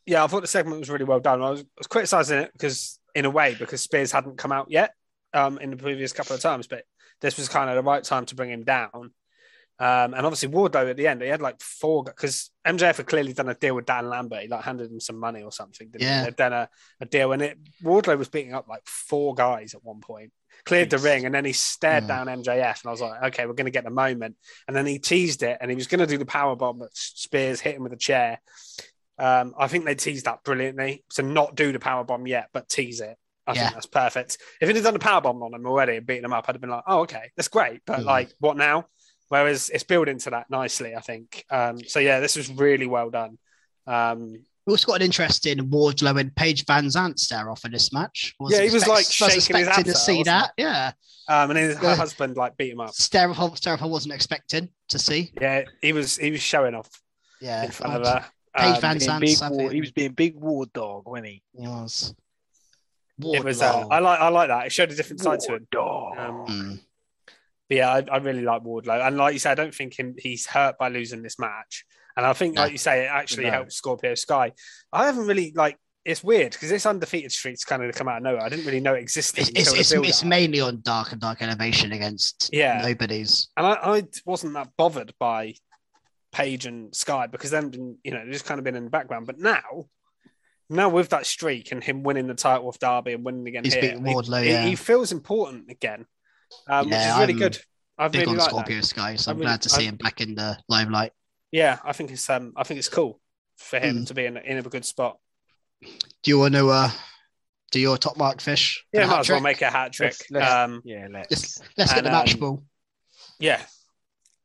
yeah, I thought the segment was really well done. I was, I was criticizing it because in a way because Spears hadn't come out yet um in the previous couple of times, but this was kind of the right time to bring him down. Um, and obviously Wardlow at the end, he had like four because MJF had clearly done a deal with Dan Lambert. He like handed him some money or something. Didn't Yeah. he? They'd done a, a deal, and it Wardlow was beating up like four guys at one point. Cleared the ring, and then he stared Mm. down MJF, and I was like, okay, we're going to get the moment. And then he teased it, and he was going to do the power bomb, but Spears hit him with a chair. Um, I think they teased that brilliantly. So not do the power bomb yet, but tease it. I Yeah. think that's perfect. If it had done the power bomb on him already and beaten him up, I'd have been like, oh, okay, that's great. But Mm. like, what now? Whereas it's building to that nicely, I think. Um, so yeah, this was really well done. Um, We also got an interesting Wardlow and Paige VanZant stare off in this match. Yeah, he was, expect- like, was shaking his expecting to abs see wasn't that. Yeah, um, and his, her Yeah. husband like beat him up. stare off, stare off. I wasn't expecting to see. Yeah, he was he was showing off Yeah, in front of her. Paige Um, Van Being Zandt, big I war, think. he was being big war dog, wasn't he? He was. it was. Uh, I like I like that. It showed a different side to War him. dog. Um, Mm. But yeah, I, I really like Wardlow, and like you said, I don't think him he's hurt by losing this match. And I think, No. like you say, it actually No. helped Scorpio Sky. I haven't really like. It's weird because this undefeated streak's kind of come out of nowhere. I didn't really know it existed. It's, it's, it's, mainly on Dark and Dark Elevation against Yeah. nobody's. and I, I wasn't that bothered by Page and Sky because then been you know they've just kind of been in the background. But now, now with that streak and him winning the title of Darby and winning again He's here, beating Wardlow, he, yeah. he feels important again, um, which Yeah, is really I'm good. I Big really on like Scorpio that. Sky, so I I'm really- glad to see I- him back in the limelight. Yeah, I think it's um, I think it's cool for him Mm. to be in, in a good spot. Do you want to uh, do your top mark fish? Yeah, might hat as well make a hat trick. Let's- let's- um, Yeah, let's. Let's, let's get And, the match um, ball. yeah,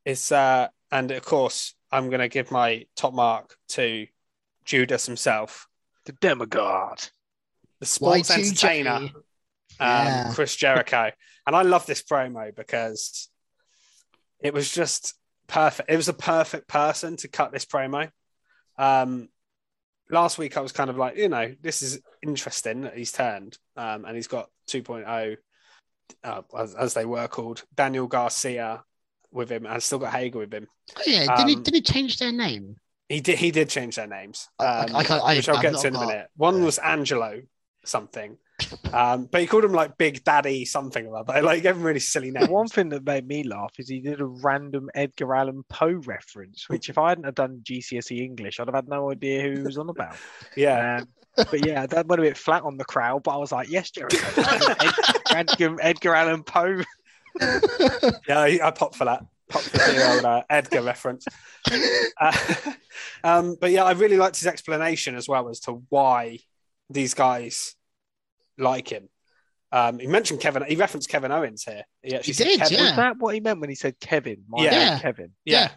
it's uh, and of course I'm going to give my top mark to Judas himself, the demigod. the sports Y2J. entertainer, um, Yeah. Chris Jericho, and I love this promo because it was just perfect. It was a perfect person to cut this promo. Um, last week I was kind of like, you know, this is interesting that he's turned, um, and he's got 2.0, uh, as, as they were called, Daniel Garcia with him, and still got Hager with him. Oh, yeah, did he um, did he change their name? He did. He did change their names, I- I- um, I which I'll get to in a minute. One was Angelo something, um, but he called him like Big Daddy something or other. Like he gave him really silly The names. one thing that made me laugh is he did a random Edgar Allan Poe reference, which if I hadn't have done GCSE English, I'd have had no idea who he was on about. Yeah, Um, but yeah, that went a bit flat on the crowd. But I was like, yes, Jerry, Edgar, Edgar Allan Poe. yeah, I, I popped for that. Popped for the old uh, Edgar reference. Uh, um, but yeah, I really liked his explanation as well as to why these guys like him. Um, he mentioned Kevin. He referenced Kevin Owens here. He actually He said did, Kevin. yeah. Was that what he meant when he said Kevin? My Yeah. name, Yeah. Kevin. Yeah.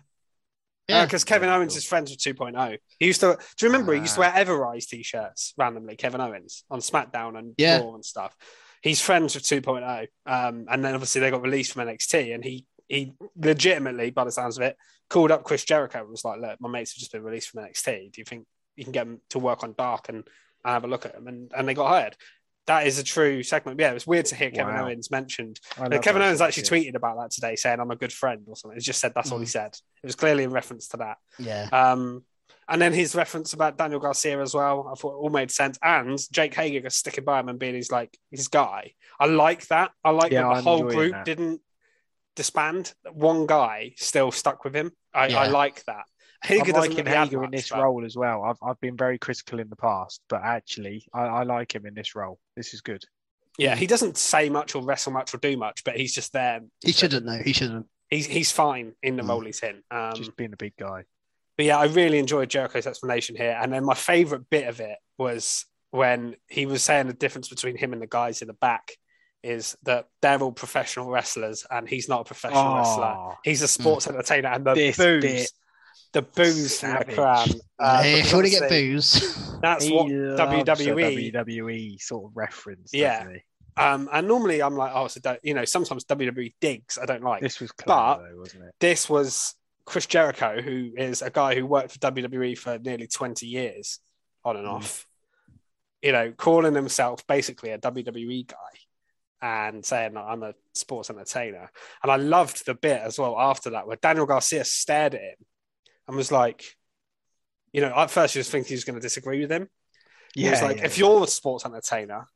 Yeah. Because Kevin Yeah, Owens cool. is friends with 2.0. He used to. Do you remember? he used to Ah. wear Ever-Rise t-shirts randomly. Kevin Owens on SmackDown and Yeah. Raw and stuff. He's friends with 2.0. Um, and then obviously they got released from NXT, and he he legitimately, by the sounds of it, called up Chris Jericho and was like, "Look, my mates have just been released from NXT. Do you think you can get them to work on Dark and, and have a look at them?" And and they got hired. That is a true segment. Yeah, it was weird to hear Kevin Wow. Owens mentioned uh, Kevin Owens actually tweeted about that today, saying I'm a good friend or something. He just said that's all he Mm. said. It was clearly in reference to that. yeah. Um, and then his reference about Daniel Garcia as well, I thought it all made sense. And Jake Hager just sticking by him and being his like his guy. I like that. I like Yeah, that the I'm whole group that. didn't disband. One guy still stuck with him. I, I like that. I'm Hager doesn't liking really add Hager in this but- role as well. I've I've been very critical in the past, but actually, I, I like him in this role. This is good. Yeah, he doesn't say much or wrestle much or do much, but he's just there. He shouldn't know. He shouldn't. He's he's fine in the Mm. role he's in. Um, Just being a big guy. But yeah, I really enjoyed Jericho's explanation here. And then my favorite bit of it was when he was saying the difference between him and the guys in the back is that they're all professional wrestlers and he's not a professional wrestler. Oh, He's a sports entertainer. And the This boos, bit. the boos from the crowd. uh, Hey, if you want to get booze, That's what WWE. WWE sort of reference. Yeah. Um, and normally I'm like, oh, so don't, you know, sometimes WWE digs I don't like. This was But- though, wasn't it? this was Chris Jericho, who is a guy who worked for WWE for nearly 20 years on and Mm. off, you know, calling himself basically a WWE guy and saying I'm a sports entertainer. And I loved the bit as well after that where Daniel Garcia stared at him and was like, you know, at first you just think he was going to disagree with him. He was like, yeah, if yeah. you're a sports entertainer,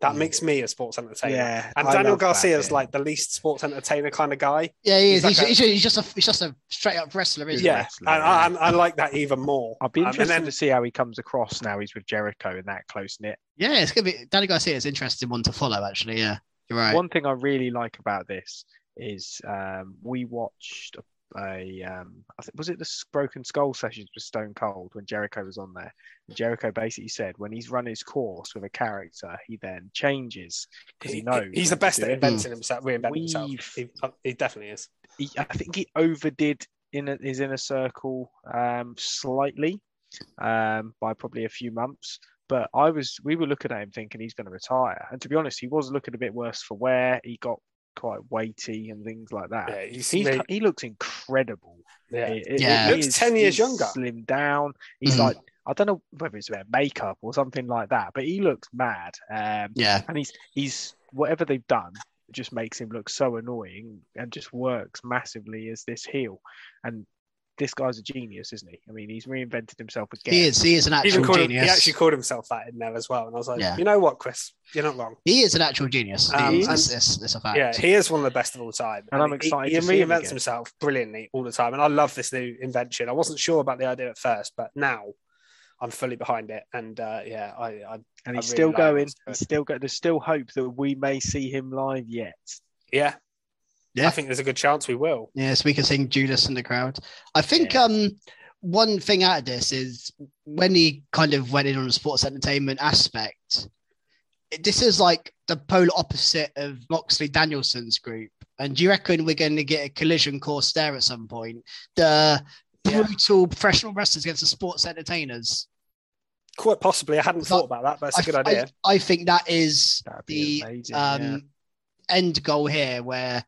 that Mm. makes me a sports entertainer. yeah, And I Daniel love that Garcia is bit. like the least sports entertainer kind of guy. yeah, he is. He's, like a- he's, he's just a he's just a straight up wrestler, isn't yeah, wrestler, and yeah. I, and I like that even more. I'll be Um, interested then- to see how he comes across now. He's with Jericho in that close knit. Yeah, it's gonna be Daniel Garcia is an interesting one to follow. Actually, yeah, you're right. One thing I really like about this is um, we watched a um, I think was it the Broken Skull sessions with Stone Cold when Jericho was on there. And Jericho basically said when he's run his course with a character, he then changes because he, He- knows he's the best at inventing himself, reinventing himself. He, uh, he definitely is. He, I think he overdid in a, his inner circle um, slightly um, by probably a few months. But I was, we were looking at him thinking he's going to retire. And to be honest, he was looking a bit worse for wear. He got quite weighty and things like that. Yeah, he's, He's, he looks incredible. yeah. It- it- Yeah. he Looks is- 10 years he's younger. Slimmed down. He's Mhm. like, I don't know whether it's about makeup or something like that, but he looks mad. Um, yeah, and he's he's whatever they've done just makes him look so annoying and just works massively as this heel. And this guy's a genius, isn't he? I mean, he's reinvented himself again. he is. He is an actual even called him, genius. he actually called himself that in there as well. And I was like, Yeah. you know what, Chris? You're not wrong. He is an actual genius. Um, He is. and- It's, it's, it's a fact. Yeah, he is one of the best of all time. And I'm excited He, to see him reinvents again. himself brilliantly all the time. And I love this new invention. I wasn't sure about the idea at first, but now I'm fully behind it. And uh, yeah, I, I and I he's really still like going. He's still got. There's still hope that we may see him live yet. yeah, Yeah. I think there's a good chance we will. Yes, we can sing Judas in the crowd. I think Yeah. um one thing out of this is when he kind of went in on the sports entertainment aspect, this is like the polar opposite of Moxley Danielson's group. And do you reckon we're going to get a collision course there at some point? The Yeah. brutal professional wrestlers against the sports entertainers. Quite possibly. I hadn't But thought about that, but it's a I- good idea. I, think that is the amazing. um, yeah. end goal here where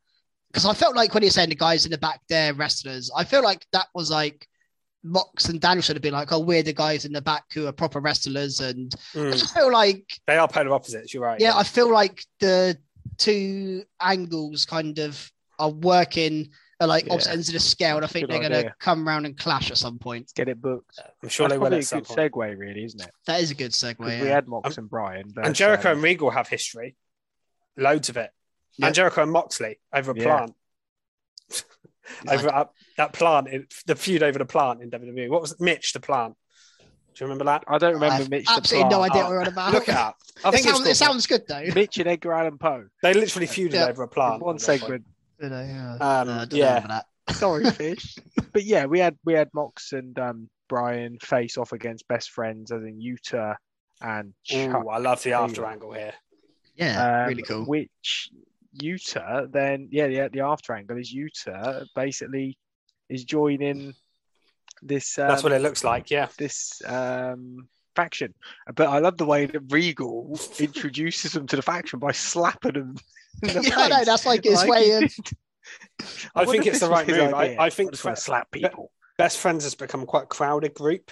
because I felt like when you're saying the guys in the back there wrestlers, I feel like that was like Mox and Daniel should have been like, oh, we're the guys in the back who are proper wrestlers, and I Mm. just feel like They are polar opposites. You're right. yeah, I feel like the two angles kind of are working are like opposite ends of the scale, and I think Good they're going to come around and clash at some point. Get it booked. I'm sure That's they will probably at a some good point. segue, really, isn't it? That is a good segue. 'Cause we had Mox and Brian, but, And Jericho um, and Regal have history, loads of it. Yeah. And Jericho and Moxley over a Yeah. plant, Like- over uh, that plant, in, the feud over the plant in WWE. What was it? Mitch the plant? Do you remember that? I don't remember I have Mitch. the absolutely no idea Oh, what we're on about. Look it up. I it, think sounds, it sounds good though. Mitch and Edgar Allan Poe. they literally feuded Yeah. over a plant. One at one point. segment. You know, yeah. Um, No, I don't yeah. that. Sorry, fish. but yeah, we had we had Mox and um, Brian face off against best friends, as in Yuta and Chuck. Ooh, I love the after angle here. Yeah, um, really cool. Which Yuta then yeah yeah the after angle is Yuta basically is joining this. Um, That's what it looks like. Yeah. this um, faction. But I love the way that Regal introduces them to the faction by slapping them. The Yeah, I that's like his Like way he of- did. I think it's the right his move. I- I think just want to slap people. Best Friends has become quite a crowded group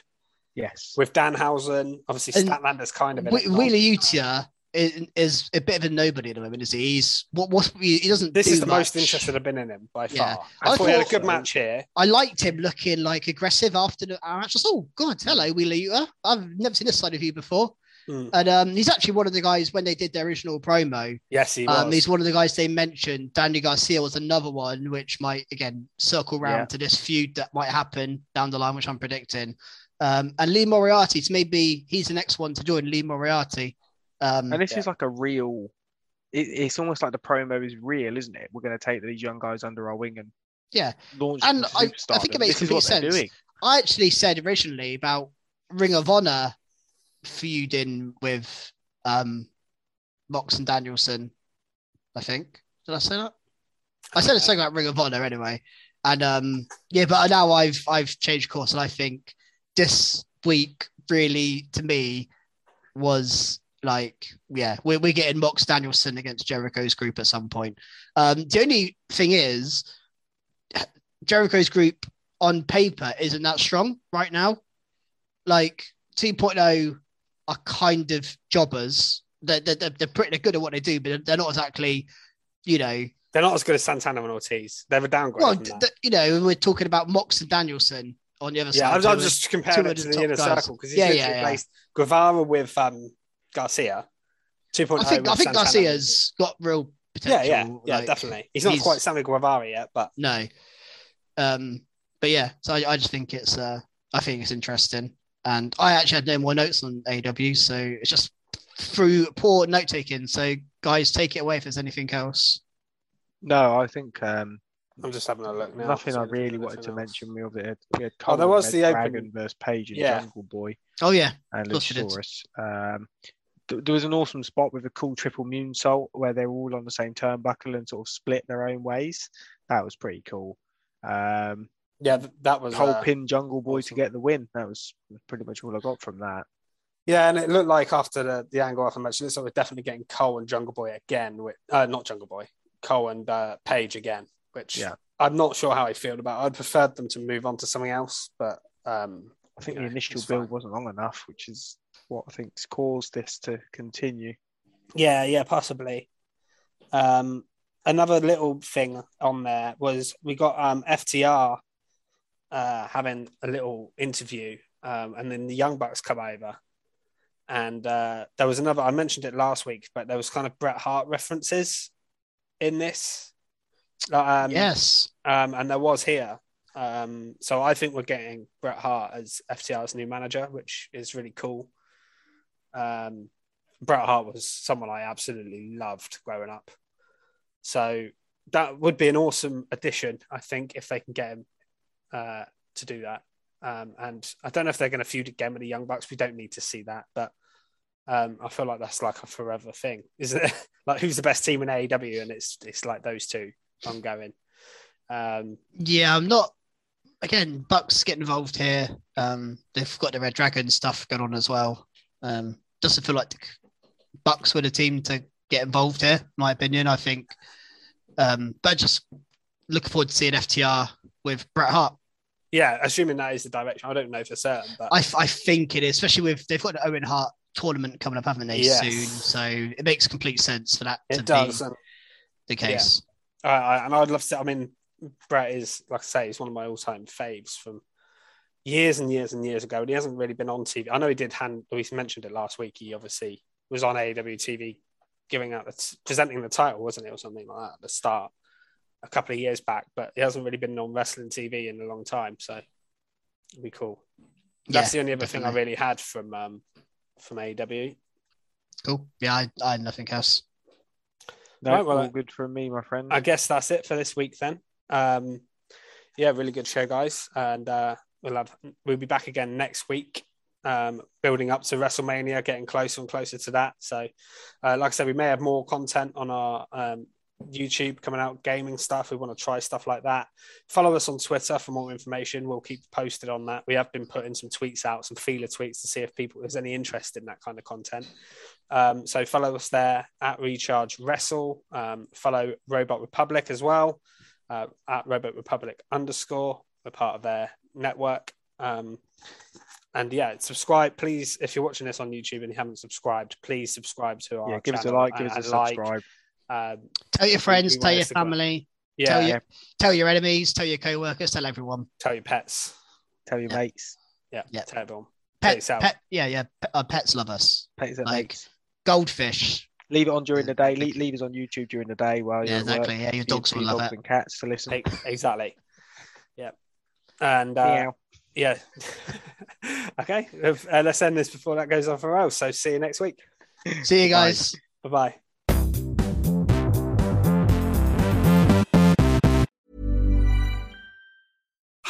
Yes. with Danhausen. Obviously, And Statlander's kind of in Whe- Wheeler Yuta is, is a bit of a nobody at the moment, is he? He's what what he doesn't. This do is the most interested I've been in him by Yeah. far. I, I thought he had a good match here. I liked him looking like aggressive after the our match. Oh God, hello Wheeler. I've never seen this side of you before. Mm. And um, he's actually one of the guys when they did their original promo. Yes, he was. Um, he's one of the guys they mentioned. Danny Garcia was another one, which might again circle round Yeah. to this feud that might happen down the line, which I'm predicting. Um, and Lee Moriarty, so maybe he's the next one to join Lee Moriarty. Um, And this Yeah. is like a real it, it's almost like the promo is real, isn't it? We're going to take these young guys under our wing and Yeah. launch And I- I think it makes this complete sense. doing. I actually said originally about Ring of Honor feuding with um Mox and Danielson. I think. Did I say that? I said something about Ring of Honor anyway. And um yeah, but now I've I've changed course and I think this week really to me was like yeah, we're we're getting Mox Danielson against Jericho's group at some point. Um the only thing is Jericho's group on paper isn't that strong right now. Like 2.0 are kind of jobbers. They're, they're, they're they're pretty good at what they do, but they're not exactly, you know, They're not as good as Santana and Ortiz. They're a downgrade. well, from that. th- you know, we're talking about Mox and Danielson on the other yeah, side. I'm, I'm just comparing it to the inner guys. circle because he's Yeah, yeah, yeah. replaced Guevara with um, Garcia. 2.0 I think I think Santana. Garcia's got real potential. Yeah, yeah, yeah, like, definitely. He's not he's- quite Sammy Guevara yet, but No. Um, but yeah, so I, I just think it's uh I think it's interesting. And I actually had no more notes on AW, so it's just through poor note taking. So guys, take it away if there's anything else. No, I think um, I'm just having a look now. nothing I really wanted to else. mention. We had, we had Oh, there was and the Red open- Dragon versus Page and Yeah. Jungle Boy Oh yeah. and Of course you. Luchasaurus. Um, th- there was an awesome spot with a cool triple moonsault where they were all on the same turnbuckle and sort of split their own ways. That was pretty cool. Um, Yeah, that was Cole uh, pin Jungle Boy awesome. to get the win. That was pretty much all I got from that. Yeah, and it looked like after the, the angle after the match, so we're definitely getting Cole and Jungle Boy again. With, uh, not Jungle Boy, Cole and uh, Page again, which Yeah. I'm not sure how I feel about. I'd preferred them to move on to something else, but um, I think you the initial build fine. wasn't long enough, which is what I think's caused this to continue. Yeah, yeah, possibly. Um, another little thing on there was we got um, FTR uh, having a little interview, um, and then the Young Bucks come over, and uh, there was another. I mentioned it last week, but there was kind of Bret Hart references in this. Um, yes. um, and there was here. Um, so I think we're getting Bret Hart as FTR's new manager, which is really cool. Um, Bret Hart was someone I absolutely loved growing up. So that would be an awesome addition, I think, if they can get him uh, to do that. Um, and I don't know if they're going to feud again with the Young Bucks. We don't need to see that, but um, I feel like that's like a forever thing, isn't it? like who's the best team in AEW, and it's it's like those two ongoing. Um, Yeah, I'm not again, Bucks get involved here. Um they've got the Red Dragon stuff going on as well. Um doesn't feel like the Bucks were the team to get involved here, in my opinion. I think um but just looking forward to seeing FTR with Bret Hart. Yeah, assuming that is the direction. I don't know for certain, but I, I think it is, especially with they've got an Owen Hart tournament coming up, haven't they? Yes. Soon, so it makes complete sense for that to does. be And, the case. I, I, and I'd love to. I mean, Bret is like I say, he's one of my all-time faves from years and years and years ago. And he hasn't really been on TV. I know he did hand. We mentioned it last week. He obviously was on AEW TV, giving out the presenting the title, wasn't it, or something like that at the start a couple of years back. But he hasn't really been on wrestling TV in a long time, so it'd be cool. That's Yeah, the only other thing I really had from um, from AEW. Cool. Yeah, I, I had nothing else. No, Right, well, all uh, good from me, my friend. I guess that's it for this week then. Um, yeah, really good show, guys, and uh, we'll have we'll be back again next week. Um, building up to WrestleMania, getting closer and closer to that. So, uh, like I said, we may have more content on our um, YouTube coming out, gaming stuff. We want to try stuff like that. Follow us on Twitter for more information. We'll keep posted on that. We have been putting some tweets out, some feeler tweets to see if people there's any interest in that kind of content. Um, so follow us there at Recharge Wrestle. Um, follow Robot Republic as well uh, at Robot Republic underscore. We're part of their network. Um, and yeah, subscribe, please. If you're watching this on YouTube and you haven't subscribed, please subscribe to our yeah, give us a like, give us a and like. subscribe. Um, Tell your friends, tell your us to grow. family, yeah, tell your tell your enemies, tell your co-workers, tell everyone. tell your pets. Tell your Yeah. mates. Yeah, Yeah. tell everyone. Pet, yourself. pet, yeah, yeah. Pet, uh, pets love us. Pets and Like, mates. Goldfish. Leave it on during the day. Leave, leave us on YouTube during the day while Yeah, you're at work exactly. Yeah, your dogs for will love dogs it. and cats to listen. Exactly. Yeah. And uh, Meow. yeah. okay. Uh, let's end this before that goes off our rails. So see you next week. See you guys. Bye bye.